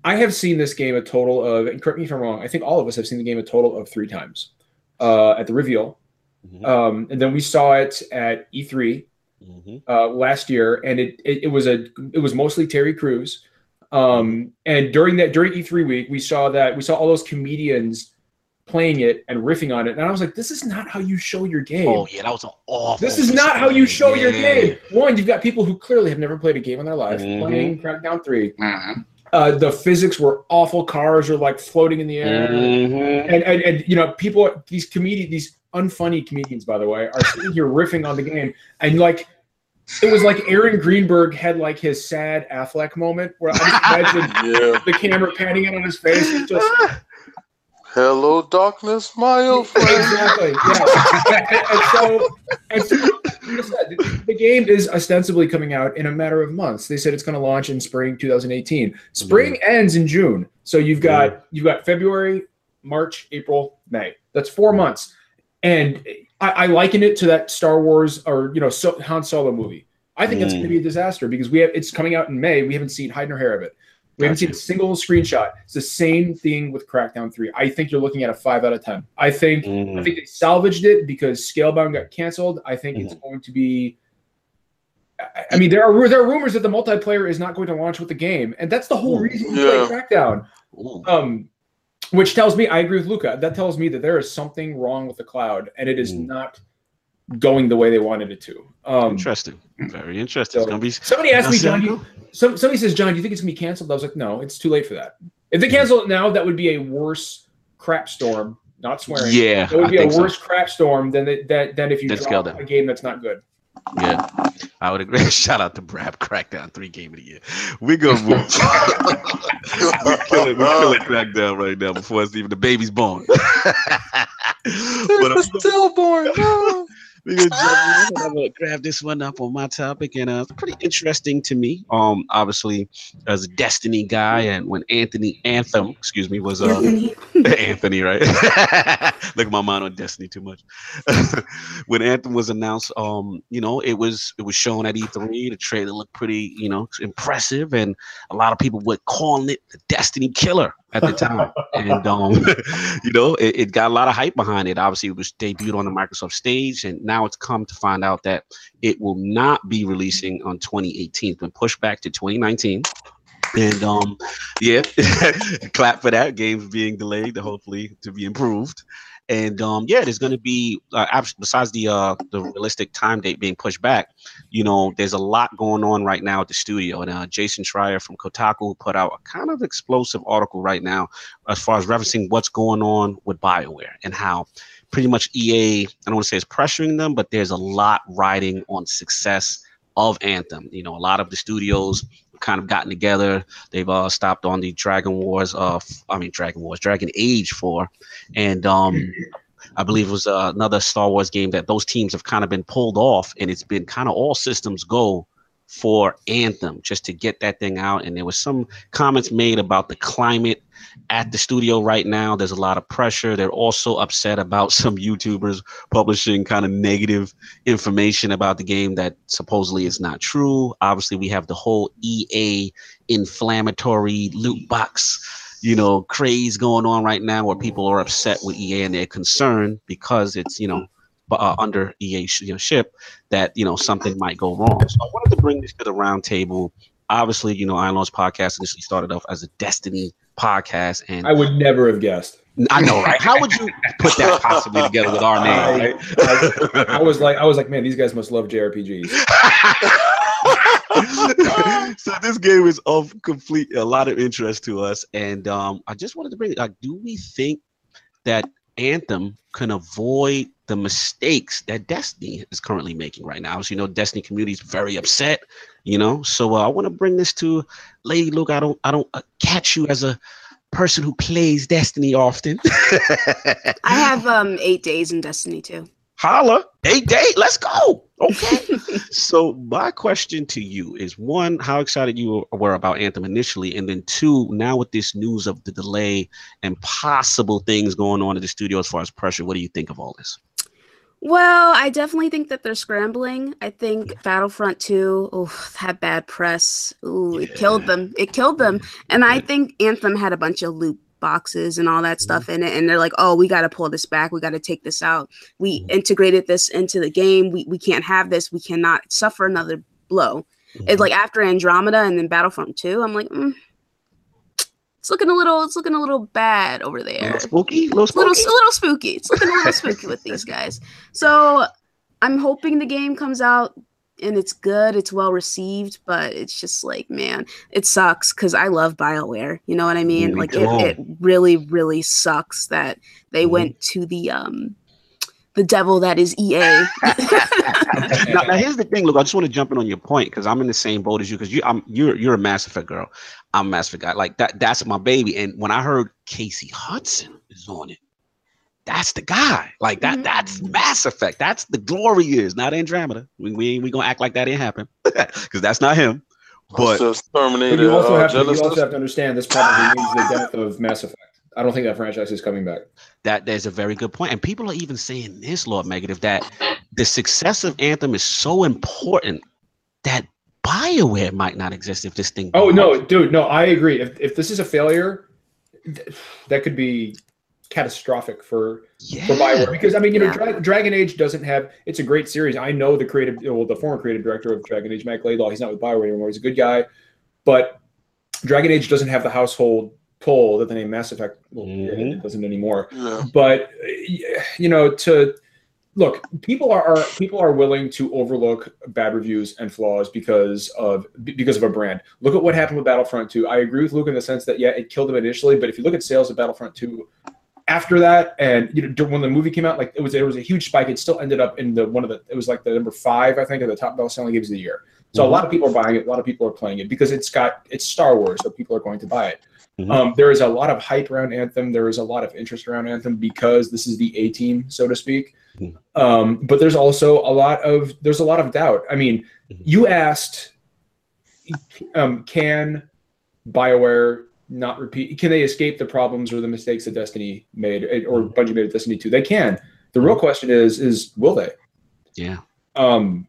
I have seen this game a total of. And correct me if I'm wrong. I think all of us have seen the game a total of three times uh, at the reveal, mm-hmm. um, and then we saw it at E3 mm-hmm. uh, last year, and it, it, it was a it was mostly Terry Crews. Um, and during that during E3 week, we saw that we saw all those comedians playing it and riffing on it. And I was like, this is not how you show your game. Oh, yeah, that was awful. This is not how you show yeah. your game. One, you've got people who clearly have never played a game in their life mm-hmm. playing Crackdown 3. Mm-hmm. Uh, the physics were awful. Cars are like floating in the air. Mm-hmm. And, and, and, you know, people, these comedians, these unfunny comedians, by the way, are sitting here riffing on the game. And like, it was like Aaron Greenberg had like his sad Affleck moment where I just imagine yeah. the camera panning in on his face. It's just Hello, darkness, my old friend. exactly. Yeah. and, so, and so the, the, game is ostensibly coming out in a matter of months. They said it's going to launch in spring 2018. Spring mm-hmm. ends in June, so you've got mm-hmm. you've got February, March, April, May. That's 4 months, and I, I, liken it to that Star Wars or you know so, Han Solo movie. I think mm. it's going to be a disaster because we have it's coming out in May. We haven't seen hide nor hair of it. We haven't seen a single screenshot. It's the same thing with Crackdown 3. I think you're looking at a five out of ten. I think mm. I think they salvaged it because Scalebound got canceled. I think mm. it's going to be I mean, there are there are rumors that the multiplayer is not going to launch with the game, and that's the whole reason you yeah. play Crackdown. Um, which tells me I agree with Luca. That tells me that there is something wrong with the cloud, and it is mm. not going the way they wanted it to. Um, interesting, very interesting. So, be, somebody asked me, John. You, some, somebody says, John, do you think it's gonna be canceled? I was like, no, it's too late for that. If they cancel it now, that would be a worse crap storm. Not swearing. Yeah, it would be a worse so. crap storm than that. Than if you That's drop a game that's not good. Yeah, I would agree. Shout out to Brad Crackdown three game of the year. We gonna move. we're killing, we're killing Crackdown right now before it's even the baby's born. but I'm, stillborn. No. We gonna jump in. I'm gonna grab this one up on my topic, and uh, it's pretty interesting to me. Um, obviously, as a Destiny guy, and when Anthony Anthem, excuse me, was uh, Anthony, Anthony right? Look at my mind on Destiny too much. when Anthem was announced, um, you know, it was it was shown at E3. The trailer looked pretty, you know, impressive, and a lot of people were calling it the Destiny killer at the time. and um, you know, it, it, got a lot of hype behind it. Obviously, it was debuted on the Microsoft stage, and now it's come to find out that it will not be releasing on 2018. It's been pushed back to 2019. And um, yeah, clap for that. Games being delayed, hopefully to be improved. And um, yeah, there's going to be uh, besides the uh, the realistic time date being pushed back, you know, there's a lot going on right now at the studio. And uh, Jason Schreier from Kotaku put out a kind of explosive article right now as far as referencing what's going on with Bioware and how pretty much EA, I don't want to say is pressuring them, but there's a lot riding on success of Anthem. You know, a lot of the studios kind of gotten together. They've uh stopped on the Dragon Wars uh I mean Dragon Wars, Dragon Age 4 and um I believe it was uh, another Star Wars game that those teams have kind of been pulled off and it's been kind of all systems go for Anthem just to get that thing out. And there was some comments made about the climate at the studio right now. There's a lot of pressure. They're also upset about some YouTubers publishing kind of negative information about the game that supposedly is not true. Obviously, we have the whole EA inflammatory loot box, you know, craze going on right now where people are upset with EA and they're concerned because it's, you know, uh, under EA you know, ship that you know something might go wrong. So I wanted to bring this to the roundtable. Obviously, you know, Iron Lords podcast initially started off as a Destiny podcast, and I would never have guessed. I know, right? How would you put that possibly together with our name? Right? I, I, was like, I was like, man, these guys must love JRPGs. so this game is of complete a lot of interest to us, and um, I just wanted to bring it. Like, do we think that Anthem can avoid the mistakes that Destiny is currently making right now. So, you know, Destiny community is very upset, you know. So uh, I want to bring this to Lady Luca. I don't, I don't uh, catch you as a person who plays Destiny often. I have um eight days in Destiny too. Holla, eight days. Let's go. Okay. so my question to you is one, how excited you were about Anthem initially, and then two, now with this news of the delay and possible things going on in the studio as far as pressure, what do you think of all this? Well, I definitely think that they're scrambling. I think Battlefront 2 oh, had bad press. Ooh, yeah. it killed them. It killed them. And I think Anthem had a bunch of loot boxes and all that stuff mm-hmm. in it. And they're like, oh, we got to pull this back. We got to take this out. We mm-hmm. integrated this into the game. We, we can't have this. We cannot suffer another blow. Mm-hmm. It's like after Andromeda and then Battlefront 2, I'm like, mm, it's looking a little it's looking a little bad over there. A little spooky, a little spooky. Little, a little spooky. It's looking a little spooky with these guys. So I'm hoping the game comes out and it's good, it's well received, but it's just like, man, it sucks because I love BioWare. You know what I mean? Me like it, it, really, really sucks that they mm-hmm. went to the um the devil that is EA. now, now, here's the thing. Look, I just want to jump in on your point because I'm in the same boat as you. Because you, I'm you're you're a Mass Effect girl. I'm a Mass Effect guy. Like that. That's my baby. And when I heard Casey Hudson is on it, that's the guy. Like that. Mm-hmm. That's Mass Effect. That's the glory is not Andromeda. We we we gonna act like that didn't happen because that's not him. But, Terminator, but you also uh, have to you also have to understand this probably means the death of Mass Effect. I don't think that franchise is coming back. That there's a very good point, and people are even saying this, Lord Megative, that the success of Anthem is so important that Bioware might not exist if this thing. Oh no, dude, no, I agree. If if this is a failure, that could be catastrophic for yeah. for Bioware because I mean, you know, Dra- Dragon Age doesn't have. It's a great series. I know the creative, well, the former creative director of Dragon Age, Matt Laidlaw. He's not with Bioware anymore. He's a good guy, but Dragon Age doesn't have the household pull that the name Mass Effect well, mm-hmm. it doesn't anymore. Yeah. But you know, to look, people are, are, people are willing to overlook bad reviews and flaws because of because of a brand. Look at what happened with Battlefront 2. I agree with Luke in the sense that yeah, it killed them initially, but if you look at sales of Battlefront 2 after that, and you know, when the movie came out, like it was it was a huge spike. It still ended up in the one of the it was like the number five, I think, of the top best selling games of the year. So mm-hmm. a lot of people are buying it. A lot of people are playing it because it's got it's Star Wars, so people are going to buy it. Mm-hmm. Um, there is a lot of hype around Anthem. There is a lot of interest around Anthem because this is the A team, so to speak. Mm-hmm. Um, but there's also a lot of there's a lot of doubt. I mean, mm-hmm. you asked, um, can Bioware not repeat? Can they escape the problems or the mistakes that Destiny made or mm-hmm. Bungie made at Destiny Two? They can. The real question is, is will they? Yeah. Um,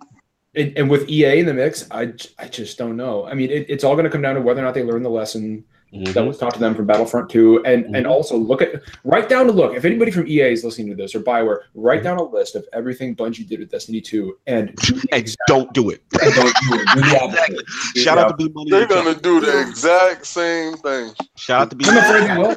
and, and, with EA in the mix, I, I just don't know. I mean, it, it's all going to come down to whether or not they learn the lesson Mm-hmm. That was taught to them from Battlefront 2. And mm-hmm. and also look at write down a look. If anybody from EA is listening to this or Bioware, write mm-hmm. down a list of everything Bungie did with Destiny 2 and, and don't do it. And don't do it. Do the opposite. Shout out to Blue Money. They're gonna do the exact same thing. Shout out to Blue Money.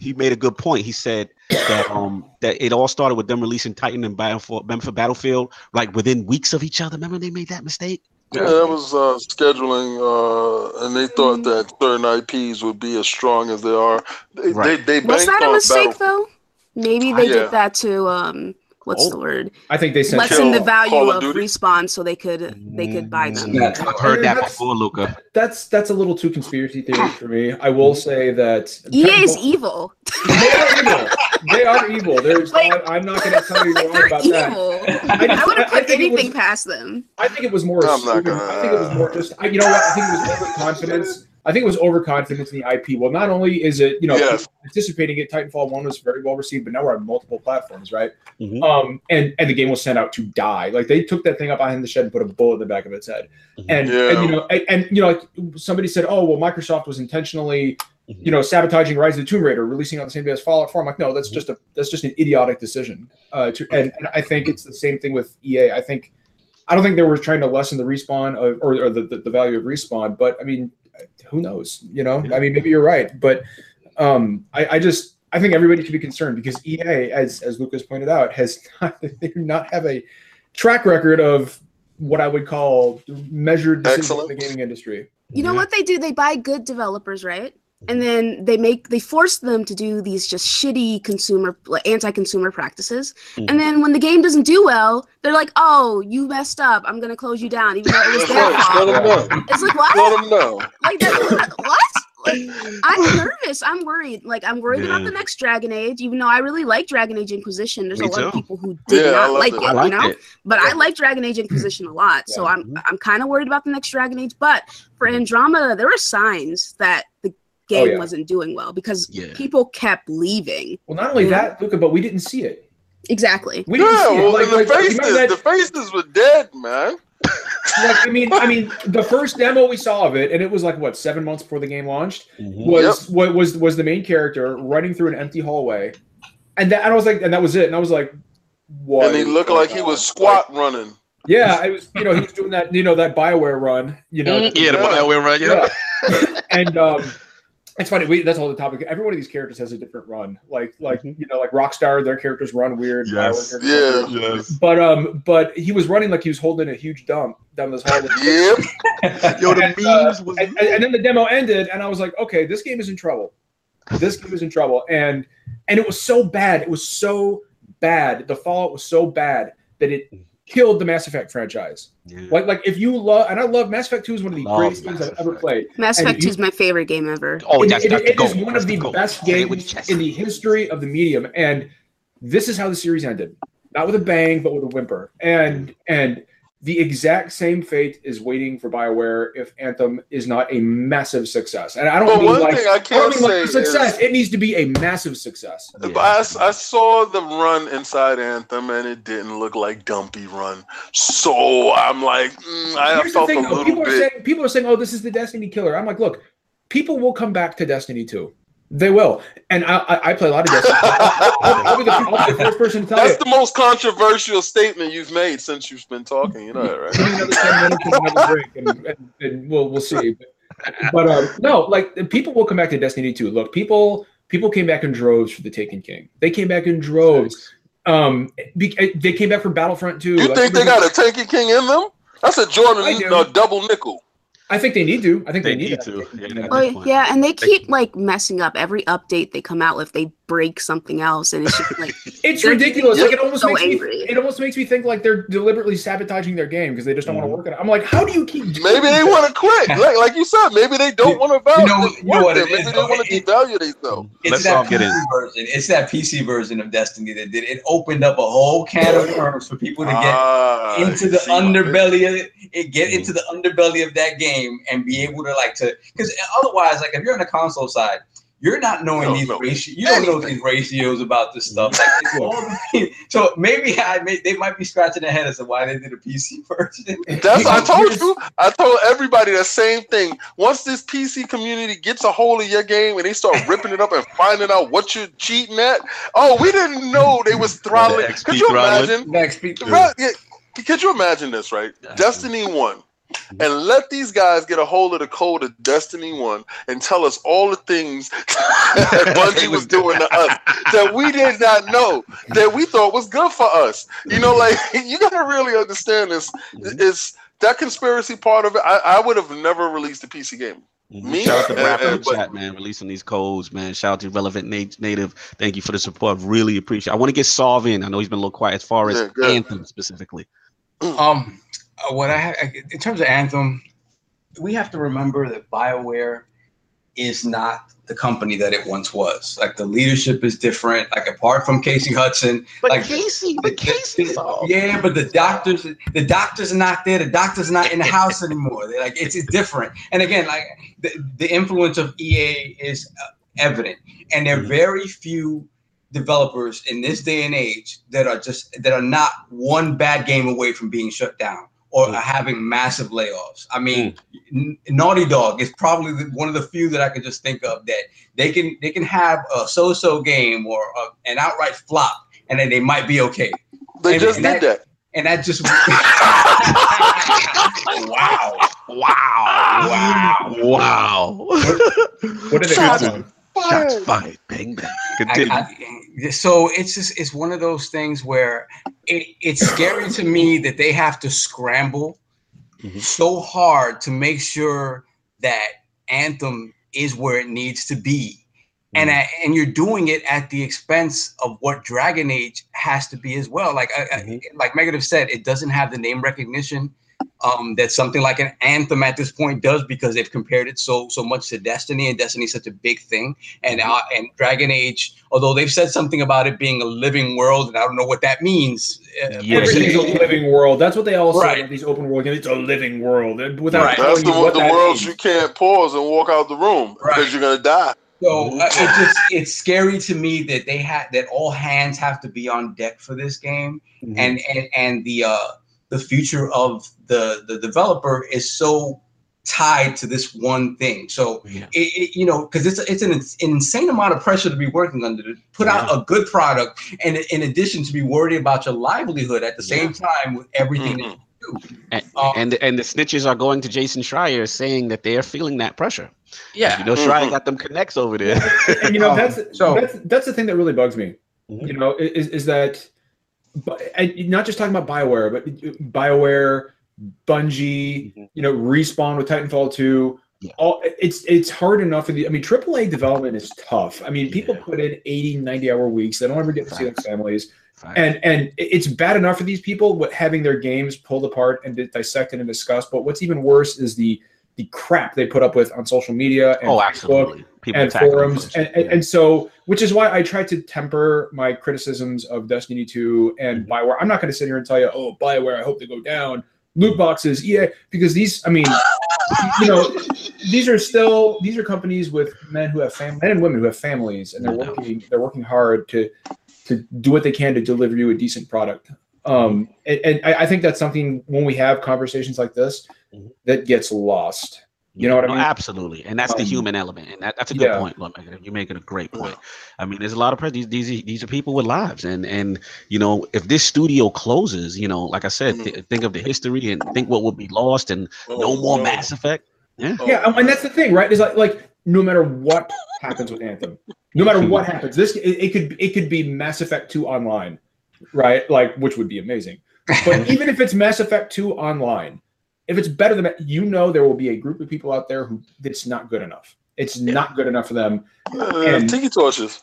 He made a good point. He said that um that it all started with them releasing Titan and Battlefield, remember for Battlefield, like within weeks of each other. Remember they made that mistake? Yeah, that was uh, scheduling, uh, and they thought that certain IPs would be as strong as they are. They, right. they, they was that a mistake though? Maybe they yeah. did that to um, what's oh. the word? I think they sent lessen the value of, of respawn so they could they could buy them. Yeah, I've heard that before, Luca. That's that's a little too conspiracy theory for me. I will say that EA is evil. Evil. They are evil. There's like, I, am not going to tell you wrong about evil. that. I, I would have put anything was, past them. I think it was more. I'm not gonna, I think it was more just. You know what? I think it was overconfidence I think it was overconfidence in the IP. Well, not only is it, you know, yes. anticipating it, Titanfall 1 was very well received, but now we're on multiple platforms, right? Mm-hmm. Um, and and the game was sent out to die. Like they took that thing up behind the shed and put a bullet in the back of its head. Mm-hmm. And, yeah. and you know, and, and, you know, like somebody said, oh, well, Microsoft was intentionally. You know, sabotaging Rise of the Tomb Raider, releasing on the same day as Fallout 4. I'm like, no, that's mm-hmm. just a that's just an idiotic decision. Uh, to, and, and I think it's the same thing with EA. I think I don't think they were trying to lessen the respawn of, or, or the, the, the value of respawn, but I mean, who knows? You know, I mean, maybe you're right, but um, I, I just I think everybody should be concerned because EA, as as Lucas pointed out, has not they do not have a track record of what I would call measured decisions in the gaming industry. You know what they do? They buy good developers, right? And then they make they force them to do these just shitty consumer like anti-consumer practices mm-hmm. and then when the game doesn't do well they're like oh you messed up i'm gonna close you down even though it was their fault it's like what Let them know. like that, what like, I'm nervous. I'm worried. Like I'm worried yeah. about the next Dragon Age, even though I really like Dragon Age Inquisition. There's Me a lot too. of people who did yeah, not like it, it you know. It. But yeah. I like Dragon Age Inquisition a lot, so I'm. I'm kind of worried about the next Dragon Age. But for mm-hmm. Andromeda, there were signs that the game oh, yeah. wasn't doing well because yeah. people kept leaving. Well, not only that, Luca, but we didn't see it. Exactly. We didn't yeah, see well, it. Like, the, like, faces, that, the faces were dead, man. like, I mean, I mean, the first demo we saw of it, and it was like what seven months before the game launched, mm-hmm. was yep. what was was the main character running through an empty hallway, and that and I was like, and that was it, and I was like, what? And he looked like he was squat like, running. Yeah, I was, you know, he was doing that, you know, that Bioware run, you know. Mm, yeah, the Bioware run, yeah. yeah. and um, it's funny. We, that's all the topic. Every one of these characters has a different run. Like, like mm-hmm. you know, like Rockstar, their characters run weird. Yes. Yeah. Yes. But um, but he was running like he was holding a huge dump down this hallway. yep. Yo, the and, memes uh, was. And, and, then the demo ended, and I was like, okay, this game is in trouble. This game is in trouble, and and it was so bad. It was so bad. The Fallout was so bad that it killed the Mass Effect franchise. Yeah. Like, like if you love, and I love Mass Effect Two is one of the greatest Mass games I've ever played. Mass Effect Two is my favorite game ever. Oh, that's, it, that's it, it is one of the, the best games in the history of the medium, and this is how the series ended. Not with a bang, but with a whimper. And and the exact same fate is waiting for Bioware if Anthem is not a massive success. And I don't but mean like, I, I don't mean like success. Is, it needs to be a massive success. Yeah. I, I saw the run inside Anthem and it didn't look like Dumpy Run. So I'm like, mm, I Here's felt the thing, a little people bit. Are saying, people are saying, oh, this is the Destiny killer. I'm like, look, people will come back to Destiny 2. They will, and I, I, I play a lot of Destiny. I'll, I'll, be the, I'll, be the, first person to tell That's you. That's the most controversial statement you've made since you've been talking. You know that, right? another ten minutes another break, and, and, and we'll we'll see. But, but um, no, like people will come back to Destiny 2. Look, people people came back in droves for the Taken King. They came back in droves. Um, be, they came back for Battlefront 2. You like, think they got a Taken King in them? That's a Jordan uh, double nickel. I think they need to. I think they, they need, need, to. Yeah, well, yeah, and they keep like messing up every update they come out with. They break something else, and it's just like It's ridiculous. Like it almost so makes angry. me. It almost makes me think like they're deliberately sabotaging their game because they just don't want to work on it. I'm like, how do you keep? doing Maybe they want to quit. Like, like you said, maybe they don't want to value. know- you know what it Maybe is, they though? want to It- devalue themselves. It's Let's that PC version. It's that PC version of Destiny that did it. opened up a whole can of worms for people to get Ah, into the underbelly of it, it get into the underbelly of that game and be able to like to because otherwise like if you're on the console side you're not knowing No, these no. ratios you don't know these ratios about this stuff like, so maybe i may, they might be scratching their head as to why they did a pc version That's I told you. I told everybody the same thing. Once this PC community gets a hold of your game and they start ripping it up and finding out what you're cheating at, oh, we didn't know they was throttling. XP Could you imagine? next speak Right, yeah. Could you imagine this, right? Destiny 1. And let these guys get a hold of the code of Destiny 1 and tell us all the things that Bungie was doing to us that we did not know, that we thought was good for us. You know, like, you got to really understand this. Is that conspiracy part of it? I, I would have never released a PC game. Me? Shout out to Rapper in the chat, man, releasing these codes, man. Shout out to Relevant Nat- Native. Thank you for the support. Really appreciate. It. I want to get Solve in. I know he's been a little quiet as far as Yeah. Anthem specifically. Um, what I have in terms of Anthem, we have to remember that Bioware is not the company that it once was. Like the leadership is different. Like apart from Casey Hudson, But like Casey, the- but Casey's all. yeah, but the doctors, the doctors are not there. The doctor's not in the house anymore. They're like it's, it's different. And again, like the, the influence of EA is uh, evident, and there are Mhm. very few developers in this day and age that are just that are not one bad game away from being shut down or Mm. having massive layoffs. I mean, N- Naughty Dog is probably the, one of the few that I could just think of that they can they can have a so-so game or a, an outright flop, and then they might be okay. They And- just and did that. And that just wow, Wow! Wow! Wow! What did they Shots call them? Shots fired. Bang bang. Continue. I- I- so it's just it's one of those things where it, it's scary to me that they have to scramble Mhm. so hard to make sure that Anthem is where it needs to be. And. I, and you're doing it at the expense of what Dragon Age has to be as well. Like I, I- like Megative said, it doesn't have the name recognition um, that something like an Anthem at this point does because they've compared it so so much to Destiny, and Destiny is such a big thing. And Mm-hmm. uh, and Dragon Age, although they've said something about it being a living world, and I don't know what that means. uh, Yeah. per. Everything's a living world. That's what they all say about these open world games. It's a living world. And Without Right. telling That's the, you what the that worlds means. you can't pause and walk out the room Right. because you're gonna die. So uh, it just it's scary to me that they had that all hands have to be on deck for this game, Mhm. and and and the uh the future of the the developer is so tied to this one thing. So Yeah. it, it you know because it's it's an, ins- insane amount of pressure to be working under to put out a good product, and in addition to be worried about your livelihood at the same time with everything that Mhm. you do. And, Um, and and the snitches are going to Jason Schreier saying that they're feeling that pressure. Yeah, You know, Schreier Mhm. got them connects over there. and you know Um, that's so- that's that's the thing that really bugs me. Mhm. You know, is is that, but not just talking about Bioware, but Bioware, Bungie, Mhm. you know, respawn with Titanfall two. Yeah. All it's it's hard enough for the. I mean, AAA development is tough. I mean, people put in 80, 90 hour weeks. They don't ever get to see their families, Fine. and and it's bad enough for these people what having their games pulled apart and dissected and discussed. But what's even worse is the the crap they put up with on social media and oh, Facebook. People and forums and, and, Yeah. and so which is why i try to temper my criticisms of destiny 2 and Mhm. bioware i'm not going to sit here and tell you oh bioware i hope they go down loot boxes yeah because these i mean you know these are still these are companies with men who have fam- men and women who have families and they're working they're working hard to to do what they can to deliver you a decent product um and, and I, I think that's something when we have conversations like this Mhm. that gets lost You know what I No, mean? Absolutely, and that's the Um, human element, and that, that's a good yeah. point. Look, you're making a great point. I mean, there's a lot of pres- these these these are people with lives, and and you know, if this studio closes, you know, like I said, Mm. th- think of the history and think what will be lost, and no Oh, more no. Mass Effect. Yeah, Oh, yeah, and that's the thing, right? Is like like no matter what happens with Anthem, no matter what happens, this it, it could it could be Mass Effect Two online, right? Like which would be amazing. But even if it's Mass Effect Two online, if it's better than you know, there will be a group of people out there who it's not good enough. It's not good enough for them. Uh, And- tiki torches.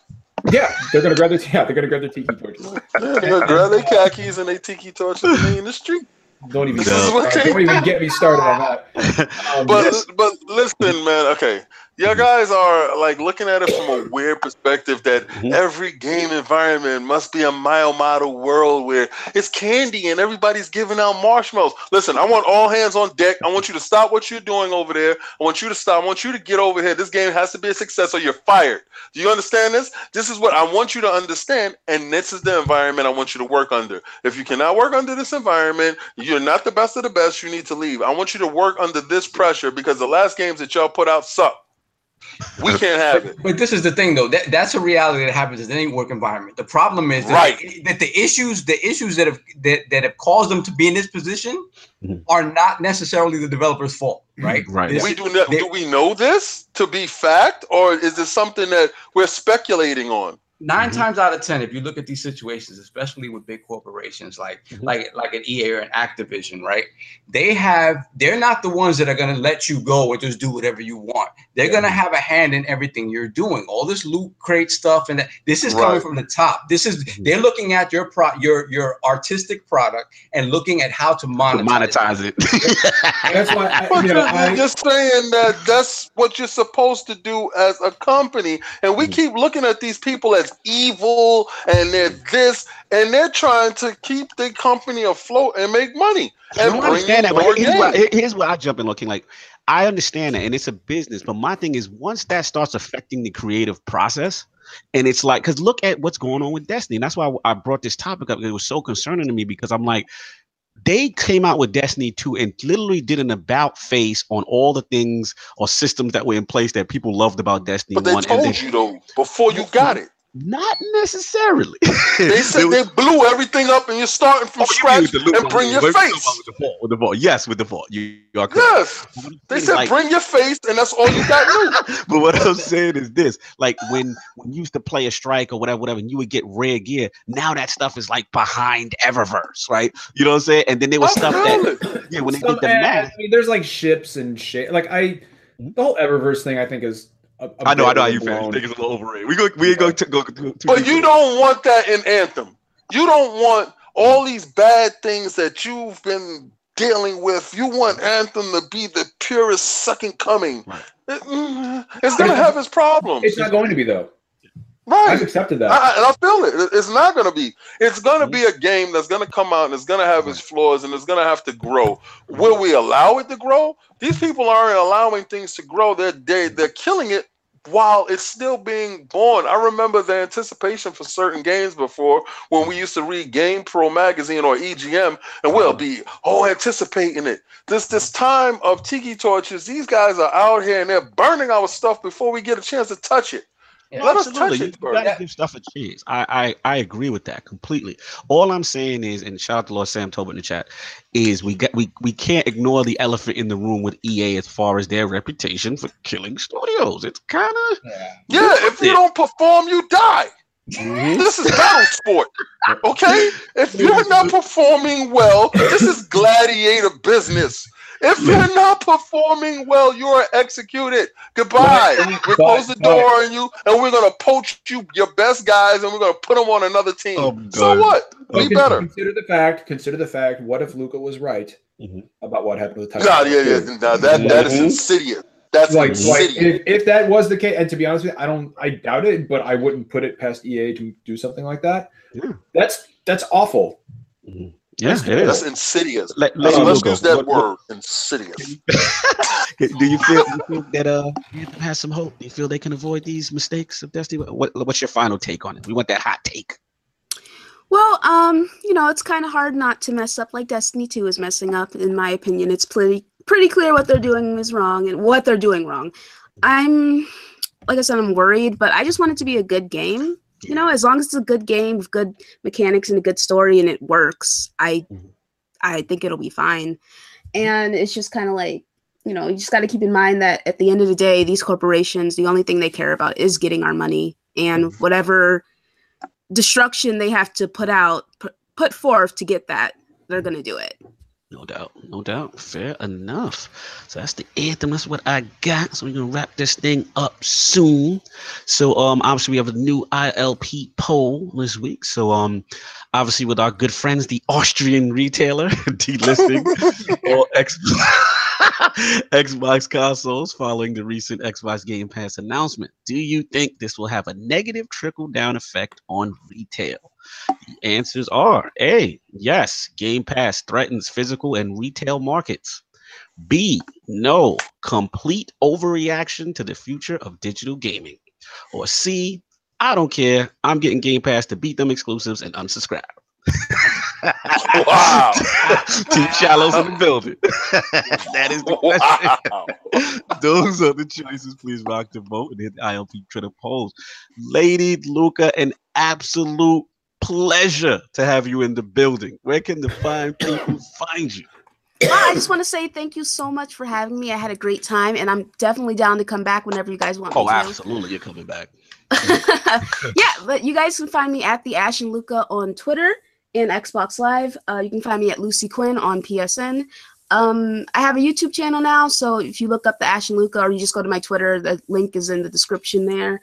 Yeah, they're gonna grab their yeah, they're gonna grab their tiki torches. Yeah, they're gonna grab their khakis and their tiki torches in the street. Don't even This is don't even get me started on that. Um, But but listen, man. Okay, you guys are like looking at it from a weird perspective that Mhm. every game environment must be a mile model world where it's candy and everybody's giving out marshmallows. Listen, I want all hands on deck. I want you to stop what you're doing over there. I want you to stop. I want you to get over here. This game has to be a success or you're fired. Do you understand this? This is what I want you to understand, and this is the environment I want you to work under. If you cannot work under this environment, you're not the best of the best. You need to leave. I want you to work under this pressure because the last games that y'all put out suck. We can't have it. But this is the thing, though. That, that's a reality that happens in any work environment. The problem is that, Right. that the issues, the issues that have that, that have caused them to be in this position, Mhm. are not necessarily the developer's fault, right? Right. This- We do not, they- do we know this to be fact, or is this something that we're speculating on? 9 Mhm. times out of ten, if you look at these situations, especially with big corporations like Mhm. like like an EA or an Activision, right? They have they're not the ones that are gonna let you go and just do whatever you want. They're gonna have a hand in everything you're doing. All this loot crate stuff and that this is coming from the top. This is Mhm. they're looking at your pro your your artistic product and looking at how to To monetize, it. it. that's why I, But you know, I, just saying that that's what you're supposed to do as a company, and we Mhm. keep looking at these people as evil, and they're this, and they're trying to keep the company afloat and make money and I understand that, but here's where, here's where I jump in looking like I understand that, and it's a business. But my thing is, once that starts affecting the creative process, and it's like, because look at what's going on with Destiny, and that's why I brought this topic up. Because it was so concerning to me because I'm like, they came out with Destiny 2 and literally did an about face on all the things or systems that were in place that people loved about Destiny But they 1. told and they, you though before you got it. Not necessarily. They said There they blew everything up, and you're starting from Oh, scratch with the loot and bring your face. With the vault, with the vault. Yes, with the vault. You, you are correct. Yes, But what I'm they said like- bring your face, and that's all you got but what I'm saying is this: like when when you used to play a strike or whatever, whatever, and you would get rare gear. Now that stuff is like behind Eververse, right? You know what I'm saying? And then there was oh, stuff that yeah, when they some- did the and- math. I mean, there's like ships and shit. Like I, hmm? the whole Eververse thing, I think is. A, a I know, I know how you feel. You think it's a little overrated. We go, we ain't going to go. Too, too But you in don't want that in Anthem. You don't want all these bad things that you've been dealing with. You want Anthem to be the purest second coming. Right. It- mm, it's gonna have its problems. It's not going to be though. I've right. accepted that. I, and I feel it. It- It's not gonna be. It's gonna be a mm-hmm. game that's gonna come out and it's gonna have its flaws and it's gonna have to grow. Will we allow it to grow? These people aren't allowing things to grow. They're they, mm-hmm. they're killing it while it's still being born. I remember the anticipation for certain games before when we used to read Game Pro magazine or EGM, and we'll mm-hmm. be oh anticipating it. This this time of tiki torches, these guys are out here and they're burning our stuff before we get a chance to touch it. Yeah, Let us Absolutely. touch You it, bro. gotta give stuff a chance. I, I I agree with that completely. All I'm saying is, and shout out to Lord Sam Tobin in the chat, is we get we we can't ignore the elephant in the room with EA as far as their reputation for killing studios. It's kind of Yeah. Yeah, if you Yeah. don't perform, you die. Mm-hmm. This is battle sport. Okay? If you're not performing well, this is gladiator business. If you're not performing well, you are executed. Goodbye. We close the door on you, and we're gonna poach you, your best guys, and we're gonna put them on another team. I'm so done. what? Okay. Be better. Consider the fact. Consider the fact. What if Luca was right Mhm. about what happened with Titanfall? Nah, yeah, yeah. Nah, that that is Mhm. insidious. That's Like, like insidious. if, if that was the case, and to be honest with you, I don't, I doubt it, but I wouldn't put it past EA to do something like that. Yeah. That's that's awful. Yeah, it That's is. insidious. Let, Let's, let me let's go. use that What- what- word, insidious. do you feel, do you feel that uh Anthem has some hope? Do you feel they can avoid these mistakes of Destiny? What, what's your final take on it? We want that hot take. Well, um, you know, it's kind of hard not to mess up like Destiny 2 is messing up. In my opinion, it's pretty pretty clear what they're doing is wrong and what they're doing wrong. I'm, like I said, I'm worried, but I just want it to be a good game. You know, as long as it's a good game with good mechanics and a good story and it works, I, Mhm. I think it'll be fine. And it's just kind of like, you know, you just got to keep in mind that at the end of the day, these corporations, the only thing they care about is getting our money and whatever destruction they have to put out, put, put forth to get that, they're going to do it. No doubt, no doubt. Fair enough. So that's the anthem. That's what I got. So we're gonna wrap this thing up soon. So um, obviously we have a new ILP poll this week. So um, obviously with our good friends, the Austrian retailer delisting all X- Xbox consoles following the recent Xbox Game Pass announcement. Do you think this will have a negative trickle down effect on retail? The answers are A, yes, Game Pass threatens physical and retail markets. B, no, complete overreaction to the future of digital gaming. Or C, I don't care. I'm getting Game Pass to beat them exclusives and unsubscribe. Wow. Two shallows in the building. that is the question. Wow. Those are the choices. Please rock the vote and hit the ILP Twitter polls. Lady Luca, an absolute pleasure to have you in the building. Where can the fine people find you? Well, I just want to say thank you so much for having me. I had a great time, and I'm definitely down to come back whenever you guys want me Oh, to. absolutely. You're coming back. yeah, but you guys can find me at the Ashen Luca on Twitter and Xbox Live. Uh, you can find me at Lucy Quinn on PSN. Um, I have a YouTube channel now, so if you look up the Ashen Luca or you just go to my Twitter, the link is in the description there.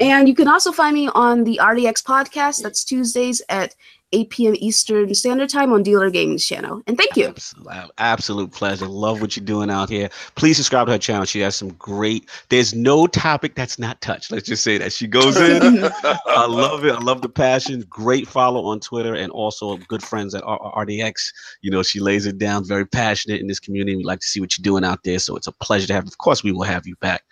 And you can also find me on the RDX podcast. That's Tuesdays at 8 p.m. Eastern Standard Time on Dealer Gaming's channel. And thank you. Absolute, absolute pleasure. Love what you're doing out here. Please subscribe to her channel. She has some great. There's no topic that's not touched. Let's just say that she goes in. I love it. I love the passion. Great follow on Twitter and also good friends at R- RDX. You know, she lays it down. Very passionate in this community. We like to see what you're doing out there. So it's a pleasure to have. Of course, we will have you back.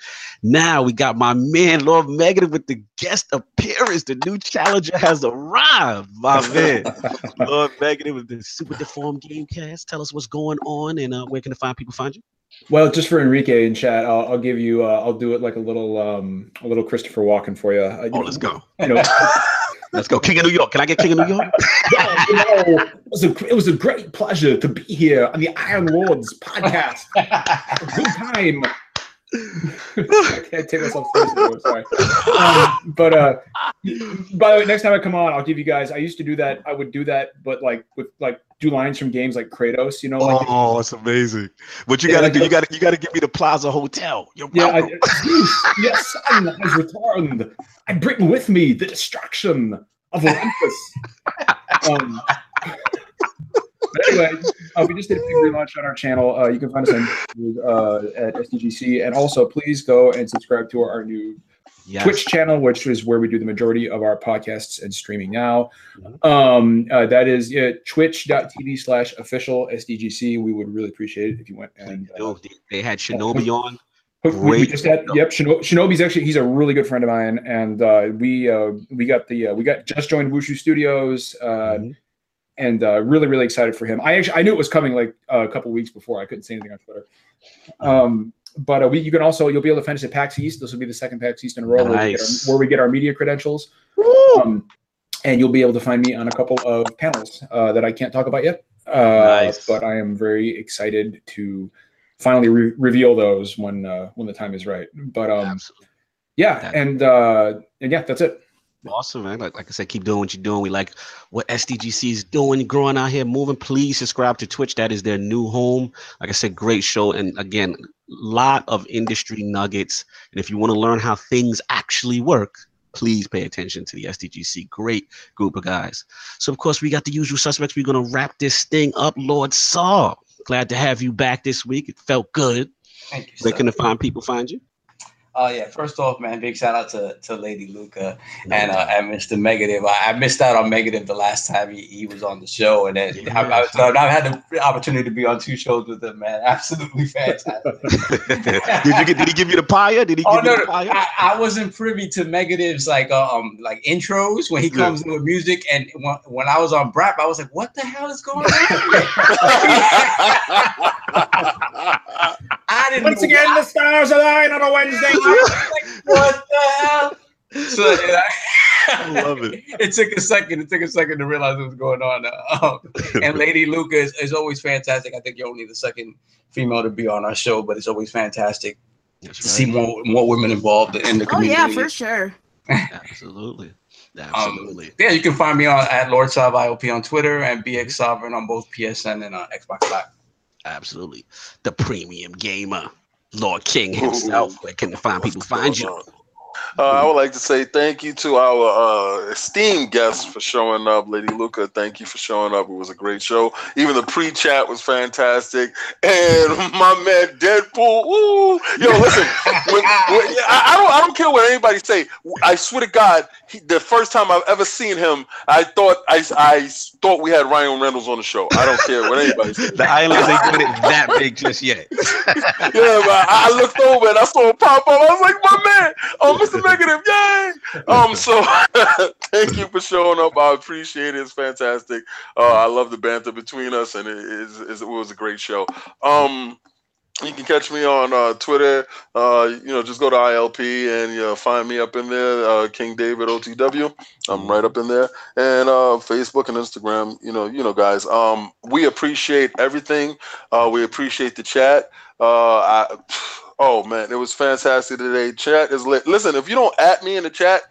Now we got my man Lord Megative with the guest appearance. The new challenger has arrived. My man, Lord Megative with the Super Deformed Gamecast. Tell us what's going on and uh, where can the fine people find you? Well, just for Enrique in chat, I'll, I'll give you. Uh, I'll do it like a little, um, a little Christopher Walken for you. Uh, you Oh, know, let's go. You know, Let's go. King of New York. Can I get King of New York? yeah, you know, it was a it was a great pleasure to be here on the Iron Lords podcast. Good time. I can't take myself seriously. Sorry. Um, but uh, by the way, next time I come on, I'll give you guys. I used to do that. I would do that, but like with like do lines from games like Kratos. You know, like Oh, it's amazing. What you Yeah, gotta like do, you gotta you gotta give me the Plaza Hotel. Yeah, I, yes, son has returned. I bring with me the destruction of Olympus. um, but anyway, uh, we just did a big relaunch on our channel. Uh, you can find us on uh, at SDGC, and also please go and subscribe to our, our new Yes. Twitch channel, which is where we do the majority of our podcasts and streaming now. Um, uh, that is uh, twitch.tv slash official SDGC. We would really appreciate it if you went and uh, Yo, they, they had Shinobi on. we, we Great. just had yep. Shino, Shinobi's actually he's a really good friend of mine, and uh, we uh, we got the uh, we got just joined Wushu Studios, uh, Mhm. And uh, really really excited for him. I actually I knew it was coming like a couple weeks before. I couldn't say anything on Twitter. Um, but uh, we you can also you'll be able to find us at PAX East. This will be the second PAX East in a row where, we get our, where we get our media credentials. Um, and you'll be able to find me on a couple of panels uh, that I can't talk about yet. Uh, Nice. But I am very excited to finally re- reveal those when uh, when the time is right. But um, Absolutely. yeah, That- and uh, and yeah, that's it. Awesome, man. Like, like I said, keep doing what you're doing. We like what SDGC is doing, growing out here, moving. Please subscribe to Twitch. That is their new home. Like I said, great show. And again, lot of industry nuggets. And if you want to learn how things actually work, please pay attention to the SDGC. Great group of guys. So, of course, we got the usual suspects. We're going to wrap this thing up. Lord Saw, glad to have you back this week. It felt good. Thank you. Where sir. can the fine people find you? Oh yeah, first off, man, big shout out to, to Lady Luca and uh, and Mr. Megative. I, I missed out on Megative the last time he, he was on the show, and then I, I, so I've had the opportunity to be on two shows with him, man. Absolutely fantastic. did you get? Did he give you the pie? Did he give Oh you the no, pie? I, I wasn't privy to Megative's like uh, um like intros when he Yeah. comes in with music, and when, when I was on Brap, I was like, what the hell is going on? I didn't Once again, why- the stars align on a Wednesday. I was like, what the hell? So yeah, I love it. it took a second. It took a second to realize what was going on. Um, and Lady Luca is, is always fantastic. I think you're only the second female to be on our show, but it's always fantastic That's to see more more women involved in the community. Oh yeah, for sure. Absolutely. Absolutely. Um, yeah, you can find me on at Lord Sav IOP on Twitter and BX Sovereign on both PSN and uh, Xbox Live. Absolutely. The premium gamer, Lord King himself. Where can the find people find you? Uh, I would like to say thank you to our uh, esteemed guests for showing up. Lady Luca, thank you for showing up. It was a great show. Even the pre-chat was fantastic. And my man Deadpool, ooh, yo, listen, when, when, I, I, don't, I don't care what anybody say. I swear to God, he, the first time I've ever seen him, I thought I, I thought we had Ryan Reynolds on the show. I don't care what anybody says. the islands ain't put it that big just yet. yeah, but I looked over and I saw him pop up. I was like, my man, oh, Mr negative. Yay! Um, so thank you for showing up. I appreciate it. It's fantastic. Uh, I love the banter between us, and it, is, it was a great show. Um, you can catch me on uh, Twitter. Uh, you know, just go to ILP and you know, find me up in there, uh, King David OTW. I'm right up in there, and uh, Facebook and Instagram. You know, you know, guys. Um, we appreciate everything. Uh, we appreciate the chat. Uh, I Oh man, it was fantastic today. Chat is lit. Listen, if you don't at me in the chat,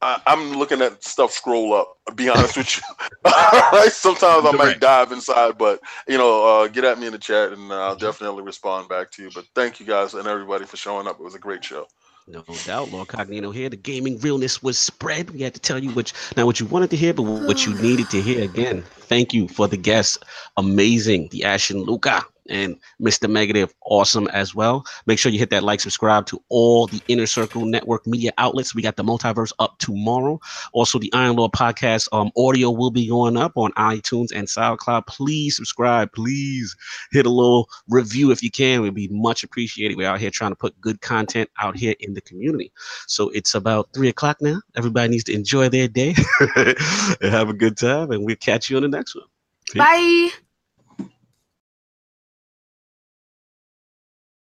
I, am looking at stuff scroll up. I'll be honest with you. right? Sometimes I might dive inside, but you know, uh, get at me in the chat and I'll definitely respond back to you. But thank you guys and everybody for showing up. It was a great show. No doubt, Lord Cognito here. The gaming realness was spread. We had to tell you what not what you wanted to hear, but what you needed to hear. Again, thank you for the guests. Amazing, the Ashen Luca and Mr. Negative, awesome as well. Make sure you hit that like, subscribe to all the Inner Circle Network media outlets. We got the multiverse up tomorrow. Also, the Iron Lord podcast um, audio will be going up on iTunes and SoundCloud. Please subscribe. Please hit a little review if you can. We'd be much appreciated. We're out here trying to put good content out here in the community. So it's about three o'clock now. Everybody needs to enjoy their day and have a good time, and we'll catch you on the next one. Peace. Bye.